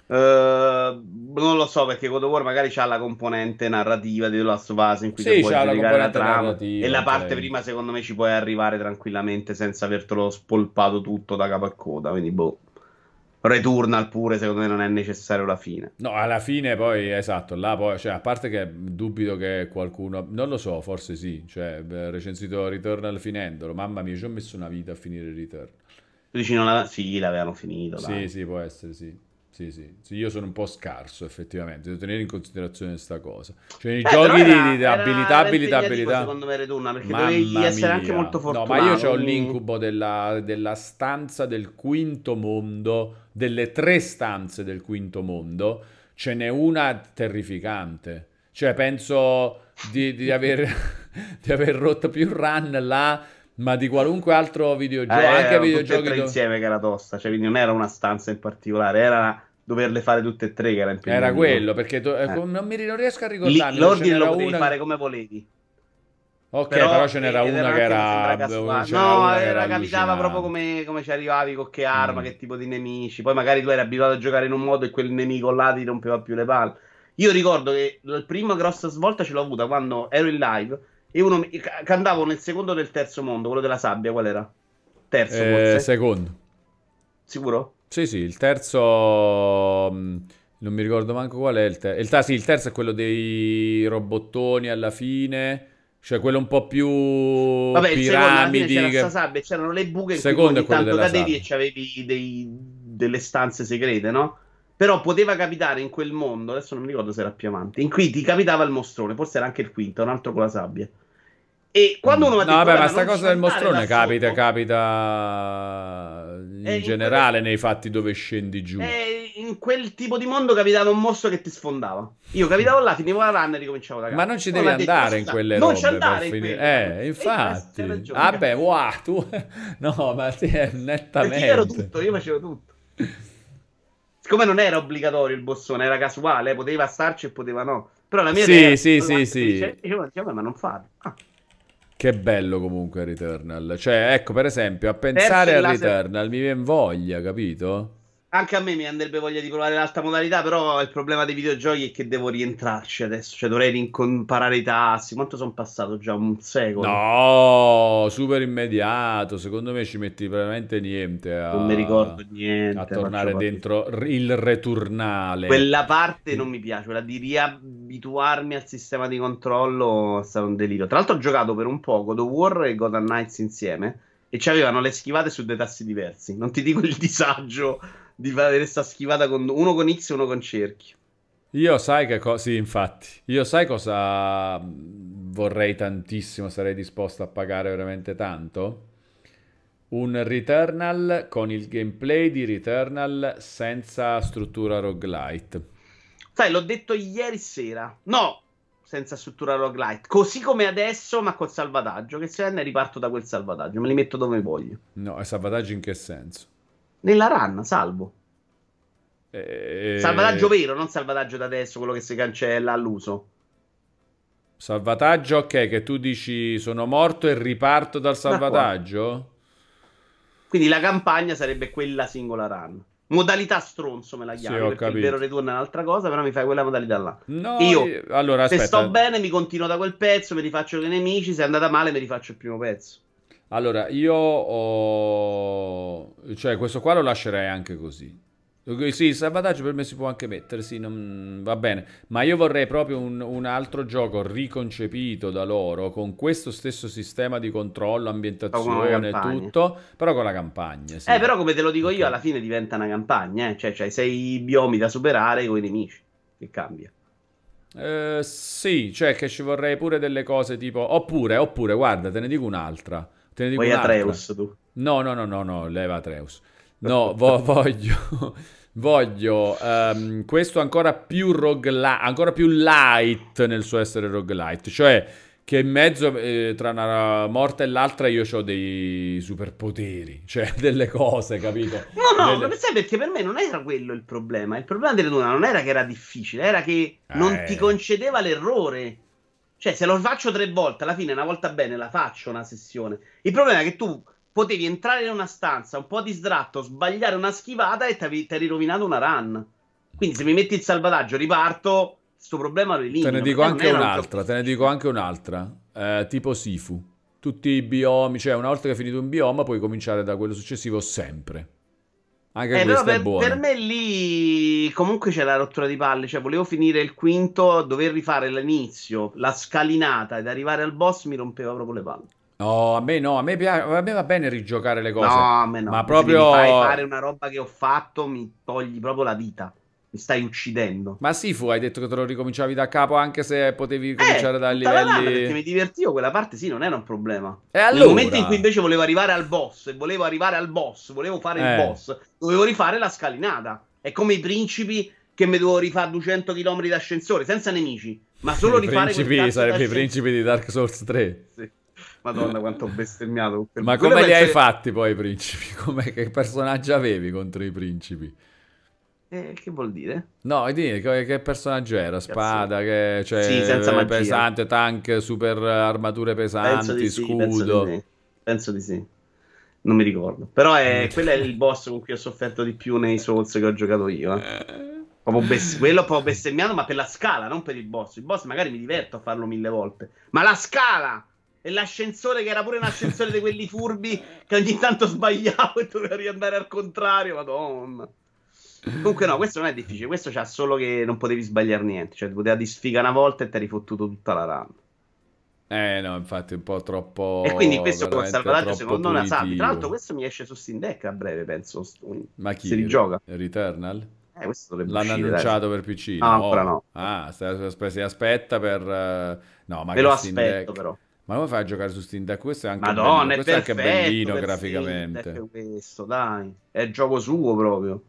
Uh, non lo so perché God of War magari c'ha la componente narrativa di The Last of Us in cui sì, puoi giudicare la, trama. e la parte okay. prima secondo me ci puoi arrivare tranquillamente senza avertelo spolpato tutto da capo a coda quindi boh. Returnal pure secondo me non è necessario la fine. No alla fine poi esatto là poi cioè a parte che dubito che qualcuno non lo so forse sì cioè recensito Returnal finendolo mamma mia ci ho messo una vita a finire Returnal. Tu dici non la... sì l'avevano finito sì dai. sì può essere sì sì, sì, sì, io sono un po' scarso effettivamente, devo tenere in considerazione questa cosa. Cioè, i eh, giochi era, di, di abilità, abilità, abilità. Secondo me Retuna, perché Mamma dovevi essere anche molto fortunato. No, ma io ho l'incubo della, della stanza del quinto mondo, delle tre stanze del quinto mondo, ce n'è una terrificante. Cioè, penso di, di, aver, di aver rotto più run là ma di qualunque altro videogioco, eh, anche videogiochi e tre insieme che era tosta, cioè quindi non era una stanza in particolare, era doverle fare tutte e tre che era impegnativo. Era quello, perché to- eh. non, mi, non riesco a ricordarmi. l'ordine lo potevi una... fare come volevi. Ok, però, però ce n'era una che era... No, era, capitava proprio come, come, ci arrivavi, con che arma, mm. che tipo di nemici. Poi magari tu eri abituato a giocare in un modo e quel nemico là ti rompeva più le palle. Io ricordo che la prima grossa svolta ce l'ho avuta quando ero in live e uno cantavo nel secondo del terzo mondo, quello della sabbia, qual era? Terzo, eh, Secondo. Sicuro? Sì, sì, il terzo... Mm, non mi ricordo manco qual è il terzo. Il, sì, il terzo è quello dei robottoni alla fine. Cioè quello un po' più Vabbè, piramidi. C'era che... sabbia, c'erano le buche in secondo cui ogni tanto cadevi e c'avevi dei, delle stanze segrete, no? Però poteva capitare in quel mondo, adesso non mi ricordo se era più avanti, in cui ti capitava il mostrone, forse era anche il quinto, un altro con la sabbia. E quando uno ha detto, No, vabbè, ma sta cosa del mostrone capita, capita in eh, generale in quel... nei fatti dove scendi giù. Eh, in quel tipo di mondo capitava un mostro che ti sfondava. Io capitavo là, finivo la run e ricominciavo da capo. Ma non ci devi andare in quelle non robe Non ci andare in quelle. Eh, eh infatti. Eh, vabbè, wow, tu... No, ma sì, nettamente. Perché io ero tutto, io facevo tutto. Siccome non era obbligatorio il bossone, era casuale, eh, poteva starci e poteva no. Però la mia sì, idea sì, sì, sì. Dice, io dicevo, ma non farlo. Ah. Che bello comunque Returnal. Cioè, ecco, per esempio, a pensare a Returnal mi viene voglia, capito? Anche a me mi andrebbe voglia di provare l'alta modalità, però il problema dei videogiochi è che devo rientrarci adesso, cioè dovrei rimparare i tassi. Quanto sono passato già? Un secolo? No, super immediato. Secondo me ci metti veramente niente a, non mi ricordo niente, a tornare dentro il returnale. Quella parte non mi piace, quella di riabituarmi al sistema di controllo è stato un delirio. Tra l'altro ho giocato per un po' God of War e Gotham Knights insieme e ci avevano le schivate su dei tassi diversi. Non ti dico il disagio di fare questa schivata con uno con X e uno con cerchio. Io sai che cosa... Sì, infatti. Io sai cosa vorrei tantissimo, sarei disposto a pagare veramente tanto? Un Returnal con il gameplay di Returnal senza struttura roguelite. Sai, l'ho detto ieri sera. No, senza struttura roguelite. Così come adesso, ma col salvataggio. Che se ne riparto da quel salvataggio. Me li metto dove voglio. No, e salvataggio in che senso? Nella run, salvo. E... Salvataggio vero, non salvataggio da adesso, quello che si cancella all'uso. Salvataggio, ok, che tu dici sono morto e riparto dal salvataggio? Quindi la campagna sarebbe quella singola run. Modalità stronzo me la chiami, sì, perché il vero return è un'altra cosa, però mi fai quella modalità là. No, io, allora, se sto bene mi continuo da quel pezzo, mi rifaccio con i nemici, se è andata male mi rifaccio il primo pezzo. Allora, io ho... Cioè, questo qua lo lascerei anche così. Sì, il salvataggio per me si può anche mettere, sì, non... va bene. Ma io vorrei proprio un, un, altro gioco riconcepito da loro, con questo stesso sistema di controllo, ambientazione, tutto, però con la campagna. Sì. Eh, però come te lo dico io, alla fine diventa una campagna, eh? cioè c'hai sei biomi da superare con i nemici, che cambia. Eh, sì, cioè che ci vorrei pure delle cose tipo... Oppure, oppure, guarda, te ne dico un'altra. Te ne dico Vuoi. Atreus tu? No, no, no, no, no, leva Atreus. No, vo- voglio, voglio um, questo ancora più, roguelite, ancora più light nel suo essere roguelite, cioè che in mezzo eh, tra una morte e l'altra io ho dei superpoteri, cioè delle cose, capito? No, no, delle... sai perché per me non era quello il problema. Il problema delle due non era che era difficile, era che non eh. ti concedeva l'errore. Cioè, se lo faccio tre volte, alla fine una volta bene la faccio una sessione. Il problema è che tu potevi entrare in una stanza un po' distratto, sbagliare una schivata e ti eri rovinato una run. Quindi se mi metti il salvataggio, riparto, questo problema lo elimino. Te ne dico anche un'altra, un te ne dico anche un'altra, eh, tipo Sifu. Tutti i biomi, cioè una volta che hai finito un bioma puoi cominciare da quello successivo sempre. Anche eh, questo per, è buono. Per me lì comunque c'è la rottura di palle, cioè volevo finire il quinto, dover rifare l'inizio, la scalinata ed arrivare al boss mi rompeva proprio le palle. No, a me no, a me, piace, a me va bene rigiocare le cose. No, a me no. Ma proprio... Se mi fai fare una roba che ho fatto, mi togli proprio la vita. Mi stai uccidendo. Ma sì, fu, hai detto che te lo ricominciavi da capo anche se potevi eh, cominciare eh, dai livelli... Perché mi divertivo, quella parte sì, non era un problema. E allora... Nel momento in cui invece volevo arrivare al boss, e volevo arrivare al boss, volevo fare eh. il boss, dovevo rifare la scalinata. È come i principi che mi dovevo rifare 200 km d'ascensore, senza nemici, ma solo I rifare... Principi, sarebbe i principi di Dark Souls 3. Sì. Madonna, quanto ho bestemmiato. Ma come li penso... hai fatti poi i principi? Come, che personaggi avevi contro i principi? Eh, che vuol dire? No, di, che, che personaggio era? Spada, che, cioè, sì, pesante, tank, super armature pesanti, sì, scudo. Penso di, penso di, sì. Non mi ricordo. Però è, quello è il boss con cui ho sofferto di più nei Souls che ho giocato io. Eh. Proprio best... quello ho proprio bestemmiato, ma per la scala, non per il boss. Il boss magari mi diverto a farlo mille volte. Ma la scala! E l'ascensore che era pure un ascensore di quelli furbi che ogni tanto sbagliavo e dovevo riandare al contrario, madonna. Comunque no, questo non è difficile, questo c'ha solo che non potevi sbagliare niente, cioè ti poteva disfiga una volta e ti eri fottuto tutta la run. Eh no, infatti è un po' troppo... E quindi questo con salvataggio secondo me sa. Tra l'altro questo mi esce su Steam Deck a breve, penso. Ma chi? Si rigioca. Returnal? Eh, questo L'hanno uscire, annunciato dai. per PC? No, no, ancora no. Ah, si aspetta per... Uh... No, ma Me lo aspetto Deck... però. Ma come fai a giocare su Steam Deck? Questo è anche, Madonna. Questo è, è anche bellino graficamente. questo, dai. È il gioco suo proprio.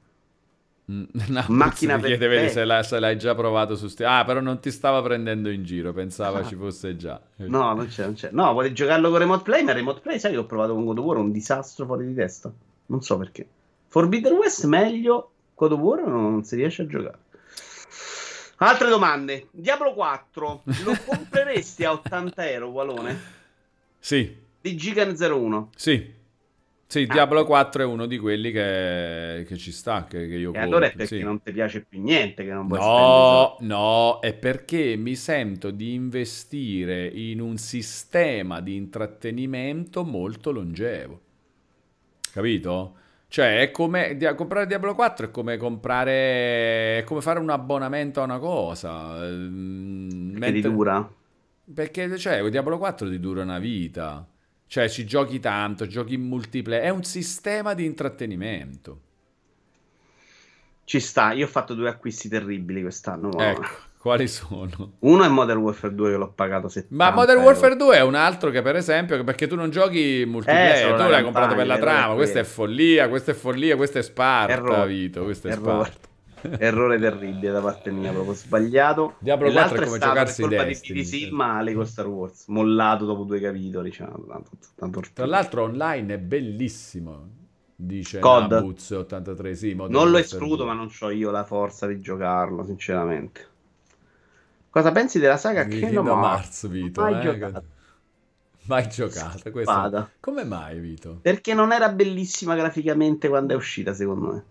Mm, no, Macchina per chiede, se, la, se, l'hai già provato su Steam. Ah, però non ti stava prendendo in giro, pensava ah. ci fosse già. No, non c'è, non c'è. No, vuole giocarlo con Remote Play, ma Remote Play, sai che ho provato con God of War, un disastro fuori di testa. Non so perché. Forbidden West meglio, God of War non si riesce a giocare. Altre domande. Diablo 4 lo compreresti a 80 euro, Walone? Sì. Di Gigan 01? Sì. Sì, ah. Diablo 4 è uno di quelli che, che ci sta, che, che io E allora è perché sì. non ti piace più niente, che non vuoi No, no, è perché mi sento di investire in un sistema di intrattenimento molto longevo. Capito? Cioè, è come di- comprare Diablo 4 è come comprare. è come fare un abbonamento a una cosa. Mm, perché mentre... ti dura? Perché, cioè, Diablo 4 ti dura una vita. Cioè, ci giochi tanto, giochi in multiplayer. È un sistema di intrattenimento. Ci sta, io ho fatto due acquisti terribili quest'anno. Ecco, quali sono? Uno è Modern Warfare 2 che l'ho pagato 70 Ma Modern Warfare 2 è un altro che per esempio, perché tu non giochi multiplayer, eh, tu l'hai comprato per la trama, questa è follia, questa è follia, questa è Sparta, Errore. Vito, questa è Errore. Sparta. Errore terribile da parte mia, proprio sbagliato. Diablo 4 è come giocarsi colpa di PC male con Star Wars, mollato dopo due capitoli, diciamo, tanto, tanto Tra l'altro online è bellissimo, dice COD. Nabuz 83, sì, Non lo escludo, ma non ho io la forza di giocarlo, sinceramente. Cosa pensi della saga Kingdom Hearts, Vito? Mai eh? giocato. Mai giocato. Questa... Come mai, Vito? Perché non era bellissima graficamente quando è uscita, secondo me.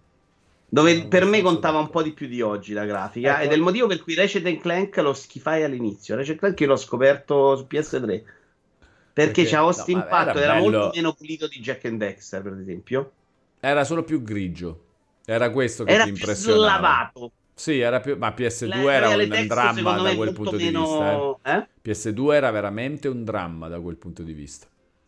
Dove per me contava un po' di più di oggi la grafica. Ecco. Ed è il motivo per cui Ratchet Clank lo schifai all'inizio. Ratchet Clank io l'ho scoperto su PS3. Perché, c'ha questo no, impatto, era, era molto meno pulito di Jack and Dexter, per esempio. Era solo più grigio. Era questo che era ti impressionava. Era slavato. Sì, era più... ma PS2 La, era un, un dramma da quel punto meno... di vista. Eh? Eh? PS2 era veramente un dramma da quel punto di vista.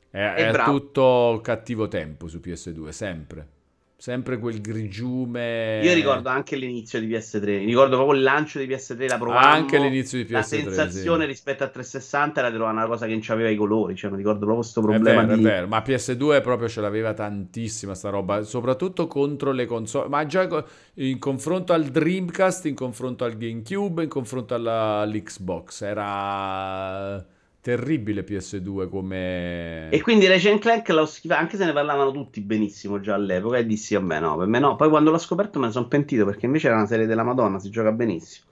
È, tutto cattivo tempo su PS2, sempre. Sempre quel grigiume. Io ricordo anche l'inizio di PS3. Ricordo proprio il lancio di PS3. La provavo. Anche l'inizio di PS3. La sensazione sì. rispetto a 360 era una cosa che non aveva i colori. Cioè, mi ricordo proprio questo problema. È vero, di... è vero. Ma PS2 proprio ce l'aveva tantissima sta roba. Soprattutto contro le console. Ma già in confronto al Dreamcast, in confronto al GameCube, in confronto alla, all'Xbox. Era terribile PS2 come... E quindi Ratchet Clank l'ho schifato, anche se ne parlavano tutti benissimo già all'epoca, e dissi a me no, per me no. Poi quando l'ho scoperto me ne sono pentito, perché invece era una serie della Madonna, si gioca benissimo.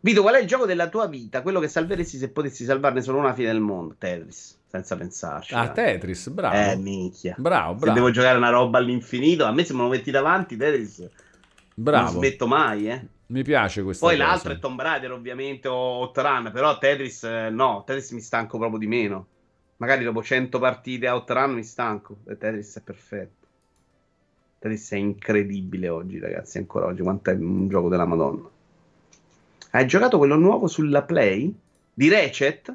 Vito, qual è il gioco della tua vita? Quello che salveresti se potessi salvarne solo una fine del mondo? Tetris, senza pensarci. Ah, dai. Tetris, bravo. Eh, minchia. Bravo, bravo. Se devo giocare una roba all'infinito, a me se me lo metti davanti, Tetris... Bravo. Non smetto mai, eh. Mi piace questa Poi cosa. l'altro è Tomb Raider, ovviamente, o Hot Run, però Tetris eh, no, Tetris mi stanco proprio di meno. Magari dopo 100 partite a Hot Run mi stanco. E Tetris è perfetto. Tetris è incredibile oggi, ragazzi, ancora oggi, quanto è un gioco della Madonna. Hai giocato quello nuovo sulla Play? Di Ratchet?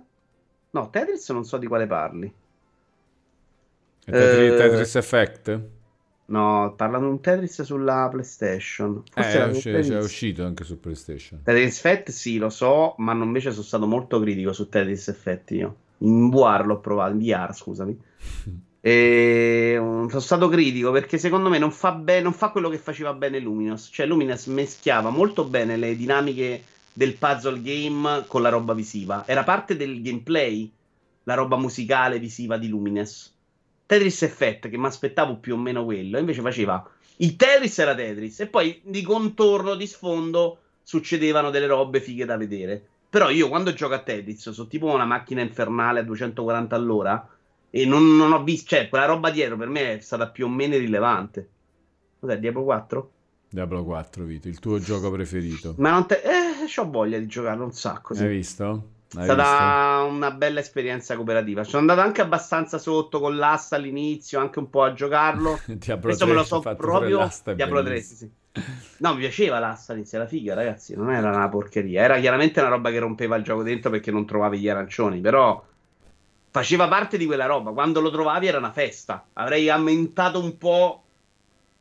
No, Tetris non so di quale parli. Tetris, eh... Tetris Effect? No, parlano di un Tetris sulla PlayStation. Forse eh, è, uscito, Tetris... è uscito anche su PlayStation. Tetris Effect sì, lo so, ma non invece sono stato molto critico su Tetris Effect io. In VR l'ho provato, in VR scusami. e um, sono stato critico perché secondo me non fa, be- non fa quello che faceva bene Luminous. Cioè Luminous meschiava molto bene le dinamiche del puzzle game con la roba visiva. Era parte del gameplay, la roba musicale visiva di Luminous Tetris Effect, che mi aspettavo più o meno quello, invece faceva il Tetris era Tetris, e poi di contorno, di sfondo, succedevano delle robe fighe da vedere. Però io quando gioco a Tetris sono tipo una macchina infernale a 240 all'ora e non, non ho visto, cioè quella roba dietro per me è stata più o meno irrilevante. Cos'è, Diablo 4? Diablo 4, Vito, il tuo gioco preferito. Ma non te... Eh, ho voglia di giocarlo un sacco. Sì. Hai visto? È stata visto? una bella esperienza cooperativa. Sono andato anche abbastanza sotto con l'asta all'inizio, anche un po' a giocarlo. Diablo Adesso 3, me lo so proprio. Diablo 3, sì. No, mi piaceva l'asta all'inizio, la figa, ragazzi. Non era una porcheria. Era chiaramente una roba che rompeva il gioco dentro perché non trovavi gli arancioni. Però faceva parte di quella roba. Quando lo trovavi era una festa. Avrei aumentato un po'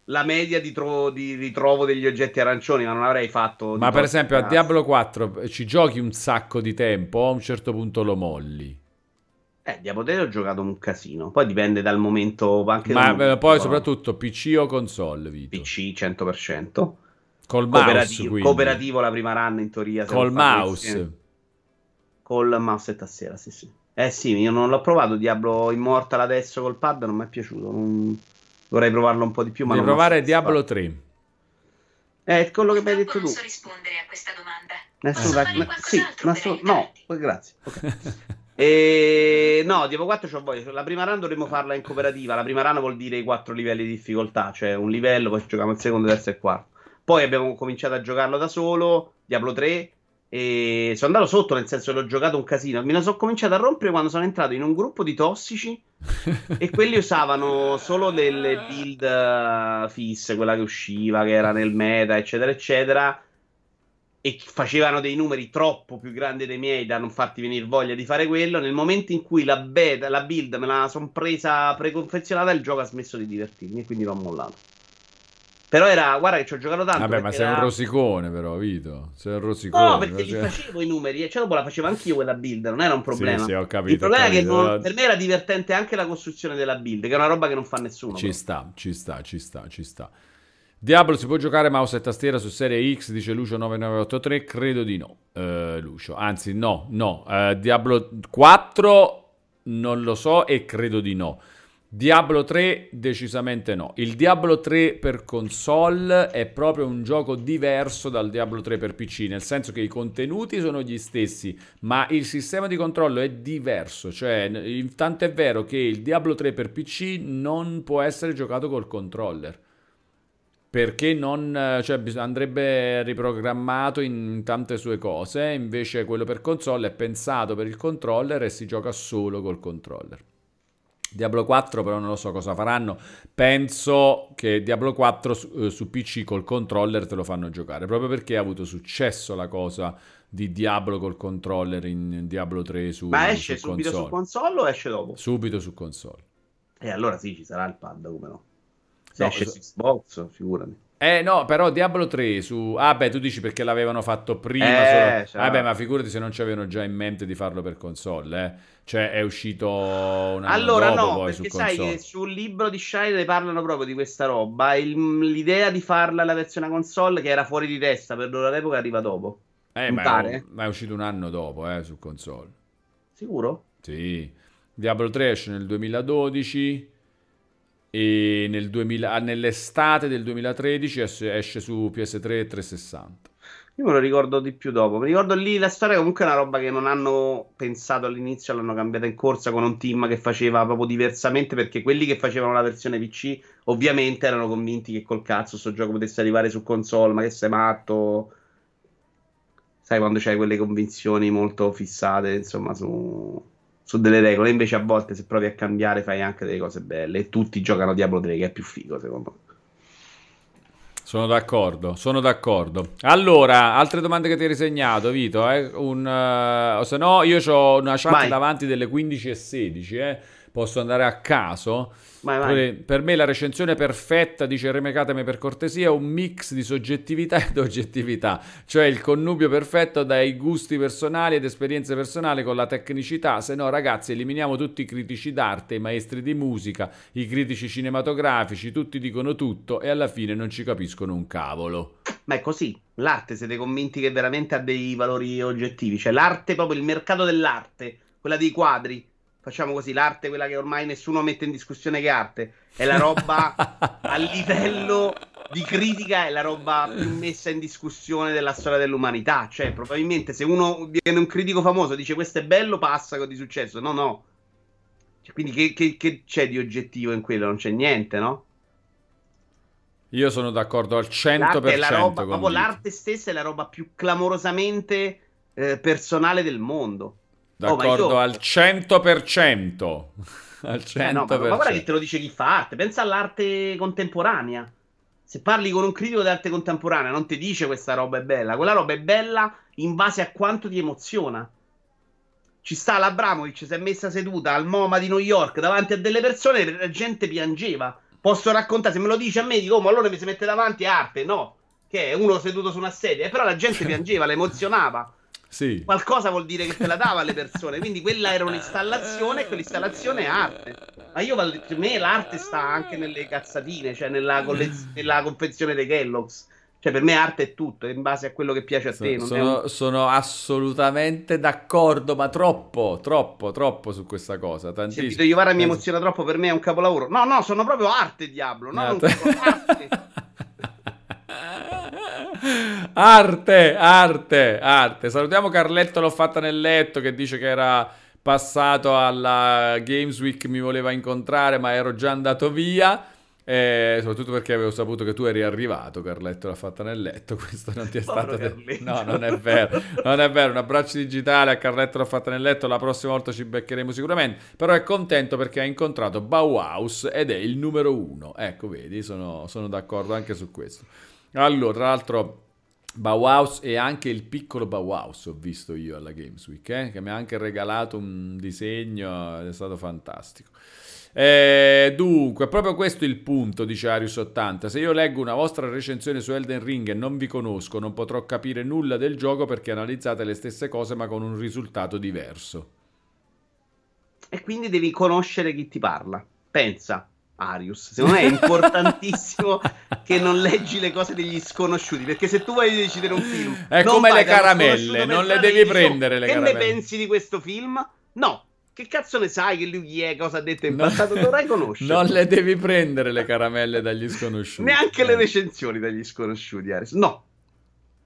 la media di, tro- di, ritrovo degli oggetti arancioni, ma non avrei fatto. Ma per esempio a Diablo 4 ci giochi un sacco di tempo, a un certo punto lo molli. Eh, Diablo 3 ho giocato un casino. Poi dipende dal momento. Anche ma momento, poi soprattutto PC o console, Vito? PC 100%. Col cooperativo, mouse, cooperativo la prima run in teoria. Col mouse. Col mouse e tastiera, sì, sì. Eh sì, io non l'ho provato Diablo Immortal adesso col pad, non mi è piaciuto. Non... Vorrei provarlo un po' di più. Ma Devi provare Diablo 3. Eh, quello che mi hai detto tu. Non posso rispondere a questa domanda. Nessuno, ma, sì, nessuno, no, grazie. Okay. e, no, Diablo 4 c'ho voglia. La prima run dovremmo farla in cooperativa. La prima run vuol dire i quattro livelli di difficoltà, cioè un livello, poi giochiamo il secondo, il terzo e il quarto. Poi abbiamo cominciato a giocarlo da solo, Diablo 3, e sono andato sotto, nel senso che l'ho giocato un casino. Me ne sono cominciato a rompere quando sono entrato in un gruppo di tossici e quelli usavano solo delle build uh, fisse, quella che usciva, che era nel meta, eccetera, eccetera. E facevano dei numeri troppo più grandi dei miei da non farti venire voglia di fare quello. Nel momento in cui la beta, la build me la sono presa preconfezionata, il gioco ha smesso di divertirmi e quindi l'ho mollato. Però era, guarda che ci ho giocato tanto. Vabbè, ma sei era... un rosicone, però, Vito. Sei un rosicone. No, perché li facevo i numeri, e cioè dopo la facevo anch'io quella build, non era un problema. Sì, sì, ho capito. Il problema capito. è che non... per me era divertente anche la costruzione della build, che è una roba che non fa nessuno. Ci però. sta, ci sta, ci sta, ci sta. Diablo si può giocare mouse e tastiera su serie X, dice Lucio 9983, credo di no, uh, Lucio. Anzi, no, no. Uh, Diablo 4 non lo so e credo di no. Diablo 3 decisamente no. Il Diablo 3 per console è proprio un gioco diverso dal Diablo 3 per PC, nel senso che i contenuti sono gli stessi, ma il sistema di controllo è diverso, cioè tanto è vero che il Diablo 3 per PC non può essere giocato col controller. Perché non, cioè, andrebbe riprogrammato in tante sue cose, invece quello per console è pensato per il controller e si gioca solo col controller. Diablo 4 però non lo so cosa faranno. Penso che Diablo 4 su, eh, su, PC col controller te lo fanno giocare, proprio perché ha avuto successo la cosa di Diablo col controller in Diablo 3 su Ma esce su subito console. su console o esce dopo? Subito su console. E eh, allora sì, ci sarà il pad, come no? Se no, esce su Xbox, figurati. Eh no, però Diablo 3 su... Ah beh, tu dici perché l'avevano fatto prima. Eh, solo... Vabbè, ma figurati se non ci avevano già in mente di farlo per console, eh. Cioè è uscito un anno Allora dopo, no, poi perché su sai console. che sul libro di Shire parlano proprio di questa roba. Il- l'idea di farla la versione console, che era fuori di testa per loro all'epoca, arriva dopo. Eh, ma, è, ma è uscito un anno dopo, eh, su console. Sicuro? Sì. Diablo 3 esce nel 2012 e nel 2000 ah, nell'estate del 2013 esce, su PS3 e 360. Io me lo ricordo di più dopo. Mi ricordo lì la storia comunque è una roba che non hanno pensato all'inizio, l'hanno cambiata in corsa con un team che faceva proprio diversamente perché quelli che facevano la versione PC ovviamente erano convinti che col cazzo sto gioco potesse arrivare su console, ma che sei matto. Sai quando c'hai quelle convinzioni molto fissate, insomma, su, su delle regole. Invece a volte se provi a cambiare fai anche delle cose belle e tutti giocano Diablo 3 che è più figo secondo me. Sono d'accordo, sono d'accordo. Allora, altre domande che ti hai risegnato, Vito? Eh? Un, o se no, io ho una chat Vai. davanti delle 15 e 16, eh? Posso andare a caso. Vai, vai. Per- me la recensione perfetta, dice remecatemi per cortesia, è un mix di soggettività ed oggettività, cioè il connubio perfetto dai gusti personali ed esperienze personali con la tecnicità, se no ragazzi eliminiamo tutti i critici d'arte, i maestri di musica, i critici cinematografici, tutti dicono tutto e alla fine non ci capiscono un cavolo. Ma è così, l'arte siete convinti che veramente ha dei valori oggettivi, cioè l'arte, proprio il mercato dell'arte, quella dei quadri, facciamo così, l'arte, quella che ormai nessuno mette in discussione che arte, è la roba a livello di critica, è la roba più messa in discussione della storia dell'umanità, cioè probabilmente se uno viene un critico famoso e dice questo è bello, passa con di successo, no no, Cioè, quindi che, che- che c'è di oggettivo in quello? Non c'è niente, no? Io sono d'accordo al 100% L'arte è la roba, proprio l'arte stessa è la roba più clamorosamente eh, personale del mondo. Oh, D'accordo io- al 100%. al 100%. Eh, no, ma, ma guarda che te lo dice chi fa arte. Pensa all'arte contemporanea. Se parli con un critico d'arte contemporanea, non ti dice questa roba è bella. Quella roba è bella in base a quanto ti emoziona. Ci sta l'Abramovic, si è messa seduta al MoMA di New York davanti a delle persone e la gente piangeva. Posso raccontare, se me lo dici a me, dico, oh, ma allora mi si mette davanti arte. No, che è uno seduto su una sedia. Eh, però la gente piangeva, la emozionava Sì. qualcosa vuol dire che te la dava alle persone. Quindi quella era un'installazione e quell'installazione è arte. Ma io per me l'arte sta anche nelle cazzatine, cioè nella, collez- nella confezione dei Kellogg's. Cioè, per me arte è tutto, è in base a quello che piace a te. Sono, un- sono assolutamente d'accordo, ma troppo, troppo, troppo su questa cosa. Tantissimo. Vito Iovara mi emoziona troppo, per me è un capolavoro. No, no, sono proprio arte, diavolo. No, Ah, non te- sono arte. arte, arte, arte. Salutiamo Carletto, l'ho fatta nel letto, che dice che era passato alla Games Week, mi voleva incontrare, ma ero già andato via. Eh, soprattutto perché avevo saputo che tu eri arrivato, Carletto l'ha fatta nel letto. Questo non ti è stato detto. Carletto. No, non è vero. Non è vero. Un abbraccio digitale a Carletto l'ha fatta nel letto. La prossima volta ci beccheremo sicuramente. Però è contento perché ha incontrato Bauhaus ed è il numero uno. Ecco, vedi, sono, sono d'accordo anche su questo. Allora, tra l'altro. Bauhaus e anche il piccolo Bauhaus ho visto io alla Games Week, eh, che mi ha anche regalato un disegno, è stato fantastico. Eh, dunque, proprio questo è il punto, dice Arius80. Se io leggo una vostra recensione su Elden Ring e non vi conosco, non potrò capire nulla del gioco perché analizzate le stesse cose ma con un risultato diverso. E quindi devi conoscere chi ti parla. Pensa. Arius. Secondo me è importantissimo che non leggi le cose degli sconosciuti, perché se tu vuoi decidere un film... È come le caramelle, non le devi prendere le che caramelle. Che ne pensi di questo film? No. Che cazzo ne sai che lui è, cosa ha detto in passato? Dovrai conoscere. Non le devi prendere le caramelle dagli sconosciuti. Neanche eh. le recensioni dagli sconosciuti, Arius. No.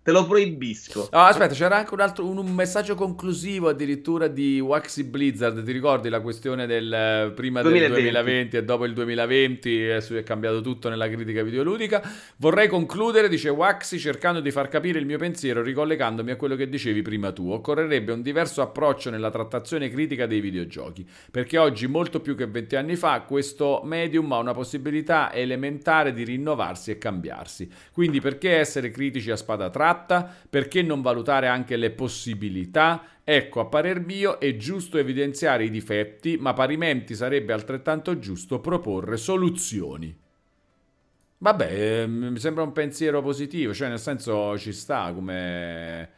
Te lo proibisco. Oh, aspetta, c'era anche un, altro, un, un, messaggio conclusivo addirittura di Waxy Blizzard. Ti ricordi la questione del eh, prima 2020. del 2020 e dopo il 2020? Adesso è cambiato tutto nella critica videoludica. Vorrei concludere, dice Waxy, cercando di far capire il mio pensiero, ricollegandomi a quello che dicevi prima tu. Occorrerebbe un diverso approccio nella trattazione critica dei videogiochi. Perché oggi, molto più che 20 anni fa, questo medium ha una possibilità elementare di rinnovarsi e cambiarsi. Quindi, perché essere critici a spada tratta? Fatta, perché non valutare anche le possibilità? Ecco, a parer mio è giusto evidenziare i difetti, ma parimenti sarebbe altrettanto giusto proporre soluzioni. Vabbè, eh, mi sembra un pensiero positivo, cioè nel senso ci sta come...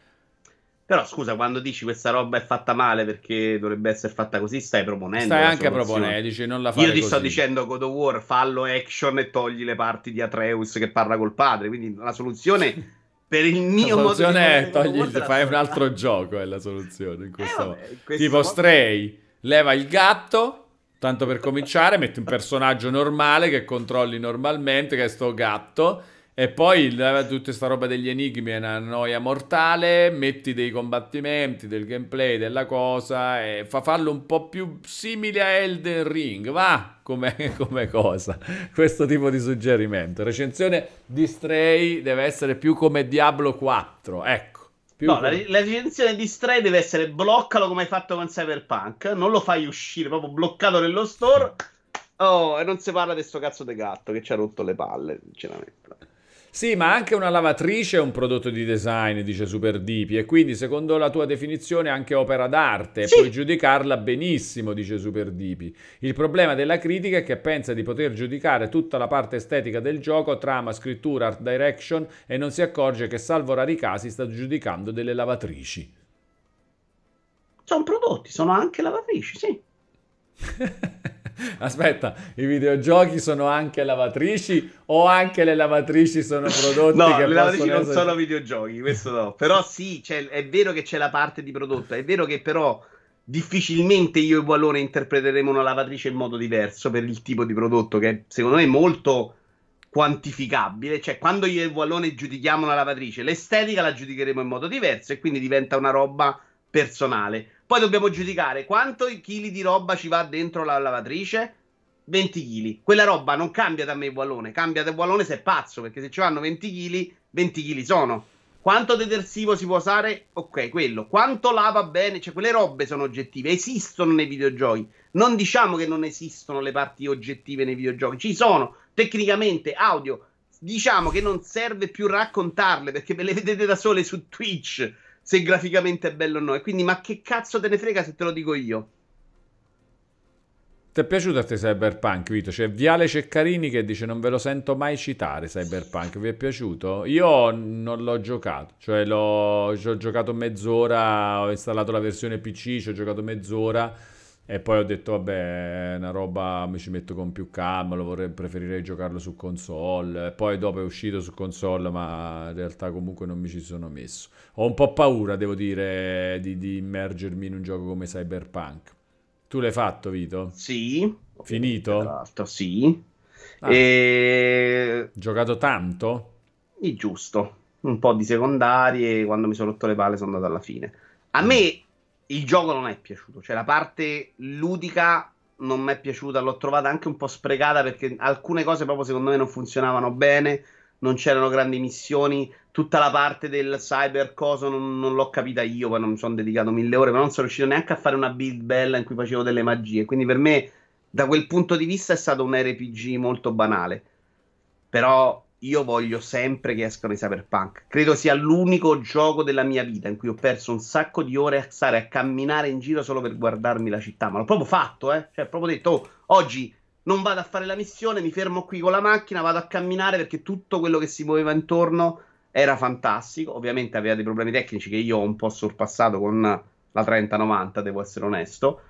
Però scusa, quando dici questa roba è fatta male perché dovrebbe essere fatta così, stai proponendo. Stai anche proponendo, dici non la fai. Io ti così. sto dicendo God of War, fallo action e togli le parti di Atreus che parla col padre. Quindi la soluzione per il mio la soluzione è togli, fai un altro gioco è la soluzione in questo eh, vabbè, tipo modo... Stray leva il gatto tanto per cominciare metti un personaggio normale che controlli normalmente che è sto gatto e poi tutta questa roba degli enigmi è una noia mortale, metti dei combattimenti, del gameplay, della cosa e fa farlo un po' più simile a Elden Ring, va come, come cosa. Questo tipo di suggerimento. Recensione di Stray deve essere più come Diablo 4, ecco. No, come... la, la, recensione di Stray deve essere bloccalo come hai fatto con Cyberpunk, non lo fai uscire, proprio bloccato nello store. Oh, e non si parla di sto cazzo di gatto che ci ha rotto le palle, sinceramente. Sì, ma anche una lavatrice è un prodotto di design, dice Super Dipi, e quindi secondo la tua definizione anche opera d'arte, sì. puoi giudicarla benissimo, dice Super Dipi. Il problema della critica è che pensa di poter giudicare tutta la parte estetica del gioco, trama, scrittura, art direction, e non si accorge che, salvo rari casi, sta giudicando delle lavatrici. Sono prodotti, sono anche lavatrici, sì. Aspetta, i videogiochi sono anche lavatrici o anche le lavatrici sono prodotti no, che le lavatrici non sono videogiochi, questo no. Però sì, cioè, è vero che c'è la parte di prodotto, è vero che però difficilmente io e Wallone interpreteremo una lavatrice in modo diverso per il tipo di prodotto che secondo me è molto quantificabile, cioè quando io e Wallone giudichiamo una lavatrice, l'estetica la giudicheremo in modo diverso e quindi diventa una roba personale. Poi dobbiamo giudicare quanto chili di roba ci va dentro la lavatrice. 20 kg. Quella roba non cambia da me il wallone, cambia da wallone se è pazzo, perché se ci vanno 20 kg, 20 kg sono. Quanto detersivo si può usare? Ok, quello. Quanto lava bene? Cioè, quelle robe sono oggettive, esistono nei videogiochi. Non diciamo che non esistono le parti oggettive nei videogiochi, ci sono. Tecnicamente, audio, diciamo che non serve più raccontarle, perché ve le vedete da sole su Twitch se graficamente è bello o no. E quindi, ma che cazzo te ne frega se te lo dico io? Ti è piaciuto a te Cyberpunk, Vito? C'è Viale Ceccarini che dice non ve lo sento mai citare Cyberpunk, vi è piaciuto? Io non l'ho giocato, cioè l'ho, ho giocato mezz'ora, ho installato la versione PC, ci ho giocato mezz'ora e poi ho detto, vabbè, è una roba mi ci metto con più calma, lo vorrei, preferirei giocarlo su console. E poi dopo è uscito su console, ma in realtà comunque non mi ci sono messo. Ho un po' paura, devo dire, di, di immergermi in un gioco come Cyberpunk. Tu l'hai fatto, Vito? Sì. Finito? L'altro, sì. Ah. E... Giocato tanto? Il giusto. Un po' di secondarie, quando mi sono rotto le palle sono andato alla fine. A me il gioco non è piaciuto, cioè la parte ludica non mi è piaciuta, l'ho trovata anche un po' sprecata perché alcune cose proprio secondo me non funzionavano bene, non c'erano grandi missioni, tutta la parte del cyber coso non, non l'ho capita io, poi non mi sono dedicato mille ore, ma non sono riuscito neanche a fare una build bella in cui facevo delle magie, quindi per me da quel punto di vista è stato un RPG molto banale, però io voglio sempre che escano i cyberpunk. Credo sia l'unico gioco della mia vita in cui ho perso un sacco di ore a stare a camminare in giro solo per guardarmi la città. Ma l'ho proprio fatto, eh. Cioè, ho proprio detto, oh, oggi non vado a fare la missione, mi fermo qui con la macchina, vado a camminare perché tutto quello che si muoveva intorno era fantastico. Ovviamente aveva dei problemi tecnici che io ho un po' sorpassato con la 3090, devo essere onesto.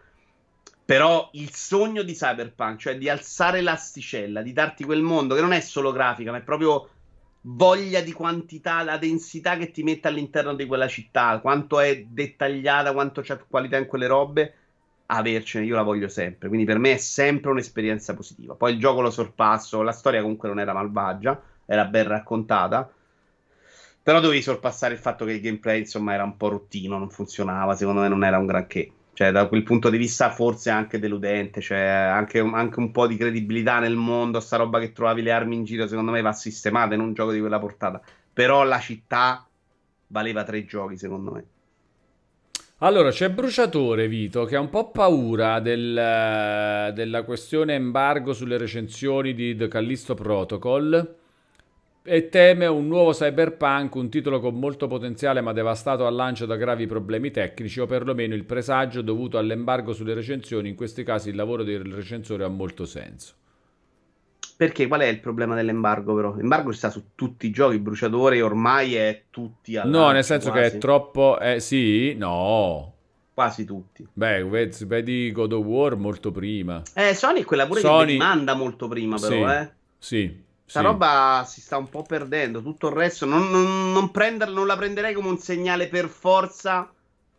Però il sogno di Cyberpunk, cioè di alzare l'asticella, di darti quel mondo che non è solo grafica, ma è proprio voglia di quantità, la densità che ti mette all'interno di quella città, quanto è dettagliata, quanto c'è qualità in quelle robe, avercene, io la voglio sempre. Quindi per me è sempre un'esperienza positiva. Poi il gioco lo sorpasso, la storia comunque non era malvagia, era ben raccontata. Però dovevi sorpassare il fatto che il gameplay, insomma, era un po' rottino, non funzionava, secondo me non era un granché. Cioè, da quel punto di vista, forse anche deludente. Cioè, anche, anche, un po' di credibilità nel mondo. Sta roba che trovavi le armi in giro, secondo me va sistemata in un gioco di quella portata. Però la città valeva tre giochi, secondo me. Allora, c'è Bruciatore Vito che ha un po' paura del, della questione embargo sulle recensioni di The Callisto Protocol e teme un nuovo cyberpunk, un titolo con molto potenziale ma devastato al lancio da gravi problemi tecnici o perlomeno il presagio dovuto all'embargo sulle recensioni. In questi casi il lavoro del recensore ha molto senso. Perché qual è il problema dell'embargo però? L'embargo sta su tutti i giochi, bruciatori ormai è tutti al No, nel senso quasi. che è troppo... Eh, sì? No. Quasi tutti. Beh, vedi God of War molto prima. Eh, Sony è quella pure Sony... che manda molto prima però, sì, eh. Sì, questa sì. roba si sta un po' perdendo. Tutto il resto non, non, non, prender, non, la prenderei come un segnale per forza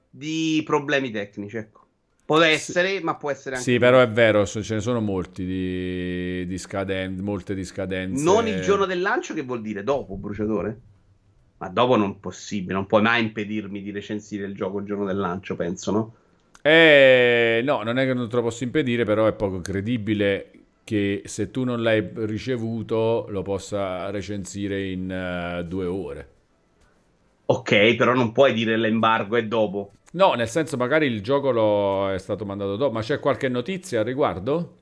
di problemi tecnici. Ecco. Può essere, sì. ma può essere anche. Sì, però è vero, ce ne sono molti di, di scadenze, molte di scadenze. Non il giorno del lancio, che vuol dire dopo, bruciatore? Ma dopo non è possibile, non puoi mai impedirmi di recensire il gioco il giorno del lancio, penso, no? Eh, no, non è che non te lo posso impedire, però è poco credibile che se tu non l'hai ricevuto lo possa recensire in uh, due ore. Ok, però non puoi dire l'embargo è dopo. No, nel senso magari il gioco lo è stato mandato dopo, ma c'è qualche notizia al riguardo?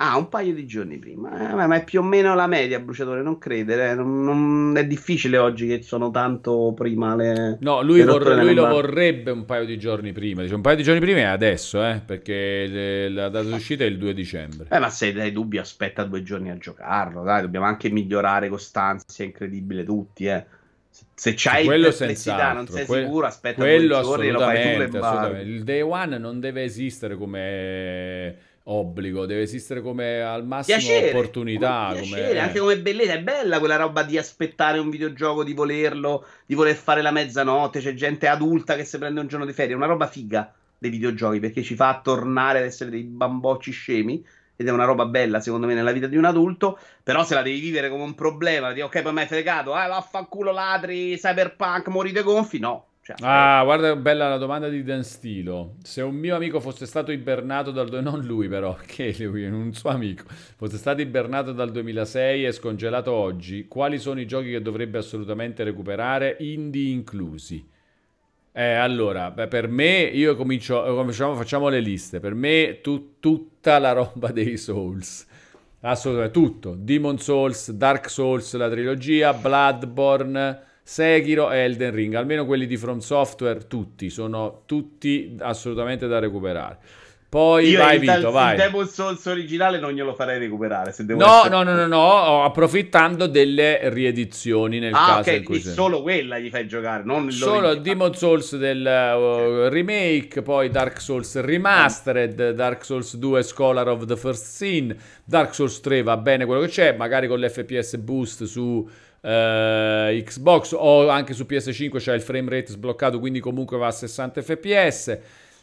Ah, un paio di giorni prima. Eh, ma è più o meno la media, bruciatore, non credere. Non, non, è difficile oggi che sono tanto prima le... No, lui, le vorre, lui lo vorrebbe un paio di giorni prima. Dice, un paio di giorni prima è adesso, eh, perché le, la data d'uscita è il 2 dicembre. Eh, ma se hai dubbi aspetta due giorni a giocarlo, dai. Dobbiamo anche migliorare costanza, è incredibile tutti, eh. Se c'hai quello perplessità, non sei que- sicuro, aspetta quello due giorni, lo fai tu assolutamente. Il day one non deve esistere come obbligo, deve esistere come al massimo piacere, opportunità. Come piacere, come... anche come bellezza. È bella quella roba di aspettare un videogioco, di volerlo, di voler fare la mezzanotte. C'è gente adulta che si prende un giorno di ferie. È una roba figa dei videogiochi perché ci fa tornare ad essere dei bambocci scemi. Ed è una roba bella, secondo me, nella vita di un adulto. Però se la devi vivere come un problema, di ok, poi mi hai fregato, eh, vaffanculo ladri, cyberpunk, morite gonfi. No, cioè, ah, guarda bella la domanda di Dan Stilo. Se un mio amico fosse stato ibernato dal... non lui però, che lui, un suo amico, fosse stato ibernato dal 2006 e scongelato oggi, quali sono i giochi che dovrebbe assolutamente recuperare, indie inclusi? Eh, allora, beh, per me, io comincio, eh, facciamo, facciamo le liste, per me tu, tutta la roba dei Souls. Assolutamente tutto. Demon Souls, Dark Souls, la trilogia, Bloodborne, Sekiro e Elden Ring, almeno quelli di From Software, tutti, sono tutti assolutamente da recuperare. Poi Io vai, Vito, vai. Il Devil Souls originale non glielo farei recuperare. Se devo no, no, no, no, no, approfittando delle riedizioni nel ah, caso in cui solo quella gli fai giocare, non Solo Demon Souls del uh, remake, poi Dark Souls Remastered, Dark Souls 2 Scholar of the First Sin, Dark Souls 3 va bene quello che c'è, magari con l'FPS boost su Uh, Xbox o anche su PS5 c'è il frame rate sbloccato quindi comunque va a 60 fps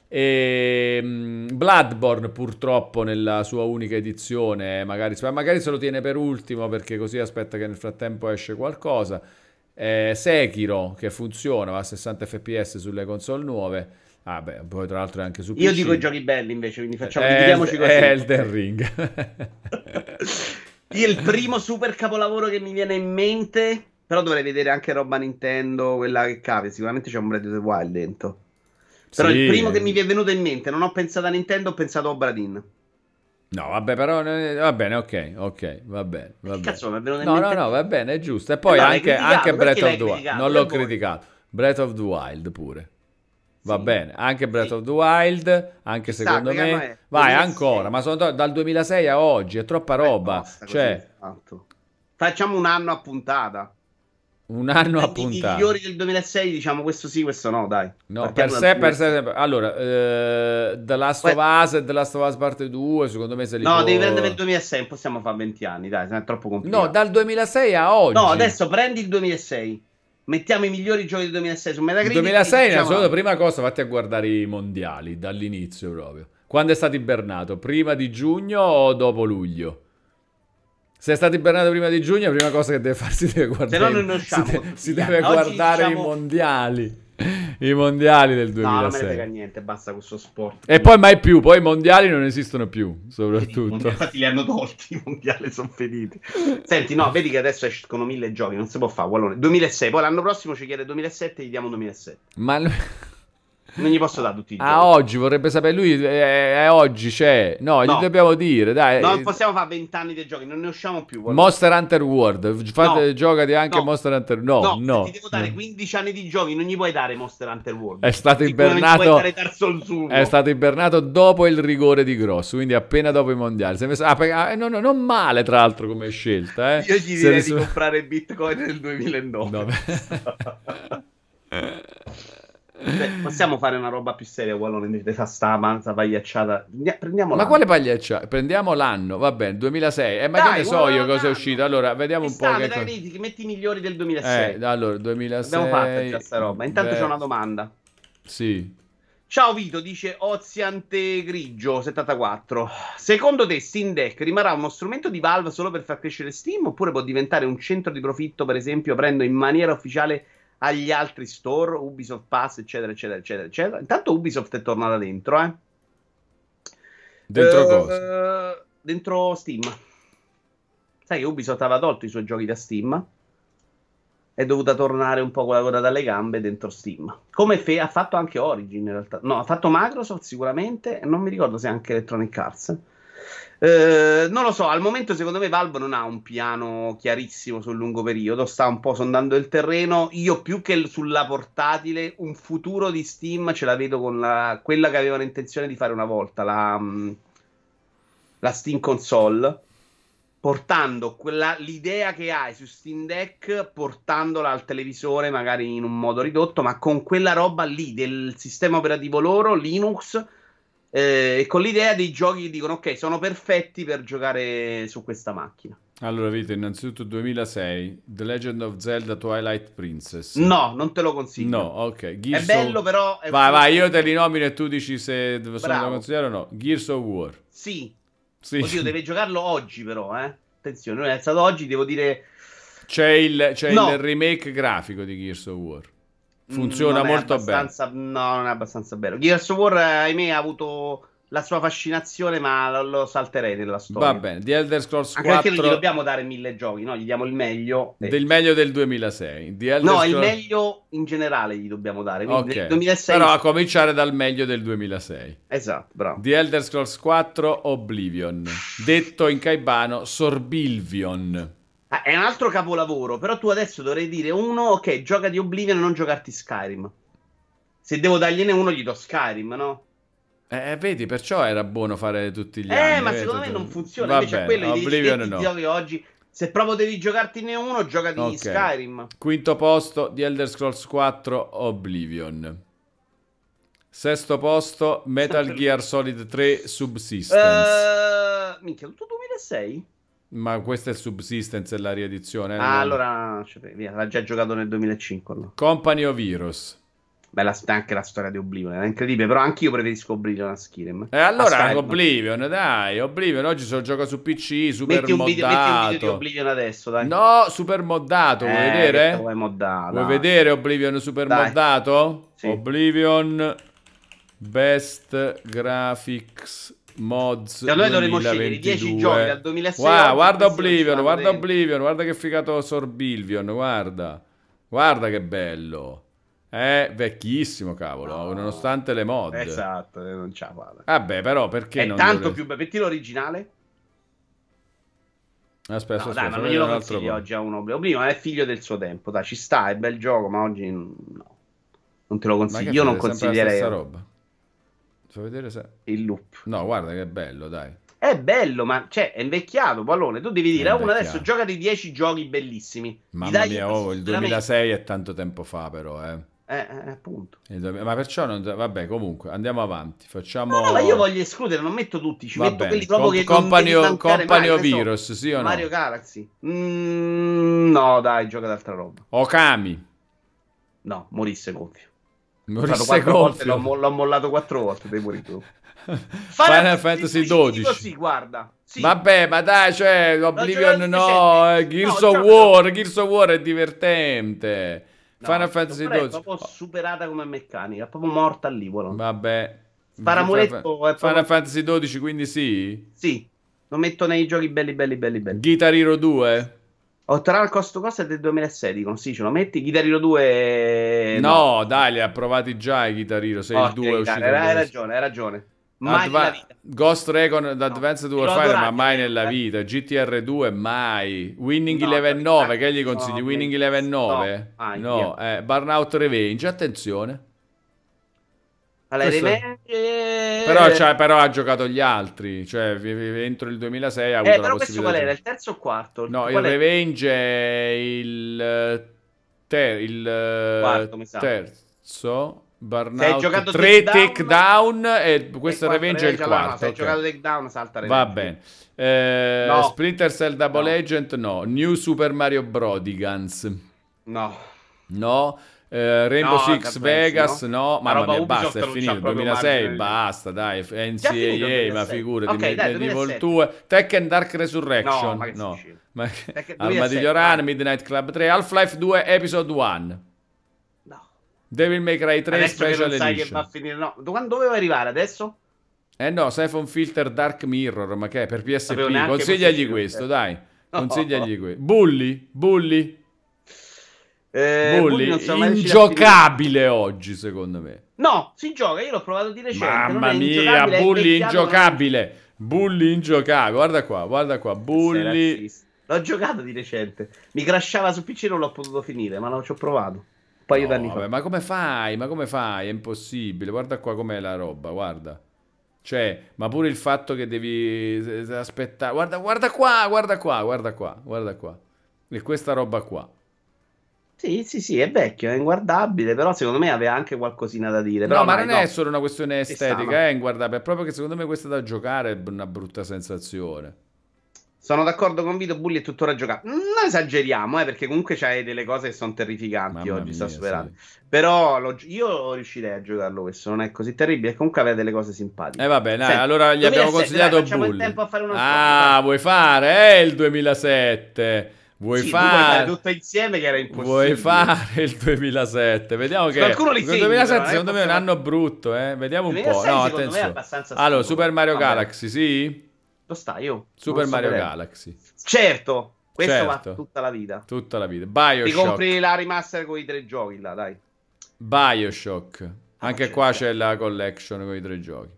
e Bloodborne purtroppo nella sua unica edizione magari, magari, se lo tiene per ultimo perché così aspetta che nel frattempo esce qualcosa. Eh, Sekiro che funziona va a 60 fps sulle console nuove. Ah beh poi tra l'altro è anche su PC io dico i giochi belli invece quindi facciamo eh, dividiamoci così. Elden Ring il primo super capolavoro che mi viene in mente, però dovrei vedere anche roba Nintendo, quella che cade, sicuramente c'è un Breath of the Wild dentro. Però sì. il primo che mi è venuto in mente, non ho pensato a Nintendo, ho pensato a Obradin. No, vabbè, però va bene, ok, ok, va bene, va bene. Cazzo, mi è venuto in No, no, mente- no, va bene, è giusto. E poi Eh no, l'hai anche, anche Breath of the Wild, non l'ho criticato. Breath of the Wild pure. Va Sì. bene, anche Breath Sì. of the Wild, anche sta, secondo me. è Vai 2006. ancora, ma sono dal 2006 a oggi, è troppa roba. Eh, basta così, cioè, tanto. Facciamo un anno a puntata. un anno a I puntata. migliori del 2006, diciamo questo sì, questo no, dai. No, per sé, per 2006. sé, allora, eh, The Last of Us e The Last of Us parte 2, secondo me se li No, può- devi prendere il 2006, non possiamo fare 20 anni, dai, è troppo complicato. No, dal 2006 a oggi. No, adesso prendi il 2006. Mettiamo i migliori giochi del 2006 su Il Metacritic. 2006 e diciamo- innanzitutto, prima cosa, fatti a guardare i mondiali dall'inizio proprio. Quando è stato ibernato? Prima di giugno o dopo luglio? Se è stato ibernato prima di giugno, la prima cosa che deve fare si deve guardare. Se no non si, de- si deve anni. Guardare i diciamo- mondiali. I mondiali del No, non me ne frega 2006. niente, basta questo sport. e poi mai più, poi i mondiali non esistono più, soprattutto. Infatti li hanno tolti i mondiali, sono finiti. Senti, no, vedi che adesso escono mille giochi, non si può fare. Wallone. 2006, poi l'anno prossimo ci chiede 2007 e gli diamo 2007. Ma Non gli posso dare tutti i giochi. a oggi vorrebbe sapere lui, è, è oggi c'è. No, gli No. dobbiamo dire, dai. No, non possiamo fare 20 anni dei giochi, non ne usciamo più. Wallone. Monster Hunter World, fate, No. giocati anche No. Monster Hunter. No, no. se ti devo dare no. 15 anni di giochi, non gli puoi dare Monster Hunter World. È stato gli ibernato- puoi dare Dark Souls 1. È stato ibernato dopo il rigore di Gross, quindi appena dopo i mondiali. Messo- ah, perché- ah, no, no, non male, tra l'altro, come scelta. Eh. Io gli direi ne di comprare Bitcoin nel 2009. No, beh. Cioè, possiamo fare una roba più seria, Wallone, invece di sta manza pagliacciata. Prendiamo Ma l'anno. quale pagliaccia? Prendiamo l'anno, va bene, 2006. Eh, ma Dai, che ne so io cosa è uscito? Allora, vediamo un po' sta, che dai, cosa... metti i migliori del 2006. Eh, allora, 2006... Abbiamo fatto già sta roba. Intanto Beh, c'è una domanda. Sì. Ciao Vito, dice Oziante Grigio 74. Secondo te Steam Deck rimarrà uno strumento di Valve solo per far crescere Steam oppure può diventare un centro di profitto, per esempio, aprendo in maniera ufficiale agli altri store, Ubisoft Pass, eccetera, eccetera, eccetera, eccetera. Intanto Ubisoft è tornata dentro, eh. Dentro Eh, cosa? Dentro Steam. Sai che Ubisoft aveva tolto i suoi giochi da Steam? È dovuta tornare un po' con la coda dalle gambe dentro Steam. Come fe- ha fatto anche Origin in realtà. No, ha fatto Microsoft sicuramente. Non mi ricordo se anche Electronic Arts. Eh, non lo so, al momento secondo me Valve non ha un piano chiarissimo sul lungo periodo, sta un po' sondando il terreno. Io più che sulla portatile, un futuro di Steam ce la vedo con la- quella che avevano intenzione di fare una volta, la, mm, la Steam Console, portando quella, l'idea che hai su Steam Deck, portandola al televisore magari in un modo ridotto, ma con quella roba lì del sistema operativo loro, Linux, eh, e con l'idea dei giochi che dicono ok, sono perfetti per giocare su questa macchina. Allora, Vito, innanzitutto 2006, The Legend of Zelda Twilight Princess. No, non te lo consiglio. No, ok. È Gears bello, of... però. è Vai, vai, io te li nomino e tu dici se sono da Bravo. considerare o no. Gears of War. Sì, Sì. oddio, deve giocarlo oggi, però. Eh. Attenzione, non è stato oggi, devo dire. C'è, il, c'è No. il remake grafico di Gears of War. Funziona non molto bene. No, non è abbastanza bello. Gears of War, eh, ahimè, ha avuto la sua fascinazione, ma lo, salterei nella storia. Va bene, The Elder Scrolls Anche perché gli 4 dobbiamo dare mille giochi, no? Gli diamo il meglio. e- del meglio del 2006. The Elder No, il Scrolls- meglio in generale gli dobbiamo dare. Ok. nel 2006. Però a cominciare dal meglio del 2006. Esatto, bravo. The Elder Scrolls 4 Oblivion. Detto in caibano Sorbilvion. Ah, è un altro capolavoro, però tu adesso dovrei dire uno, ok, gioca di Oblivion e non giocarti Skyrim. Se devo dargliene uno, gli do Skyrim, no? Eh, vedi, perciò era buono fare tutti gli Eh, anni. ma vedi? secondo me non funziona. Va Invece bene, quello Oblivion no. giochi oggi. Se proprio devi giocartine uno, gioca di Ok. Skyrim. Quinto posto, The Elder Scrolls 4 Oblivion. Sesto posto, Metal Gear Solid 3 Subsistence. Eh, minchia, tutto 2006? Ma questo è il Subsistence, è la riedizione. eh, Ah, allora, cioè, via, l'ha già giocato nel 2005. No? Company of Heroes. Bella anche la storia di Oblivion, è incredibile, però anch'io preferisco Oblivion a Skyrim. E allora A Skyrim. Oblivion, dai, Oblivion oggi se lo gioca su PC, super Metti un, video, metti un video di moddato. Oblivion adesso, dai. No, super moddato, vuoi Eh, vedere? vuoi moddare, Vuoi vedere Oblivion super Dai. moddato? Sì. Oblivion Best Graphics Mods Secondo me dovremmo scegliere i 10 2022. giochi dal 2006 Guarda, oggi, guarda Oblivion, guarda dentro. Oblivion, guarda che figato Sorbilvion, guarda. Guarda che bello. È vecchissimo, cavolo, no. nonostante le mod. Esatto, eh, non c'ha vale. Vabbè, però perché è tanto dovrei... più bello. Metti l'originale. Aspetta, no, aspetta, dai, ma non glielo consigli oggi a un. Prima è figlio del suo tempo, dai, ci sta, è bel gioco, ma oggi no. Non te lo consiglio, io non consiglierei. Roba. Fa vedere se... Il loop. No, guarda che bello, dai. È bello, ma cioè, è invecchiato, pallone. Tu devi dire a uno adesso gioca di 10 giochi bellissimi. Mamma mia, oh, il 2006 è tanto tempo fa, però, eh. Eh, eh, appunto. Ma perciò non... Vabbè, comunque, andiamo avanti. Facciamo... No, no, ma io voglio escludere, non metto tutti. Ci Va metto bene. quelli proprio Com- che Company, non Company mai, of Heroes, sì o no? Mario Galaxy. Mm, no, dai, gioca d'altra roba. Okami. No, morisse gonfio. Morisse gonfio. L'ho, mo- l'ho, mollato quattro volte, devi morire tu. Final Fantasy XII. Sì, guarda. Sì. Vabbè, ma dai, cioè, Oblivion no, eh, Gears no, of War, Gears of War è divertente. No, Final Fantasy XII. È proprio superata come meccanica, è proprio morta lì. Vabbè. Sparamuletto Final, Final Fantasy XII, quindi sì? Sì, lo metto nei giochi belli, belli, belli, belli. Guitar Hero 2? Tra il costo è del 2006, dicono, sì, ce lo metti. Guitar Hero 2... No, no. dai, li ha provati già i Guitar Hero, oh, il 2 è uscito. Hai ragione, hai ragione. Mai Adva- Ghost Recon Advanced no, Warfare, ma mai nella vita. GTR 2, mai. Winning no, Eleven 9, che gli consigli? No, Winning Eleven 9? No, no. Eh, Burnout Revenge, attenzione. Allora, Questo... Revenge... Però, però, ha giocato gli altri, cioè entro il 2006 ha avuto eh, la possibilità. qual era? Il terzo o quarto? No, qual il Revenge è il, ter- il quarto, terzo. Burnout 3 takedown e questo è Revenge è il quarto. No, se hai okay. giocato takedown salta Revenge. Va bene. Eh, no. Splinter Cell Double no. Agent no. New Super Mario Brodigans. No. No. Eh, Rainbow no, Six Vegas no, no. mamma mia basta è finito 2006 Mario basta dai NCAA ma figurati okay, dai, Medieval 2 Tekken Dark Resurrection no, no. Ma... Armadillo Run Midnight Club 3 Half-Life 2 Episode 1 Devil May Cry 3 adesso Special che sai che va a finire, no. Quando doveva arrivare adesso? Eh no, Siphon Filter Dark Mirror, ma che è per PSP? Consigliagli questo, dai. No. Consigliagli questo. Bully, Bully. Eh, Bully, ingiocabile oggi, secondo me. No, si gioca, io l'ho provato di recente. Mamma mia, Bully ingiocabile. Bully ingiocabile. Guarda qua, guarda qua, Bully. L'ho giocato di recente. Mi crashava su PC, non l'ho potuto finire, ma non ci ho provato paio no, d'anni vabbè, fa. Ma come fai? Ma come fai? È impossibile. Guarda qua com'è la roba, guarda. Cioè, ma pure il fatto che devi aspettare. Guarda, guarda qua, guarda qua, guarda qua, guarda qua. E questa roba qua. Sì, sì, sì, è vecchio, è inguardabile, però secondo me aveva anche qualcosina da dire. No, ma non no. è solo una questione estetica, è inguardabile, è proprio che secondo me questa da giocare è una brutta sensazione. Sono d'accordo con Vito, Bulli è tuttora giocato. Non esageriamo, eh, perché comunque c'hai delle cose che sono terrificanti Mamma oggi, mia, sta superando. Sì. Però lo, io riuscirei a giocarlo questo, non è così terribile. Comunque aveva delle cose simpatiche. Eh vabbè, dai, Senti, allora gli abbiamo consigliato dai, Bulli. Ah, sport, vuoi fare? È il 2007. Vuoi sì, fare... tutto insieme che era impossibile. Vuoi fare il 2007? Vediamo che Qualcuno li il segni, 2007 però, secondo me è un anno brutto, eh. Vediamo un po'. No, attenzione. Allora, Super Mario. Galaxy, sì? Lo sta io. Super Mario vedere. Galaxy. Certo, questo certo. va tutta la vita. Tutta la vita. Bioshock. Ti compri la remaster con i tre giochi là, dai. Bioshock. Ah, Anche c'è, qua c'è. la collection con i tre giochi.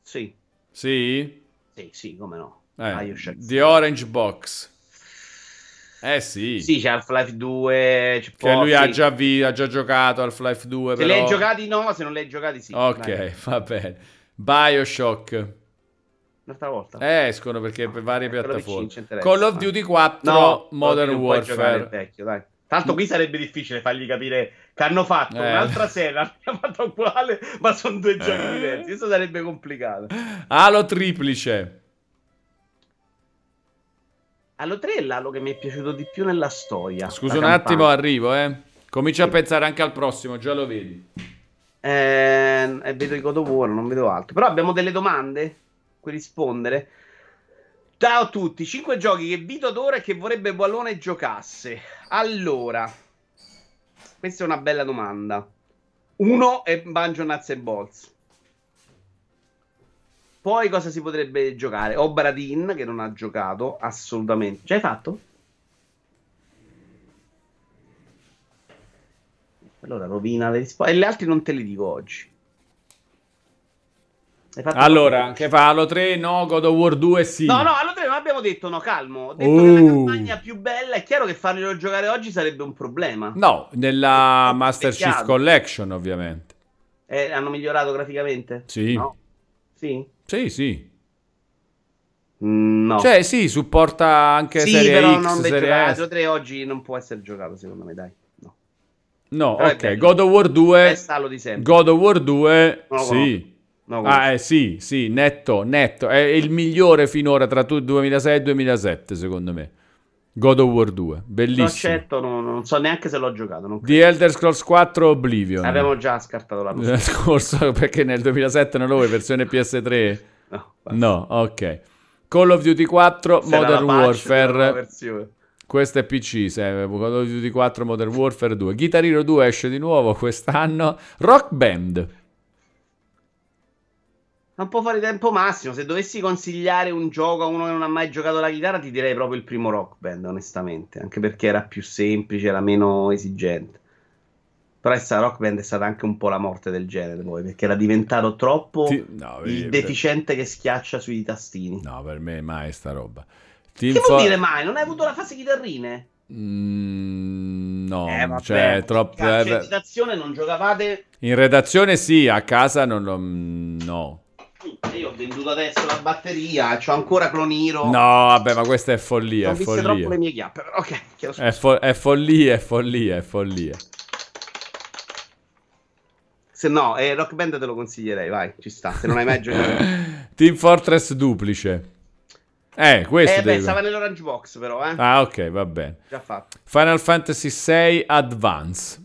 Sì. Sì? Sì, sì, come no. Eh, Bioshock. The Orange Box. Eh sì. Sì, c'è Half-Life 2. C'è Che lui ha già, vi- ha già giocato Half-Life 2. Se però... li hai giocati no, se non li hai giocati sì. Ok, Dai. va bene. Bioshock. Un'altra volta. Eh, escono perché per varie quello piattaforme. Call of Duty 4 No, Modern Warfare. vecchio, dai. Tanto qui sarebbe difficile fargli capire che hanno fatto Eh. un'altra serie, hanno fatto uguale, ma sono due giochi diversi. Questo sarebbe complicato. Halo triplice. Allo 3 è l'alo che mi è piaciuto di più nella storia. Scusa un attimo, arrivo, eh. Comincia a pensare anche al prossimo, già lo vedi. Eh, e vedo i God of War, non vedo altro. Però abbiamo delle domande cui rispondere. Ciao a tutti, 5 giochi che Vito adora e che vorrebbe Wallone giocasse. Allora, questa è una bella domanda. Uno è Banjo Nuts e Balls. Poi cosa si potrebbe giocare? Obradin, che non ha giocato assolutamente. Già hai fatto? Allora rovina le risposte. E le altre non te le dico oggi. Allora, che fa Halo 3? No, God of War 2 sì. No, no, Halo 3 non abbiamo detto no, calmo. Ho detto uh. che la campagna più bella, è chiaro che farglielo giocare oggi sarebbe un problema. No, nella Master Chief Collection ovviamente. Eh, hanno migliorato graficamente? Sì. No? Sì? Sì, sì. Mm, no. Cioè, sì, supporta anche sì, serie però X, non serie Halo 3 oggi non può essere giocato, secondo me, dai. No, no ok. God of War 2. God of War 2, sì. No, ah, eh, sì, sì, netto, netto. È il migliore finora tra 2006 e 2007, secondo me. God of War 2, bellissimo. Accetto, no, non so neanche se l'ho giocato. Non The Elder Scrolls 4 Oblivion. Abbiamo già scartato l'anno scorso perché nel 2007 non avevo versione PS3. No, no, ok. Call of Duty 4 se Modern Warfare. Questo è PC, se, Call of Duty 4 Modern Warfare 2. Guitar Hero 2 esce di nuovo quest'anno. Rock Band. Non può fare tempo massimo. Se dovessi consigliare un gioco a uno che non ha mai giocato la chitarra, ti direi proprio il primo Rock Band, onestamente. Anche perché era più semplice, era meno esigente. Però questa Rock Band è stata anche un po' la morte del genere, poi, perché era diventato troppo Ti... no, il deficiente per... che schiaccia sui tastini. No, per me mai sta roba. Team che vuol dire mai? Non hai avuto la fase chitarrine? Mm, no, eh, vabbè, cioè, troppo... In redazione non giocavate... In redazione sì, a casa non lo... no. Io ho venduto adesso la batteria, ho ancora Cloniro. No, vabbè, ma questa è follia. Ho visto troppo le mie chiappe, però ok. È, fo- è, follia, è follia, è follia. Se no, eh, Rock Band te lo consiglierei, vai, ci sta. Se non hai mai giocato. Team Fortress duplice. Eh, questo. Eh, beh, stava nell'Orange Box, però, eh. Ah, ok, va bene. Già fatto. Final Fantasy VI Advance.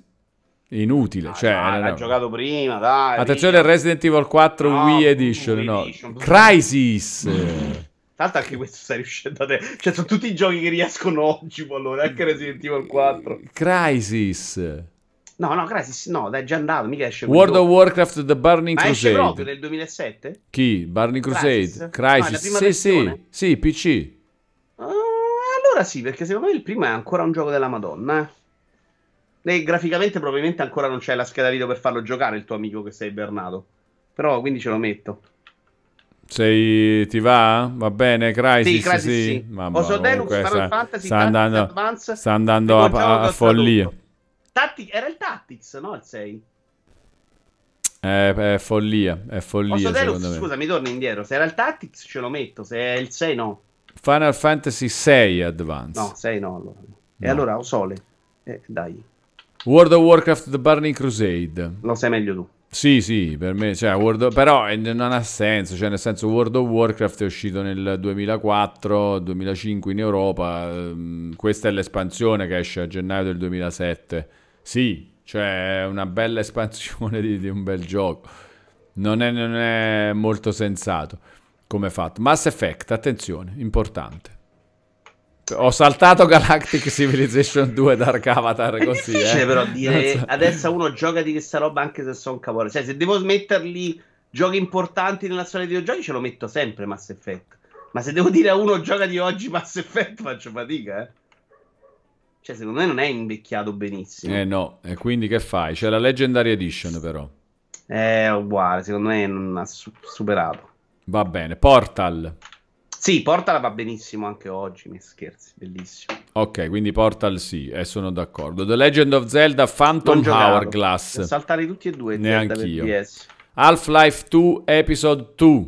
Inutile, ah, cioè, dai, l'ha giocato prima, dai. Attenzione, via. Resident Evil 4 no, Wii Edition, Wii no. Edition, Crisis. Tanto anche questo stai riuscendo a te. Cioè, sono tutti i giochi che riescono oggi, allora, anche Resident Evil 4. Crisis. No, no, Crisis no, dai, è già andato, mica esce World of Warcraft The Burning Ma Crusade. Ma proprio nel 2007? Chi? Burning Crusade? Crisis? Crisis. No, sì, sì, sì, PC. Uh, allora sì, perché secondo me il primo è ancora un gioco della Madonna, eh. E graficamente probabilmente ancora non c'è la scheda video per farlo giocare il tuo amico che sei ibernato. Però quindi ce lo metto. Sei, ti va? Va bene? Crisis? Sì, Crisis sì. sì. Mamma, Oso Deluxe, Final Fantasy, sta andando, Advance, sta andando a, a, a follia. Tatti- era il Tactics, no? Il 6. È, è follia, è follia. Oso Deluxe, scusa, mi torno indietro. Se era il Tactics ce lo metto, se è il 6 no. Final Fantasy 6 Advance. No, 6 no. Allora. No. E allora Osole. Eh, dai. World of Warcraft The Burning Crusade. Lo sai meglio tu. Sì, sì, per me, cioè, World però eh, non ha senso, cioè nel senso World of Warcraft è uscito nel 2004-2005 in Europa, ehm, questa è l'espansione che esce a gennaio del 2007. Sì, cioè è una bella espansione di, di un bel gioco, non è, non è molto sensato come fatto. Mass Effect, attenzione, importante. Ho saltato Galactic Civilization 2 Dark Avatar è così. È eh. però dire so. adesso uno gioca di questa roba anche se sono cavolati. Cioè, se devo smetterli giochi importanti nella storia dei videogiochi, ce lo metto sempre Mass Effect. Ma se devo dire a uno gioca di oggi Mass Effect, faccio fatica, eh. Cioè, secondo me non è invecchiato benissimo. Eh no, e quindi che fai? C'è la Legendary Edition, però. È uguale, secondo me non ha su- superato. Va bene, Portal. Sì, Portal va benissimo anche oggi, mi scherzi, bellissimo. Ok, quindi Portal sì, e sono d'accordo. The Legend of Zelda Phantom Hourglass. Saltare tutti e due. Neanch'io. Half-Life 2 Episode 2.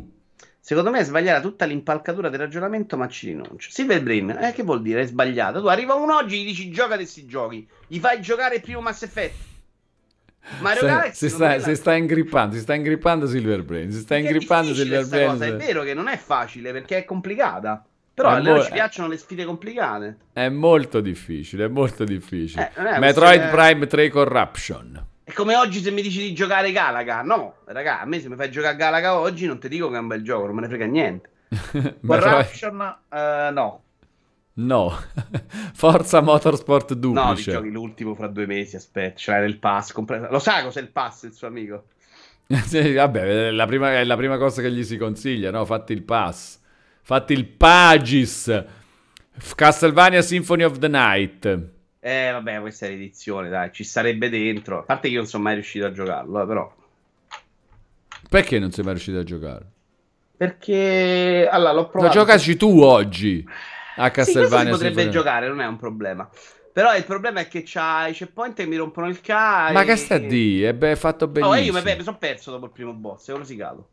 Secondo me è sbagliata tutta l'impalcatura del ragionamento, ma ci rinuncio. Silver Brain, eh, che vuol dire? È sbagliata. Tu arriva uno oggi gli dici gioca questi giochi. Gli fai giocare il primo Mass Effect. Mario Galaxy si sta, si sta ingrippando, si sta ingrippando Silver Brain, si sta perché ingrippando Silver Brain. Cosa. È vero che non è facile perché è complicata. Però è a noi mo- ci piacciono le sfide complicate. È molto difficile, è molto difficile. Eh, Metroid è... Prime 3 Corruption. È come oggi se mi dici di giocare Galaga. No, raga, a me se mi fai giocare Galaga oggi non ti dico che è un bel gioco, non me ne frega niente. Corruption, uh, no. No, Forza Motorsport duplice. No, ti giochi l'ultimo fra due mesi, aspetta, cioè il pass. Compre... Lo sa cos'è il pass, il suo amico? sì, vabbè, la prima, è la prima cosa che gli si consiglia, no? Fatti il pass. Fatti il Pagis. Castlevania Symphony of the Night. Eh, vabbè, questa è l'edizione, dai, ci sarebbe dentro. A parte che io non sono mai riuscito a giocarlo, eh, però. Perché non sei mai riuscito a giocare? Perché allora l'ho provato. Lo giocaci tu oggi a Castlevania. Sì, potrebbe giocare, non è un problema. Però il problema è che c'ha i checkpoint che mi rompono il cazzo. Ma che sta di? È be- fatto benissimo. No, io mi sono perso dopo il primo boss, è rosicato.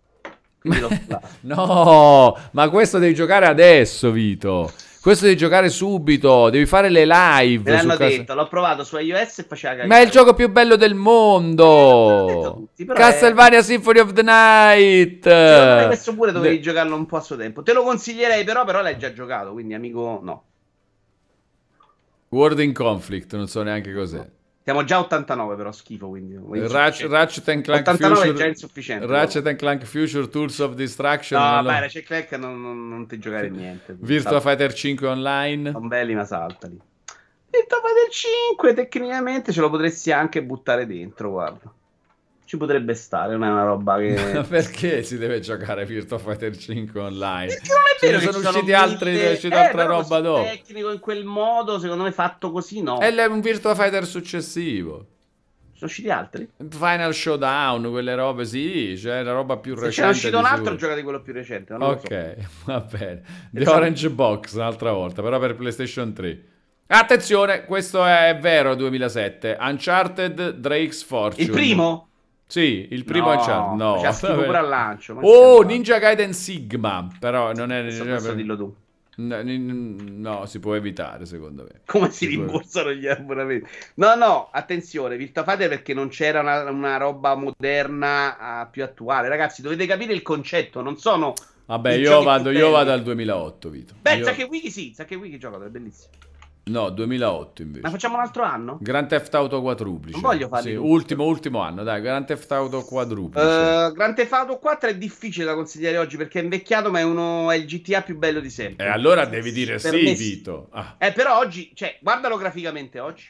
no, ma questo devi giocare adesso, Vito. Questo devi giocare subito, devi fare le live. Me l'hanno detto, casa... l'ho provato su iOS e faceva cagare. Ma è il gioco più bello del mondo. Tutti, Castlevania è... Symphony of the Night. Secondo questo pure dovevi De... giocarlo un po' a suo tempo. Te lo consiglierei però, però l'hai già giocato, quindi amico no. World in Conflict, non so neanche cos'è. Siamo già 89 però schifo quindi. Ratchet, Ratchet and Clank 89 Future, è già insufficiente. Ratchet and Clank Future Tools of Distraction. No, vai, Ratchet Clank non, non, non ti giocare niente. Virtua Fighter 5 online. Sono belli ma saltali. Virtua Fighter 5 tecnicamente ce lo potresti anche buttare dentro, guarda ci potrebbe stare, non è una roba che... perché si deve giocare Virtua Fighter 5 online? Perché non è vero sono, sono usciti altri, è uscita eh, altra roba dopo. tecnico in quel modo, secondo me fatto così no. È un Virtua Fighter successivo. Sono usciti altri? Final Showdown, quelle robe, sì, cioè la roba più Se recente. C'è uscito un altro, gioca di quello più recente. ok, so. va bene. The esatto. Orange Box, un'altra volta, però per PlayStation 3. Attenzione, questo è vero 2007. Uncharted Drake's Fortune. Il primo? Sì, il primo no, Uncharted. No, c'è schifo pure al lancio. Oh, Ninja Gaiden Sigma. Però non è. Ninja... dillo tu. No, no, si può evitare secondo me. Come si, si rimborsano gli abbonamenti? No, no, attenzione, Virtua Fighter perché non c'era una, una roba moderna uh, più attuale. Ragazzi, dovete capire il concetto, non sono... Vabbè, io vado, io vado al 2008, Vito. Beh, io... sa che Wiki sì, sa che Wiki gioca, è bellissimo. No, 2008 invece. Ma facciamo un altro anno? Grand Theft Auto quadruplice. Non voglio fare sì, ultimo, ultimo anno, dai, Grand Theft Auto quadruplice. Uh, Grand Theft Auto 4 è difficile da consigliare oggi perché è invecchiato, ma è, uno, è il GTA più bello di sempre. E allora devi dire per sì, Vito. Ah. Eh, però oggi, cioè, guardalo graficamente oggi.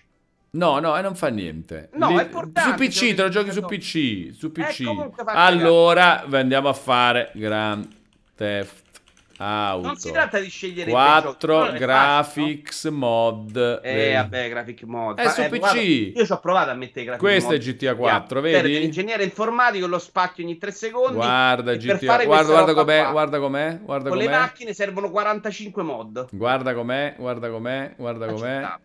No, no, e non fa niente. No, Lì, è portante. Su PC, te lo giochi su PC, su PC. Eh, allora, andiamo a fare Grand Theft Auto. Non si tratta di scegliere 4 graphics no? mod. Eh, vabbè, graphic mod. È su eh, PC. Guarda, io ci ho provato a mettere graphic Questo mod. è GTA 4, yeah. vedi? L'ingegnere informatico lo spacchio ogni 3 secondi. Guarda GTA. Guarda, guarda com'è, guarda com'è, guarda Con com'è. le macchine servono 45 mod. Guarda com'è, guarda com'è, guarda com'è.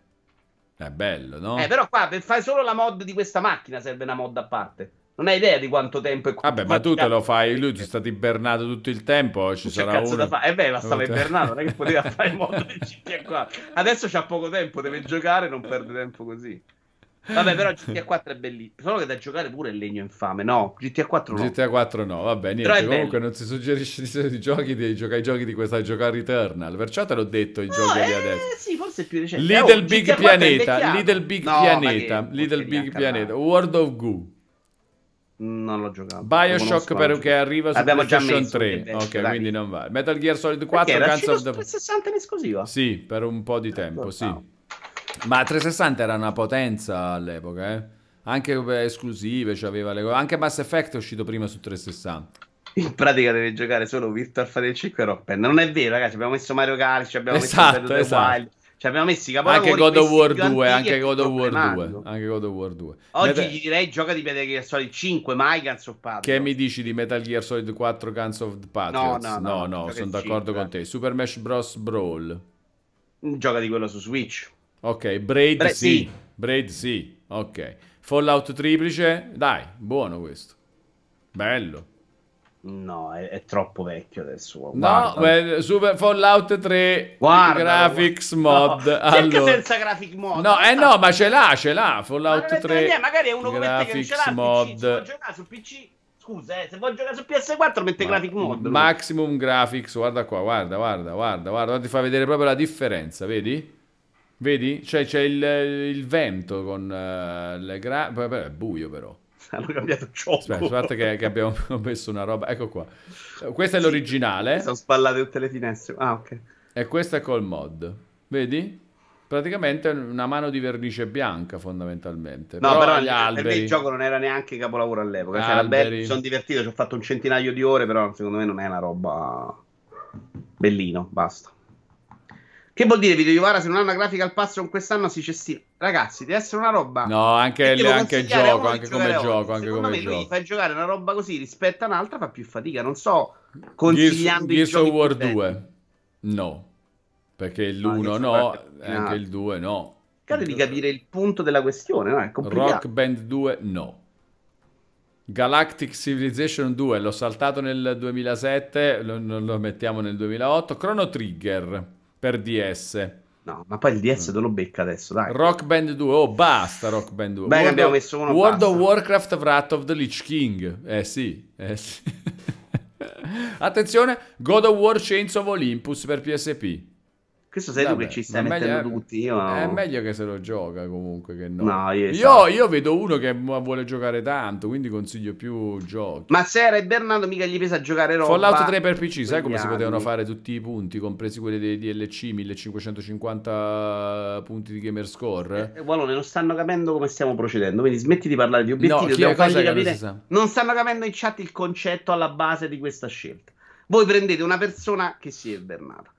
È bello, no? Eh, però qua per fare solo la mod di questa macchina serve una mod a parte. Non hai idea di quanto tempo è Vabbè, ma tu te lo fai, lui è stato ibernato tutto il tempo, ci sarà uno... da fare. Eh beh, ma stava ibernato, non è che poteva fare il modo di GTA 4. Adesso c'ha poco tempo, deve giocare, non perde tempo così. Vabbè, però GTA 4 è bellissimo. Solo che da giocare pure è legno infame. No, GTA 4 no. GTA 4 no, vabbè, niente. Comunque non si suggerisce di solito i giochi di giocare i giochi di questa giocare Returnal. Perciò te l'ho detto i no, giochi eh, di adesso. Sì, forse è più recente. Little oh, Big Pianeta, Little Big no, Pianeta, Little Big Pianeta, World of Goo. Non l'ho giocato. Bioshock perché arriva su Abbiamo PlayStation 3. Ok, dai. quindi non va. Metal Gear Solid 4 perché Guns of the 360 in esclusiva? Sì, per un po' di tempo, sì. Ma 360 era una potenza all'epoca, eh. Anche esclusive, cioè aveva le. Anche Mass Effect è uscito prima su 360. In pratica deve giocare solo Virtual Fighter 5 e Rock Non è vero, ragazzi. Abbiamo messo Mario Kart, abbiamo esatto, messo esatto. Wild. Ci abbiamo messi capolavori anche God of War 2, anche God of War 2, anche God of War 2. Oggi Meta... gli direi gioca di Metal Gear Solid 5, mai Guns of Patriots. Che mi dici di Metal Gear Solid 4 Guns of Patriots? No, no, no, no, no sono d'accordo 5, con te. Super Smash Bros. Brawl. Gioca di quello su Switch. Ok, Braid Bra- sì. sì. Braid sì. Ok. Fallout triplice, dai, buono questo. Bello. No, è, è, troppo vecchio adesso. Guarda. No, beh, Super Fallout 3 guarda, Graphics Mod. No, allora. senza graphic mod. No, eh no, ma ce l'ha, ce l'ha. Fallout ma 3. Niente, magari è uno come te che ce l'ha mod. PC, vuoi giocare su PC. Scusa, eh, se vuoi giocare su PS4 mette ma, graphic mod. Maximum graphics, guarda qua, guarda, guarda, guarda, guarda, ti fa vedere proprio la differenza, vedi? Vedi? Cioè c'è il, il vento con uh, le gra... È buio però hanno cambiato gioco. Aspetta, aspetta che, che, abbiamo messo una roba. Ecco qua. Questo è sì, l'originale. Sono spallate tutte le finestre. Ah, ok. E questo è col mod. Vedi? Praticamente una mano di vernice bianca, fondamentalmente. No, però, però gli alberi... per me il gioco non era neanche capolavoro all'epoca. Cioè, alberi... Cioè, sono divertito, ci ho fatto un centinaio di ore, però secondo me non è una roba bellino, basta. Che vuol dire Vito Iovara se non ha una grafica al passo con quest'anno si cestina? Ragazzi, deve essere una roba. No, anche, il, anche il gioco, anche come gioco, anche Secondo come me gioco. lui fai giocare una roba così rispetto a un'altra fa più fatica, non so consigliando Gears, i Gears of giochi War potenti. 2. No. Perché No, l'1 Gears of no, War è e anche il 2 no. Cercate di capire il punto della questione, no? È complicato. Rock Band 2 no. Galactic Civilization 2 l'ho saltato nel 2007, lo, lo- lo mettiamo nel 2008. Chrono Trigger per DS. No, ma poi il DS te lo becca adesso, dai. Rock Band 2, oh basta Rock Band 2. Beh, World, abbiamo of, messo uno, World basta. of Warcraft Wrath of the Lich King. Eh sì, eh sì. Attenzione, God of War Chains of Olympus per PSP. Questo sei tu Vabbè, che ci stai mettendo meglio- tutti. Io È meglio che se lo gioca comunque che no. No, io- io, io vedo uno che vuole giocare tanto, quindi consiglio più giochi. Ma se era Bernardo mica gli pesa a giocare roba. Fallout 3 per PC, sai come quegli si potevano anni. fare tutti i punti, compresi quelli dei DLC, 1550 punti di gamer score? Eh, Wallone, non stanno capendo come stiamo procedendo, quindi smetti di parlare di obiettivi, No, non capire. sa? Non stanno capendo in chat il concetto alla base di questa scelta. Voi prendete una persona che si è Bernardo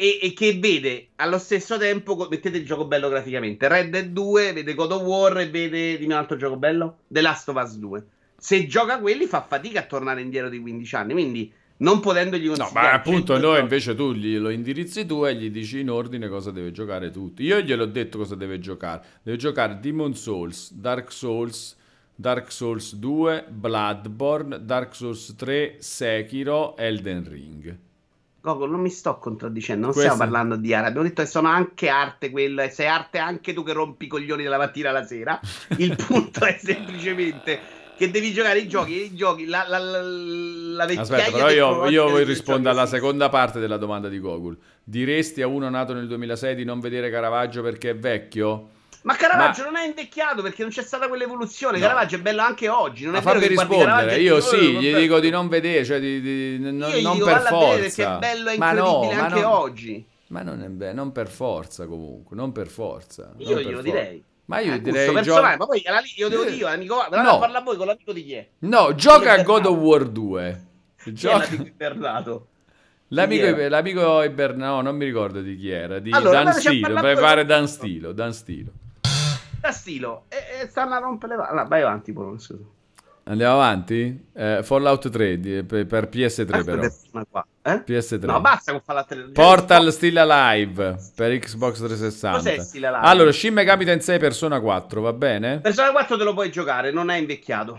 e, e che vede allo stesso tempo, mettete il gioco bello graficamente, Red Dead 2, vede God of War e vede, dimmi un altro gioco bello, The Last of Us 2. Se gioca quelli fa fatica a tornare indietro di 15 anni, quindi non potendogli No, consigliare... ma appunto 100 noi giochi- invece tu glielo indirizzi tu e gli dici in ordine cosa deve giocare tutti. Io gliel'ho detto cosa deve giocare. Deve giocare Demon Souls, Dark Souls, Dark Souls 2, Bloodborne, Dark Souls 3, Sekiro, Elden Ring. Gogo, non mi sto contraddicendo, non Questo- stiamo parlando di arte. Abbiamo detto che sono anche arte quello, e sei arte anche tu che rompi i coglioni dalla mattina alla sera. Il punto è semplicemente che devi giocare i giochi, i giochi, la, la, la, la vecchiaia Aspetta, però io, io rispondo alla seconda parte della domanda di Google. Diresti a uno nato nel 2006 di non vedere Caravaggio perché è vecchio? Ma Caravaggio non è invecchiato perché non c'è stata quell'evoluzione. No. Caravaggio è bello anche oggi. Non Ma è vero fammi che rispondere, io dici, sì, "Oh, gli vabbè". dico di non vedere, cioè di, di- non, Io gli non dico, per forza. perché è bello e Ma no, incredibile ma anche non- oggi. Ma non, è be- non per forza comunque, non per forza. non Io per glielo forza. direi. Ma io Eh, direi... gio- ma poi la- io devo dire, amico, no. parla voi con l'amico di chi è? No, gioca a God of. War 2. Chi è Gioca... l'amico di Bernardo? L'amico, Iber- no, non mi ricordo di chi era, di Allora, Dan Stilo, pare quello- Dan Stilo, Dan Stilo. Da stilo. E, e stanno a rompere le palle. Vai avanti, pure, scusa. Andiamo avanti? Eh, Fallout 3 di- per, per PS3 però. Aspetta, qua. Eh? PS3. No, basta con Fallout 3. Portal Still Alive per Xbox 360. Cos'è Still Alive? Allora, Shin Megami Tensei Persona 4, va bene? Persona 4 te lo puoi giocare, non è invecchiato.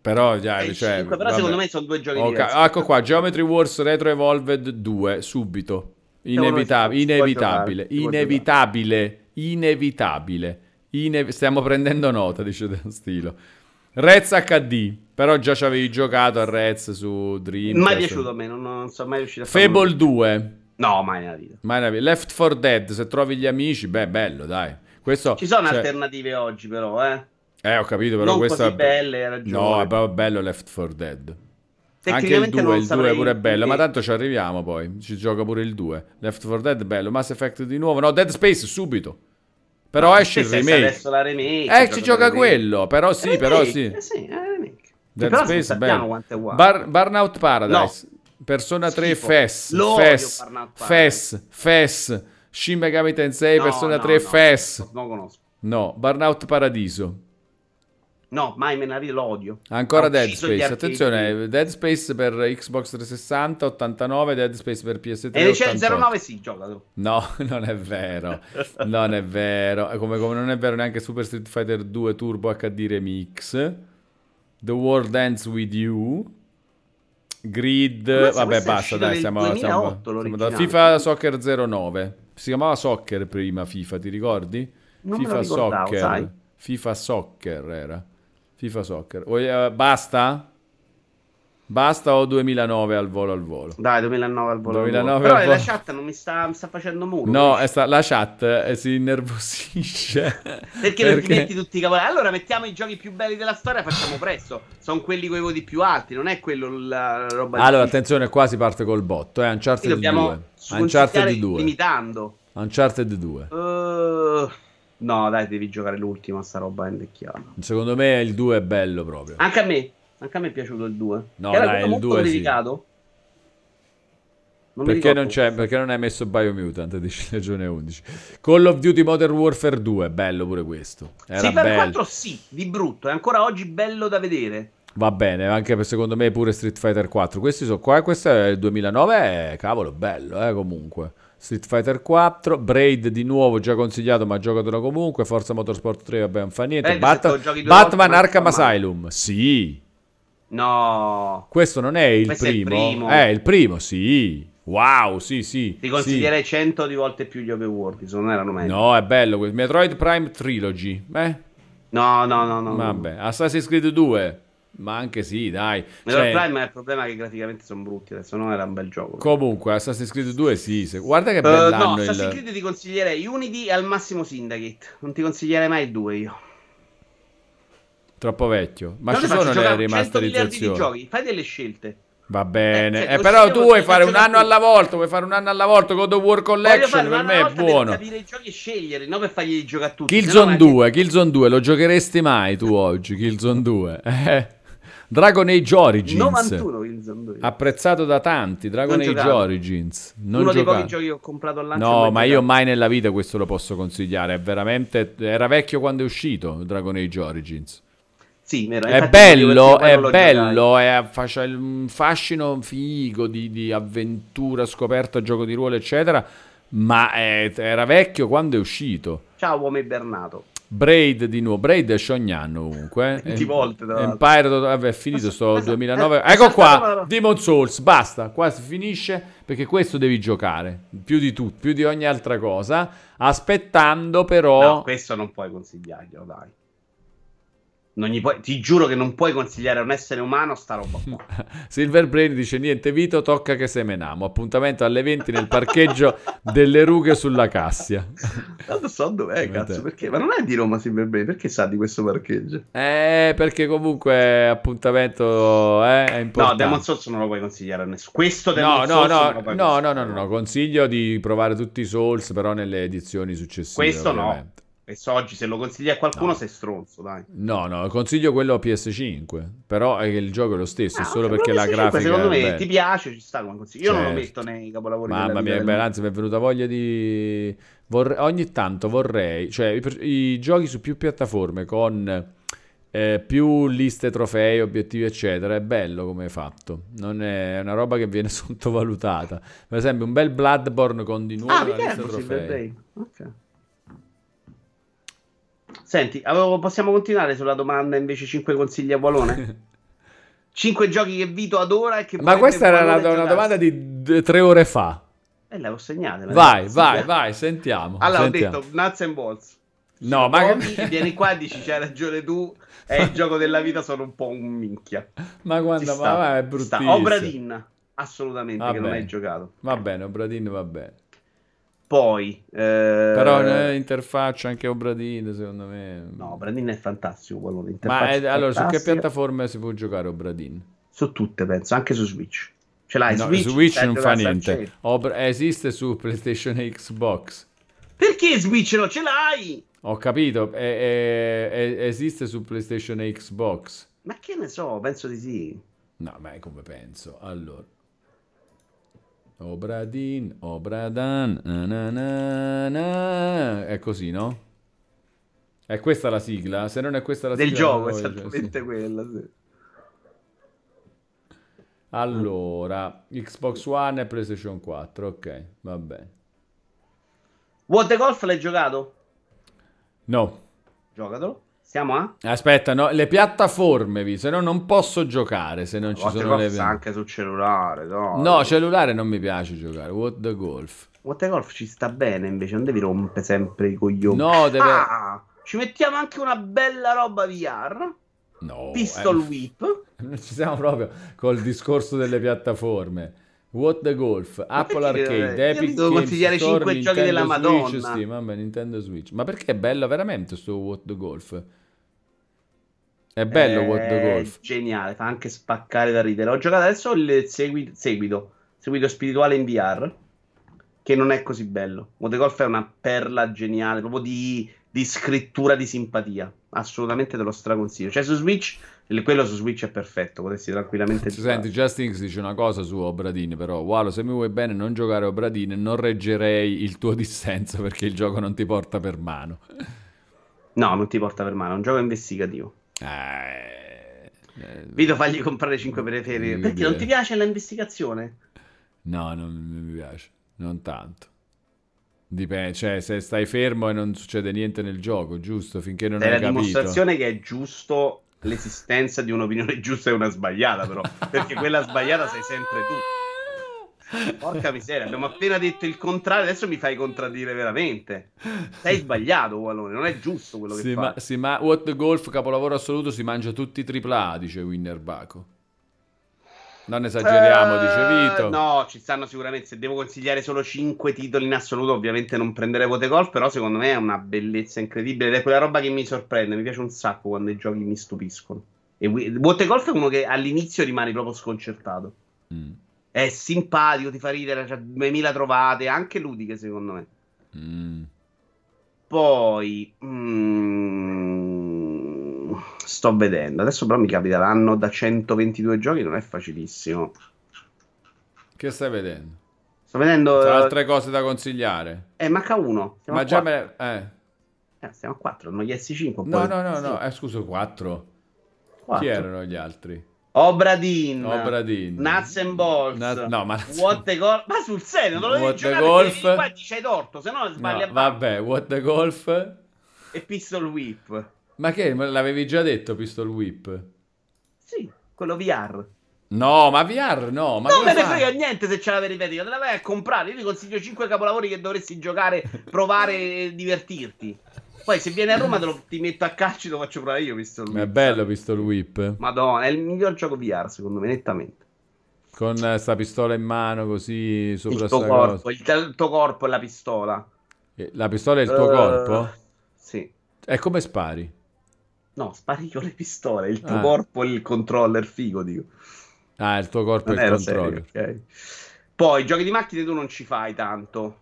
Però, già, cioè, 5, però vabbè. secondo me sono due giochi Ok, diversi. Ecco qua, Geometry Wars Retro Evolved 2, subito. Inevita- uno che si può inevitabile, può inevitabile, inevitabile. Ine- stiamo prendendo nota, dice Dan Stilo. Rez HD, però già ci avevi giocato a Rez su Dream. Mai piaciuto a me, non, non sono mai riuscito a farlo. Fable 2. No, mai nella vita. Mai nella vita. Left 4 Dead, se trovi gli amici, beh, bello, dai. Questo, Ci sono cioè- alternative oggi, però, eh. Eh, ho capito, però non questo così è... belle, hai ragione. No, è proprio bello Left 4 Dead. Anche il Tecnicamente 2, non il 2 saprei pure è bello, ma tanto ci arriviamo poi. Ci gioca pure il 2. Left 4 Dead bello, Mass Effect di nuovo. No, Dead Space subito. Però No, esce il remake. adesso la remake. Eh, ci gioca quello, però sì, Remake, però sì. Eh sì, è remake. Dead però Space bello. Bar- Burnout Paradise. Persona 3 Schifo. FES. Lo odio FES. FES. FES. Shin Megami Tensei No, Persona no, 3 no, FES. Non conosco. No, Burnout Paradiso. No, mai me la vita, lo odio. Ancora Dead Space. Attenzione, Dead Space per Xbox 360 89, Dead Space per PS3 E c'è 88. 09 sì, gioca tu. No, non è vero. Non è vero. Come, come non è vero neanche Super Street Fighter 2 Turbo HD Remix. The World Ends With You. Grid. Vabbè, basta, dai, siamo, 2008 siamo, siamo da. FIFA Soccer 09. Si chiamava Soccer prima FIFA, ti ricordi? Non me FIFA Soccer. sai. FIFA Soccer era. FIFA Soccer. Eh, basta? Basta o 2009 al volo al volo? Dai, 2009 al volo. 2009 Però al la volo. chat non mi sta, mi sta facendo muro. No, è sta- la chat eh, si innervosisce. Perché, non ti metti tutti i cavolati? Allora mettiamo i giochi più belli della storia, facciamo presto. Sono quelli con i voti più alti, non è quello la la roba Allora, difficile. attenzione, qua si parte col botto. Eh, Uncharted dobbiamo 2. consigliare Uncharted 2. limitando. Uncharted 2. Uh, no, dai, devi giocare l'ultima, sta roba è invecchiata. Secondo me il 2 è bello proprio. Anche a me, anche a me è piaciuto il 2. No, Era dai, il molto 2 sì. glorificato. Non perché, non perché, non hai messo Biomutant, dici Legione 11. Call of Duty Modern Warfare 2, bello pure questo. Era sì, per 4 sì, di brutto, è ancora oggi bello da vedere. Va bene, anche per secondo me pure Street Fighter 4. Questi sono qua, questo è il 2009, è, cavolo, bello, eh, comunque. Street Fighter 4, Braid di nuovo già consigliato ma giocatelo comunque, Forza Motorsport 3 vabbè non fa niente, eh, Bat- Batman Arkham Asylum, sì. No. Questo non è il primo. È il primo. È il primo, sì. Wow, sì, sì. Ti consiglierei sì. 100 di volte più gli open world, se non erano meglio. No, è bello. Metroid Prime Trilogy. Eh? No, no, no, no. Vabbè, Assassin's Creed 2. Ma anche sì, dai. Metroid cioè... Prime è il problema che graficamente sono brutti, adesso non era un bel gioco. Comunque, Assassin's Creed 2 sì, se... guarda che bello. Uh, no, Assassin's il... Creed ti consiglierei Unity e al massimo Syndicate. Non ti consiglierei mai il 2 io. Troppo vecchio. Ma non ci sono le rimasterizzazioni. Di giochi, fai delle scelte. Va bene, eh, eh, però tu vuoi fare un anno alla volta, vuoi fare un anno alla volta God of War Collection, per me è buono. Per capire i giochi e scegliere, non per fargli giocare a tutti. Killzone 2, Killzone 2, lo giocheresti mai tu oggi, Killzone 2? Eh. Dragon Age Origins 91 Killzone 2. Apprezzato da tanti, Dragon non Age giocato. Origins. Non Uno giocato. dei pochi giochi che ho comprato al lancio. No, ma io mai nella vita questo lo posso consigliare, è veramente era vecchio quando è uscito Dragon Age Origins. Sì, vero. È bello, è bello, è, un fascino figo di, di, avventura, scoperta, gioco di ruolo, eccetera. Ma è, era vecchio quando è uscito. Ciao, uomo Bernato. Braid di nuovo. Braid è Shognano comunque. 20 eh. volte. Empire, vabbè, è finito sto 2009. Eh, ecco qua, Demon Souls, basta. Qua si finisce perché questo devi giocare. Più di tutto, più di ogni altra cosa. Aspettando però... No, questo non puoi consigliarglielo, dai. Puoi, ti giuro che non puoi consigliare a un essere umano sta roba qua. Silver Brain dice niente Vito, tocca che semeniamo. Appuntamento alle 20 nel parcheggio delle rughe sulla Cassia. Tanto so dov'è, cazzo, perché? Ma non è di Roma Silver Brain, perché sa di questo parcheggio? Eh, perché comunque appuntamento eh, è importante. No, Demon Souls non lo puoi consigliare a nessuno. Questo Demon no, Souls no, no, no, no, no, no, no, consiglio di provare tutti i Souls però nelle edizioni successive. Questo ovviamente. no. Adesso oggi se lo consigli a qualcuno no. sei stronzo, dai. No, no, consiglio quello a PS5, però è che il gioco è lo stesso, ah, è solo perché la grafica secondo me ti piace, ci sta come consiglio. Io certo. non lo certo. metto nei capolavori Mamma mia, beh, anzi mi è venuta voglia di vorrei... ogni tanto vorrei, cioè i, i, giochi su più piattaforme con eh, più liste trofei, obiettivi, eccetera, è bello come è fatto. Non è, una roba che viene sottovalutata. Per esempio, un bel Bloodborne con di nuovo ah, una lista trofei. Ok. Senti, avevo, possiamo continuare sulla domanda invece 5 consigli a Valone? 5 giochi che Vito adora e che Ma questa era una, una domanda di d- tre ore fa. Eh, l'avevo segnata. Vai, vai, vai, sentiamo. Allora, sentiamo. ho detto Nuts and Balls. No, ma che... vieni qua e dici c'hai ragione tu. È il gioco della vita, sono un po' un minchia. Ma guarda, ma, è bruttissimo. Obradin, assolutamente, va che bene. non hai giocato. Va bene, Obradin va bene. Poi, eh... però interfaccia anche Obradin, secondo me. No, Obradin è fantastico. Quello, Ma è, allora, su che piattaforme si può giocare Obradin? Su tutte, penso, anche su Switch. Ce l'hai no, Switch? Switch non fa niente. Obra- esiste su PlayStation e Xbox. Perché Switch non ce l'hai? Ho capito, è, è, è, esiste su PlayStation e Xbox. Ma che ne so, penso di sì. No, ma è come penso. Allora. Obradin, Obradan, na na na è così, no? È questa la sigla? Se non è questa la Del sigla... Del gioco, è esattamente sì. quella, sì. Allora, Xbox One e PlayStation 4, ok, va bene. What the Golf l'hai giocato? No. Giocatelo. Siamo a? Aspetta, no, le piattaforme, se no non posso giocare se non no, ci sono le... anche sul cellulare, no. No, cellulare non mi piace giocare. What the Golf. What the Golf ci sta bene invece, non devi rompere sempre i coglioni. No, deve... Ah, ci mettiamo anche una bella roba VR. No. Pistol eh, Whip. Non ci siamo proprio col discorso delle piattaforme. What the Golf, Apple Arcade, Epic Games consigliare Store, 5 Nintendo giochi della Madonna. Switch, Steam, vabbè, Nintendo Switch. Ma perché è bello veramente sto What the Golf? È bello è What the Golf. Geniale, fa anche spaccare da ridere. Ho giocato adesso il seguito, seguito, seguito spirituale in VR, che non è così bello. What the Golf è una perla geniale, proprio di, di scrittura di simpatia. Assolutamente te lo straconsiglio. Cioè su Switch Quello su Switch è perfetto, potresti tranquillamente Ci Senti, Justinx dice una cosa su Obradine, però, Walo, se mi vuoi bene non giocare Obradine, non reggerei il tuo dissenso perché il gioco non ti porta per mano. No, non ti porta per mano, è un gioco investigativo. Eh... eh Vito, fagli comprare 5 periferi. Perché non ti piace l'investigazione? No, non mi piace, non tanto. Dipende, cioè se stai fermo e non succede niente nel gioco, giusto? Finché non è hai capito. È la dimostrazione che è giusto l'esistenza di un'opinione giusta e una sbagliata, però, perché quella sbagliata sei sempre tu. Porca miseria, abbiamo appena detto il contrario, adesso mi fai contraddire veramente. Sei sbagliato, Wallone, non è giusto quello che sì, fai. Ma, sì, ma What the Golf, capolavoro assoluto, si mangia tutti i tripla dice Winner Baco. Non esageriamo, uh, dice Vito. No, ci stanno sicuramente. Se devo consigliare solo 5 titoli in assoluto, ovviamente non prenderei Vote Golf. Però secondo me è una bellezza incredibile. Ed è quella roba che mi sorprende. Mi piace un sacco quando i giochi mi stupiscono. E Vote Golf è uno che all'inizio rimani proprio sconcertato. Mm. È simpatico, ti fa ridere, c'ha 2000 trovate, anche ludiche secondo me. Mm. Poi. Mm sto vedendo. Adesso però mi capita l'anno da 122 giochi, non è facilissimo. Che stai vedendo? Sto vedendo... C'è altre cose da consigliare? Eh, manca uno. Siamo Ma già me... Eh. eh. Stiamo a 4, non gli S5. No, no, no, no, eh, scusa, 4. Chi erano gli altri? Obradin, Obradin, Nuts and Balls, Naz... no, ma... What the Golf, ma sul serio, non lo devi giocare golf... qua c'hai torto, se no sbagli no, Vabbè, What the Golf e Pistol Whip. Ma che? L'avevi già detto Pistol Whip? Sì, quello VR. No, ma VR no. Ma non me ne frega niente se ce la ripeti. Te la vai a comprare. Io ti consiglio 5 capolavori che dovresti giocare, provare e divertirti. Poi se vieni a Roma te lo, ti metto a calcio e lo faccio provare io Pistol Whip. È bello Pistol Whip. Madonna, è il miglior gioco VR secondo me, nettamente. Con sta pistola in mano così sopra il tuo corpo, il, il, tuo corpo e la pistola. La pistola è il tuo uh, corpo? Sì. E come spari? No, spari con le pistole, il tuo ah. corpo e il controller figo, dico. Ah, il tuo corpo e il controller. Serio, okay. Poi, giochi di macchine tu non ci fai tanto.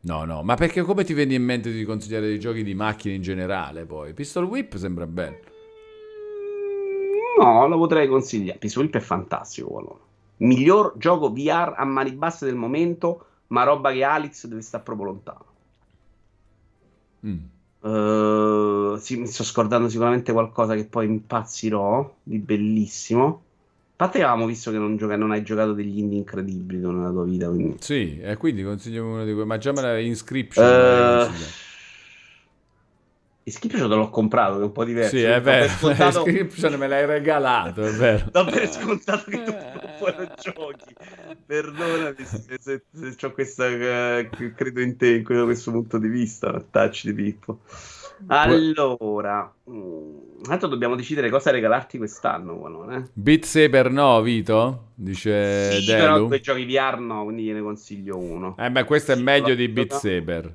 No, no, ma perché come ti viene in mente di consigliare dei giochi di macchine in generale poi? Pistol Whip sembra bello. No, lo potrei consigliare. Pistol Whip è fantastico, allora. Miglior gioco VR a mani basse del momento, ma roba che Alex deve stare proprio lontano. Mm. Uh, sì, mi sto scordando sicuramente qualcosa che poi impazzirò di bellissimo. A parte avevamo visto che non, gioca- non hai giocato degli indie incredibili nella tua vita. Quindi. Sì, e quindi consiglio uno di quei. Ma già me la Inscription. Uh, Inscription te l'ho comprato, che è un po' diverso. Sì, è vero. Scontato... Inscription me l'hai regalato, è vero. Do per scontato che tu poi lo giochi. Perdonami se, se, se ho questa. Uh, credo in te, in questo punto di vista. Touch di Pippo. Allora, mm, tanto dobbiamo decidere cosa regalarti quest'anno. Qualone, eh? Beat Saber no, Vito? Dice sì, Delu. però quei giochi VR no, quindi gliene consiglio uno. Eh beh, questo sì, è meglio di Beat Saber.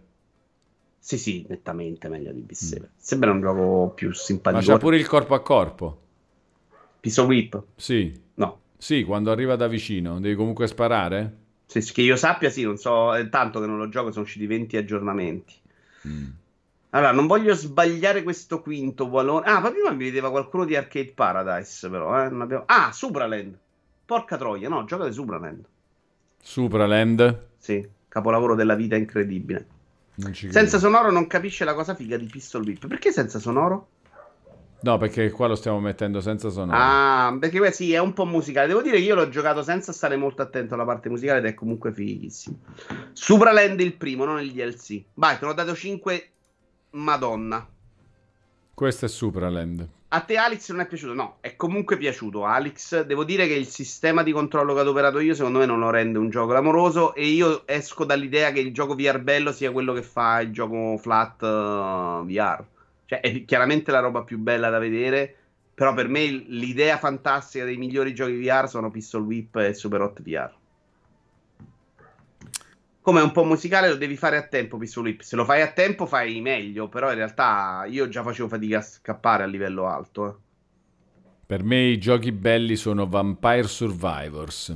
Sì, sì, nettamente meglio di Beat Saber. Mm. Sembra un gioco più simpatico. Ma c'ha pure il corpo a corpo. Pistol Whip? Sì. No. Sì, quando arriva da vicino, devi comunque sparare? Sì, che io sappia, sì, non so, è tanto che non lo gioco, sono usciti 20 aggiornamenti. Mm. Allora, non voglio sbagliare questo quinto valore. Ah, ma prima mi vedeva qualcuno di Arcade Paradise, però, eh? abbiamo... Ah, Supraland. Porca troia, no, gioca di Supraland. Supraland? Sì, capolavoro della vita incredibile. Senza sonoro non capisce la cosa figa di Pistol Whip. Perché senza sonoro? No, perché qua lo stiamo mettendo senza sonoro. Ah, perché beh, sì, è un po' musicale. Devo dire che io l'ho giocato senza stare molto attento alla parte musicale ed è comunque fighissimo. Supraland il primo, non il DLC. Vai, te l'ho dato 5. Madonna. Questo è Supraland. A te Alex non è piaciuto? No, è comunque piaciuto Alex. Devo dire che il sistema di controllo che ho adoperato io secondo me non lo rende un gioco clamoroso e io esco dall'idea che il gioco VR bello sia quello che fa il gioco flat uh, VR. Cioè è chiaramente la roba più bella da vedere, però per me l'idea fantastica dei migliori giochi VR sono Pistol Whip e Super Hot VR come è un po' musicale lo devi fare a tempo Pistol Whip. Se lo fai a tempo fai meglio, però in realtà io già facevo fatica a scappare a livello alto. Eh. Per me i giochi belli sono Vampire Survivors.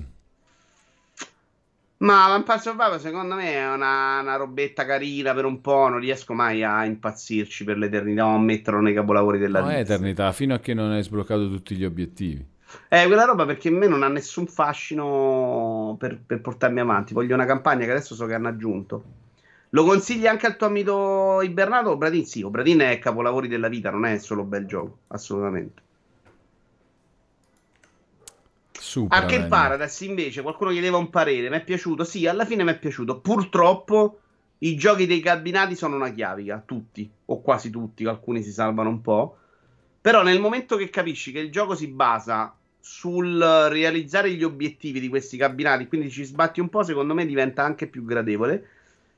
Ma Vampire Survivor secondo me è una, una, robetta carina per un po', non riesco mai a impazzirci per l'eternità o a metterlo nei capolavori della no, vita. No, è eternità, fino a che non hai sbloccato tutti gli obiettivi. Eh, quella roba perché a me non ha nessun fascino per, per portarmi avanti. Voglio una campagna che adesso so che hanno aggiunto. Lo consigli anche al tuo amico Ibernato? Bradin sì, Bradin è capolavori della vita, non è solo bel gioco, assolutamente. Super, Anche il Paradise invece, qualcuno chiedeva un parere, mi è piaciuto? Sì, alla fine mi è piaciuto. Purtroppo i giochi dei cabinati sono una chiavica, tutti, o quasi tutti, alcuni si salvano un po'. Però nel momento che capisci che il gioco si basa sul realizzare gli obiettivi di questi cabinati, quindi ci sbatti un po', secondo me diventa anche più gradevole.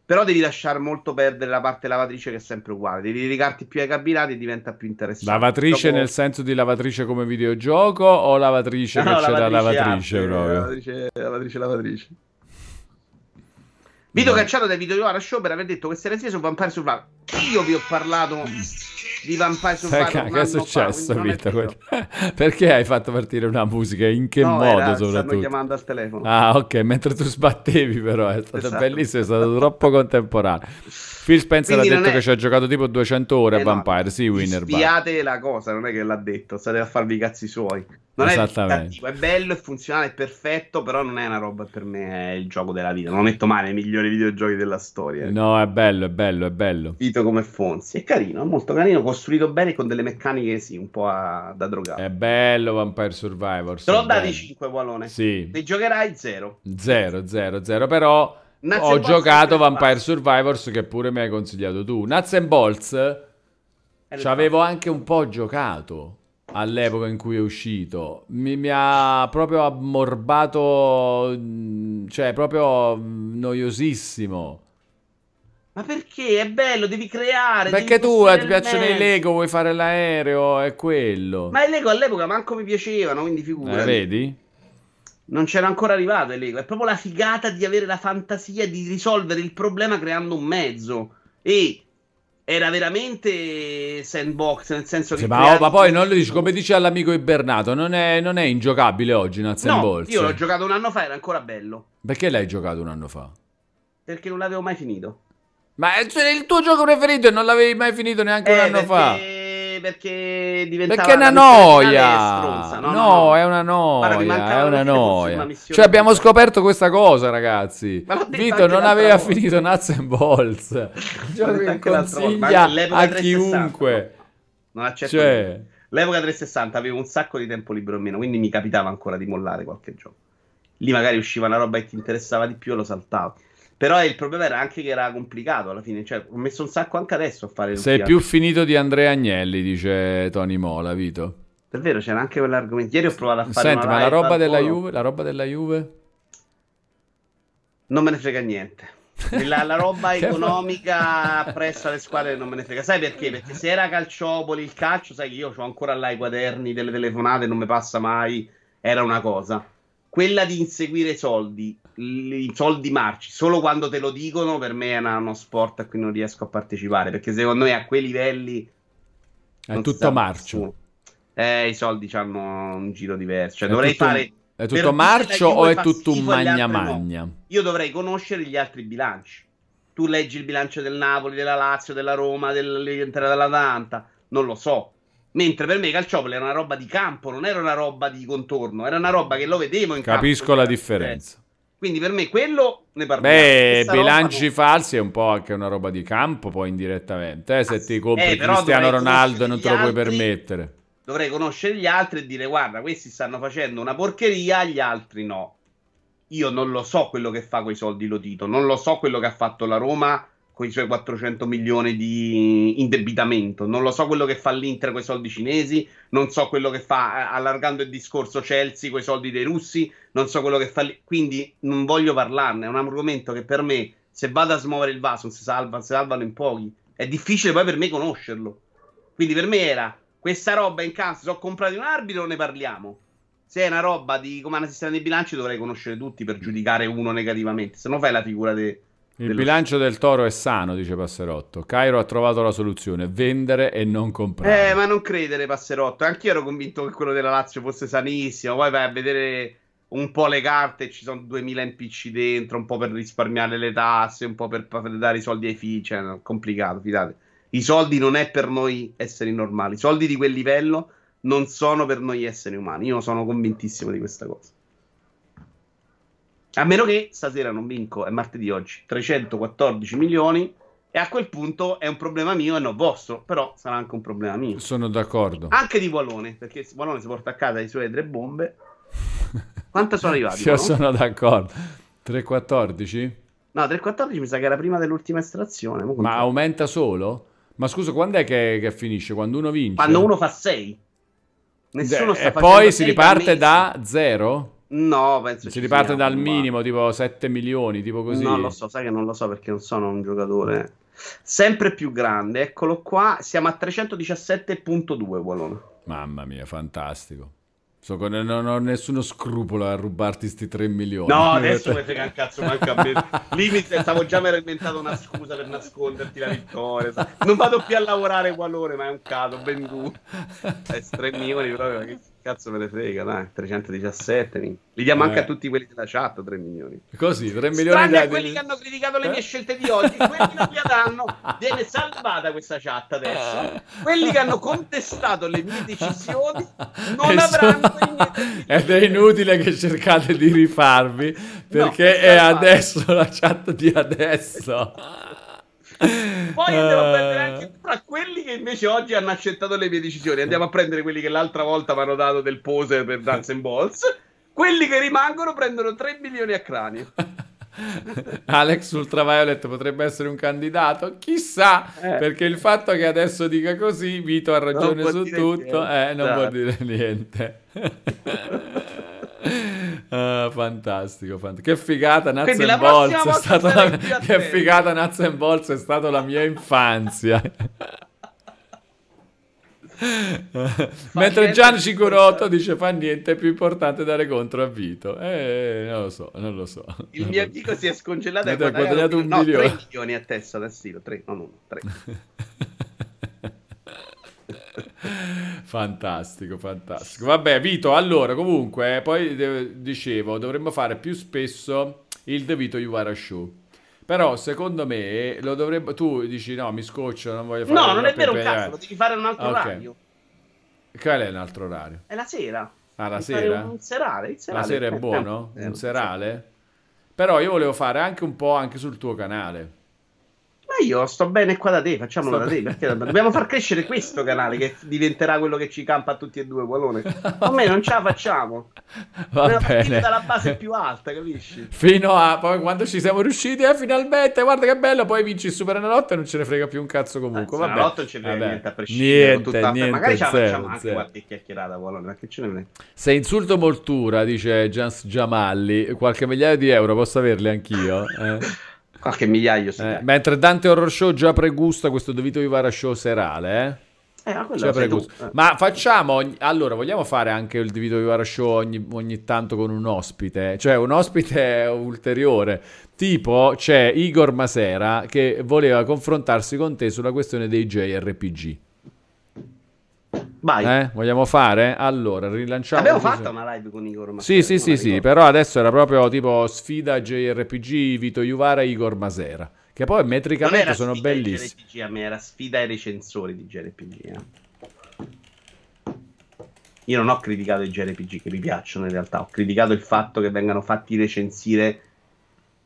Però devi lasciare molto perdere la parte lavatrice che è sempre uguale. Devi dedicarti più ai cabinati e diventa più interessante. Lavatrice Dopo... nel senso di lavatrice come videogioco o lavatrice no, che c'è la lavatrice arte, proprio? Lavatrice, lavatrice, lavatrice. Video no. cacciato dai video di Show per aver detto queste eresie su Vampire Survivor. Io vi ho parlato di Vampire Survivor. Sai che è successo, Vita? Perché hai fatto partire una musica? In che no, modo era, soprattutto? Stanno chiamando al telefono. Ah, ok, mentre tu sbattevi però, è stato esatto. bellissimo, è stato troppo contemporaneo. Phil Spencer Quindi ha detto è... che ci ha giocato tipo 200 ore eh a Vampire, no, sì, Winner. Spiate la cosa, non è che l'ha detto, state a farvi i cazzi suoi. Non Esattamente. È, è bello, è funzionale, è perfetto, però non è una roba per me, è il gioco della vita. Non lo metto mai nei migliori videogiochi della storia. No, è bello, è bello, è bello. Vito come Fonzi. È carino, è molto carino, costruito bene con delle meccaniche, sì, un po' a, da drogato. È bello Vampire Survivor. Te l'ho dati 5, Wallone. Sì. Ne giocherai 0. 0, 0, 0, però... Nuts ho giocato Vampire Survivors che pure mi hai consigliato tu. Nuts and Bolts ci avevo anche un po' giocato all'epoca in cui è uscito. Mi, mi, ha proprio ammorbato, mm, cioè proprio mm, noiosissimo. Ma perché? È bello, devi creare. Perché devi tu eh, ti piacciono i Lego, vuoi fare l'aereo, è quello. Ma i Lego all'epoca manco mi piacevano, quindi figurati. Eh, vedi? Non c'era ancora arrivato il Lego. È proprio la figata di avere la fantasia di risolvere il problema creando un mezzo. E era veramente sandbox nel senso sì, che ma, oh, ma, poi non lo dici come dice all'amico Ibernato non è, non è ingiocabile oggi Nuts no, Balls. io l'ho giocato un anno fa era ancora bello. Perché l'hai giocato un anno fa? perché non l'avevo mai finito. Ma è il tuo gioco preferito e non l'avevi mai finito neanche eh, un anno perché... fa perché diventava perché è una noia. no, no, no, è una noia è una noia. cioè abbiamo scoperto questa cosa ragazzi. Vito non aveva volta. finito Nuts and Balls gioco che consiglia a chiunque. Non accetto cioè... l'epoca 360 avevo un sacco di tempo libero in meno quindi mi capitava ancora di mollare qualche gioco. Lì magari usciva una roba che ti interessava di più e lo saltavo però il problema era anche che era complicato alla fine. Cioè, ho messo un sacco anche adesso a fare. Sei più finito di Andrea Agnelli, dice Tony Mola, Vito. È vero, c'era anche quell'argomento. Ieri ho provato a fare. Senti, ma la roba, della Juve, la roba della Juve? Non me ne frega niente. La, la roba economica presso alle squadre non me ne frega. Sai perché? Perché se era Calciopoli, il calcio, sai che io ho ancora là i quaderni delle telefonate, non mi passa mai. Era una cosa quella di inseguire i soldi, i soldi marci, solo quando te lo dicono, per me è una, uno sport a cui non riesco a partecipare, perché secondo me a quei livelli... È tutto marcio. Eh, i soldi hanno un giro diverso. Cioè, è dovrei tutto, fare... È tutto marcio o è tutto un magna magna? No. Io dovrei conoscere gli altri bilanci. Tu leggi il bilancio del Napoli, della Lazio, della Roma, dell'Inter dell'Atalanta. Non lo so Mentre per me Calciopoli era una roba di campo, non era una roba di contorno, era una roba che lo vedevo in campo. Capisco la differenza. Quindi per me quello ne parliamo. Beh, bilanci non... falsi è un po' anche una roba di campo, poi indirettamente. Eh, se ah, ti compri eh, Cristiano Ronaldo non te lo altri, puoi permettere. Dovrei conoscere gli altri e dire guarda, questi stanno facendo una porcheria, gli altri no. Io non lo so quello che fa con i soldi Lotito, non lo so quello che ha fatto la Roma con i suoi 400 milioni di indebitamento. Non lo so quello che fa l'Inter con i soldi cinesi, non so quello che fa, eh, allargando il discorso, Chelsea con i soldi dei russi, non so quello che fa. Quindi non voglio parlarne, è un argomento che per me, se vado a smuovere il vaso, si, salva, si salvano in pochi. È difficile poi per me conoscerlo. Quindi per me era, questa roba in campo, se ho comprato un arbitro ne parliamo. Se è una roba di comando sistema dei bilanci dovrei conoscere tutti per giudicare uno negativamente, se no fai la figura di... De il dello... bilancio del toro è sano, dice Passerotto. Cairo ha trovato la soluzione: vendere e non comprare. Eh, ma non credere, Passerotto. Anch'io ero convinto che quello della Lazio fosse sanissimo. Poi vai a vedere un po' le carte, ci sono 2000 NPC dentro, un po' per risparmiare le tasse, un po' per, per dare i soldi ai figli, cioè, è complicato, fidate. I soldi non è per noi esseri normali, i soldi di quel livello non sono per noi esseri umani, io sono convintissimo di questa cosa. A meno che stasera non vinco, è martedì oggi, 314 milioni e a quel punto è un problema mio e non vostro, però sarà anche un problema mio. Sono d'accordo. Anche di Wallone, perché Wallone si porta a casa le sue tre bombe. Quanto sono arrivati? Io sono d'accordo. 3,14? No, 3,14 mi sa che era prima dell'ultima estrazione. Ma aumenta solo? Ma scusa, quando è che, che, finisce? Quando uno vince? Quando uno fa 6. Nessuno sta e poi si riparte da 0? No, penso Si riparte dal minimo, tipo 7 milioni, tipo così. Non lo so, sai che non lo so perché non sono un giocatore sempre più grande. Eccolo qua, siamo a 317.2 Wallone. Mamma mia, fantastico. So, non ho nessuno scrupolo a rubarti sti 3 milioni. No, adesso mi frega un cazzo manca a me. Lì stavo già mi ero inventato una scusa per nasconderti la vittoria. Non vado più a lavorare qualore, ma è un caso, ben tu. 3 milioni proprio, che cazzo me ne frega, dai, 317. Mi... Li diamo eh. anche a tutti quelli della chat, 3 milioni. Così, 3 milioni Tranne a quelli che hanno criticato le mie scelte di oggi, quelli non li danno, viene salvata questa chat adesso. Quelli che hanno contestato le mie decisioni non avranno ed è inutile che cercate di rifarvi perché no, è adesso la chat di adesso. Poi andiamo a prendere anche tra quelli che invece oggi hanno accettato le mie decisioni. Andiamo a prendere quelli che l'altra volta mi hanno dato del pose per Dance and Balls. Quelli che rimangono prendono 3 milioni a cranio. Alex Ultraviolet potrebbe essere un candidato? Chissà, eh. perché il fatto che adesso dica così, Vito ha ragione su tutto, eh, non può dire niente. ah, fantastico, fantastico, che figata Nuts and Balls è stata la... che figata Nuts and Balls è stata la mia infanzia. Mentre Gian Cicurotto dice fa niente, è più importante dare contro a Vito. Eh, non lo so, non lo so. Il mio amico si è scongelato e ha guadagnato un no, milione. 3 milioni a testa da stilo, 3, non 1, 3. Fantastico, fantastico. Vabbè, Vito, allora, comunque, poi de- dicevo, dovremmo fare più spesso il The Vito Juvara Show. Però secondo me lo dovrebbe. Tu dici no, mi scoccio, non voglio fare. No, non è vero un cazzo, lo devi fare un altro okay. orario. Qual è un altro orario? È la sera. Ah, la sera? Un serale, il serale. La sera è buono? Eh, un serale? Però io volevo fare anche un po' anche sul tuo canale. Ma io sto bene qua da te, facciamolo sto da te, perché dobbiamo far crescere questo canale che diventerà quello che ci campa a tutti e due, Qualone. A me non ce la facciamo. Va Dobbiamo bene. dalla base più alta, capisci? Fino a poi quando ci siamo riusciti, eh, finalmente, guarda che bello, poi vinci il Super Enalotto e non ce ne frega più un cazzo comunque. Eh, Vabbè. non ce ne frega niente a prescindere. Niente, tutta... niente, Magari ce la facciamo anche zero. qualche chiacchierata, Qualone, perché ce ne frega. Se insulto moltura, dice Jans Giamalli, qualche migliaio di euro posso averli anch'io? Eh? Qualche migliaio sì. Eh, mentre Dante Horror Show già pregusta questo Dovito Vivara Show serale, eh? Eh, ma, eh. ma facciamo, allora, vogliamo fare anche il Divito Vivara Show ogni, ogni, tanto con un ospite? Cioè, un ospite ulteriore. Tipo, c'è Igor Masera che voleva confrontarsi con te sulla questione dei JRPG. Vai. Eh? Vogliamo fare? Allora, rilanciamo. Abbiamo fatto una live con Igor Masera. Sì, sì, sì, sì, però adesso era proprio tipo sfida JRPG Vito Juvara e Igor Masera. Che poi metricamente sono bellissimi. JRPG, a me era sfida ai recensori di JRPG. Eh. Io non ho criticato i JRPG che mi piacciono in realtà, ho criticato il fatto che vengano fatti recensire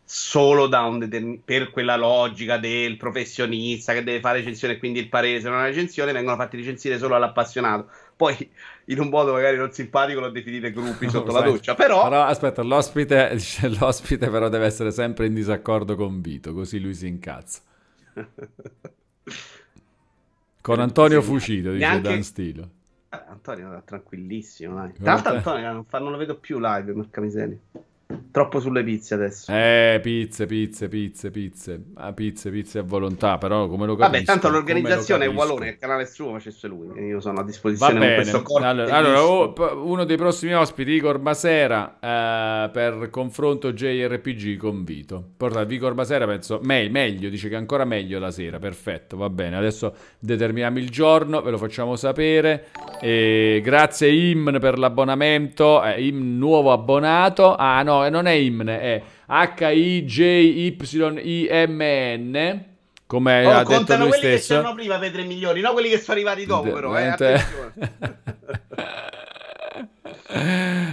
solo da un determin- per quella logica del professionista che deve fare recensione e quindi il parere se non è una recensione vengono fatti recensire solo all'appassionato. Poi in un modo magari non simpatico lo definite gruppi sotto la doccia però... però aspetta l'ospite, l'ospite però deve essere sempre in disaccordo con Vito così lui si incazza. Con Antonio Fucito dice Neanche... Dan Stilo. Eh, Antonio è tranquillissimo dai. tra l'altro Antonio non, fa, non, lo vedo più live porca miseria Troppo sulle pizze adesso. Eh, pizze, pizze, pizze, pizze. Ah, pizze, pizze a volontà, però come lo capisco? Vabbè, tanto l'organizzazione è Wallone, il canale suo facesse lui. Io sono a disposizione con questo corpo. Allora, allora oh, uno dei prossimi ospiti, Igor Basera, eh, per confronto JRPG con Vito. Porta Vigor Basera, penso, me- meglio, dice che ancora meglio la sera, perfetto, va bene. Adesso determiniamo il giorno, ve lo facciamo sapere. E grazie Imn per l'abbonamento, eh, Imn nuovo abbonato. Ah no, non è Imn, è H-I-J-Y-I-M-N. Come oh, ha detto lui quelli stesso. che c'erano prima per 3 milioni, no quelli che sono arrivati dopo, però. Eh,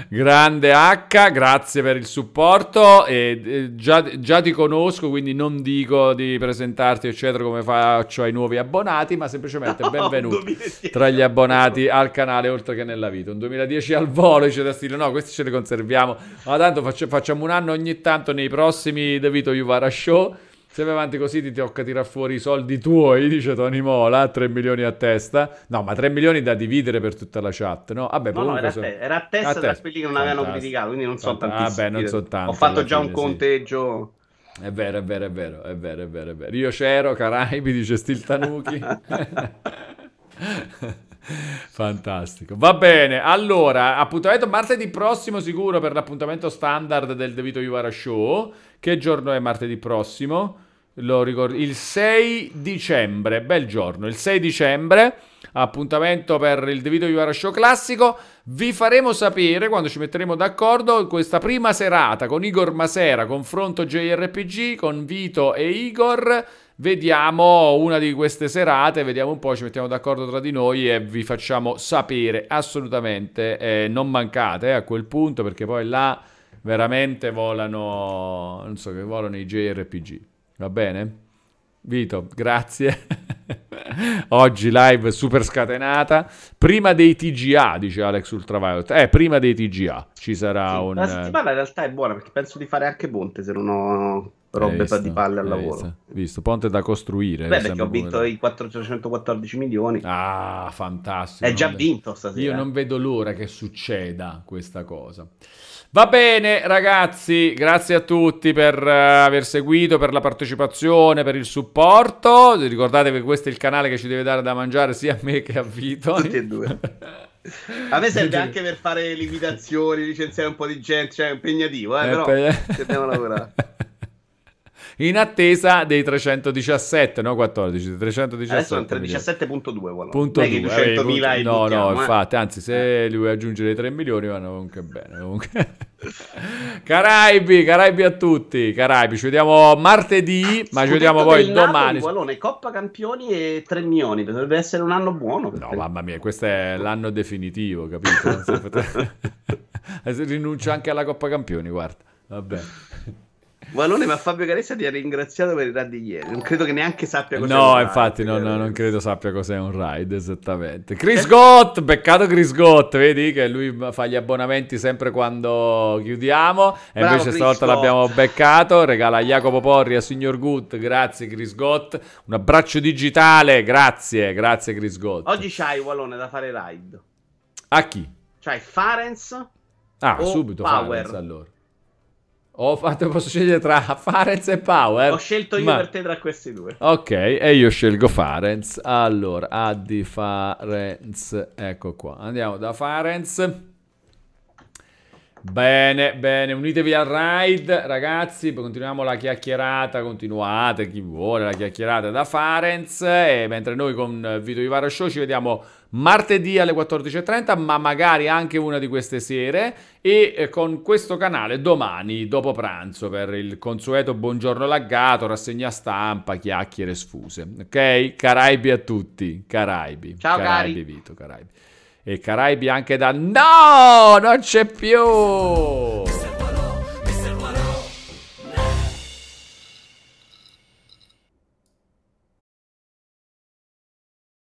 Grande H, grazie per il supporto. E, e già, già, ti conosco, quindi non dico di presentarti, eccetera, come faccio ai nuovi abbonati, ma semplicemente no, benvenuto tra gli abbonati al canale, oltre che nella vita. Un 2010 al volo, dice da stile, no, questi ce li conserviamo. Ma tanto faccio, facciamo un anno ogni tanto nei prossimi The Vito Juvara Show se vai avanti così ti tocca tirare fuori i soldi tuoi, dice Tony Mola, 3 milioni a testa. No, ma 3 milioni da dividere per tutta la chat, no? Vabbè, no, no era, sono... te- era a testa a da quelli che non avevano criticato, quindi non so tantissimi. Vabbè, non so tanto. Ho fatto già fine, un conteggio... Sì. È vero, è vero, è vero, è vero, è vero, è vero. Io c'ero, Caraibi, dice Stil Tanuki. Fantastico. Va bene, allora, appuntamento martedì prossimo sicuro per l'appuntamento standard del De Vito Juvara Show. Che giorno è martedì prossimo? Lo ricordo, il 6 dicembre, bel giorno, il 6 dicembre, appuntamento per il De Vito Juvara Show classico. Vi faremo sapere quando ci metteremo d'accordo questa prima serata con Igor Masera, confronto JRPG con Vito e Igor Vediamo una di queste serate, vediamo un po', ci mettiamo d'accordo tra di noi e vi facciamo sapere assolutamente. Eh, non mancate eh, a quel punto perché poi là veramente volano, non so che volano i JRPG. Va bene? Vito, grazie. Oggi live super scatenata. Prima dei TGA, dice Alex Ultraviolet. Eh, prima dei TGA ci sarà sì, un... La settimana in realtà è buona perché penso di fare anche Ponte se non ho robe visto, di palle al lavoro. Visto, visto, ponte da costruire. Beh, perché ho vinto da... i 414 milioni. Ah, fantastico. È già vinto stasera. Io non vedo l'ora che succeda questa cosa. Va bene, ragazzi, grazie a tutti per uh, aver seguito, per la partecipazione, per il supporto. Ricordate che questo è il canale che ci deve dare da mangiare sia a me che a Vito. Tutti e due. A me serve anche per fare limitazioni, licenziare un po' di gente, cioè è impegnativo, eh, però pe... dobbiamo lavorare in attesa dei 317, no 14, 317. Adesso sono 317.2, punto 2, 200.000 No, no, eh. infatti, anzi se lui aggiunge i 3 milioni vanno comunque bene, comunque. Caraibi, Caraibi a tutti, Caraibi, ci vediamo martedì, ma ci vediamo poi domani. Wallone, Coppa Campioni e 3 milioni, dovrebbe essere un anno buono. No, te. mamma mia, questo è l'anno definitivo, capito? Rinuncio anche alla Coppa Campioni, guarda. Vabbè. Valone, ma Fabio Caressa ti ha ringraziato per il ride di ieri. Non credo che neanche sappia cos'è No, infatti, no, no, non credo sappia cos'è un ride, esattamente. Chris Gott, beccato Chris Gott, vedi che lui fa gli abbonamenti sempre quando chiudiamo. E Bravo, invece Chris stavolta Gott. l'abbiamo beccato. Regala a Jacopo Porri, a Signor Gut. Grazie, Chris Gott. Un abbraccio digitale, grazie, grazie, Chris Gott. Oggi c'hai Wallone da fare ride. A chi? C'hai Farenz. Ah, subito Power. Farenz allora. Ho fatto, posso scegliere tra Farenz e Power? Ho scelto io ma... per te tra questi due. Ok, e io scelgo Farenz. Allora, Addi Farenz, ecco qua. Andiamo da Farenz. Bene, bene, unitevi al ride, ragazzi. Continuiamo la chiacchierata. Continuate chi vuole la chiacchierata da Farenz. E mentre noi con Vito Ivara Show ci vediamo martedì alle 14.30, ma magari anche una di queste sere e eh, con questo canale domani dopo pranzo per il consueto buongiorno laggato, rassegna stampa, chiacchiere sfuse. Ok? Caraibi a tutti, Caraibi. Ciao Caraibi cari. Vito, Caraibi. E Caraibi anche da No, non c'è più.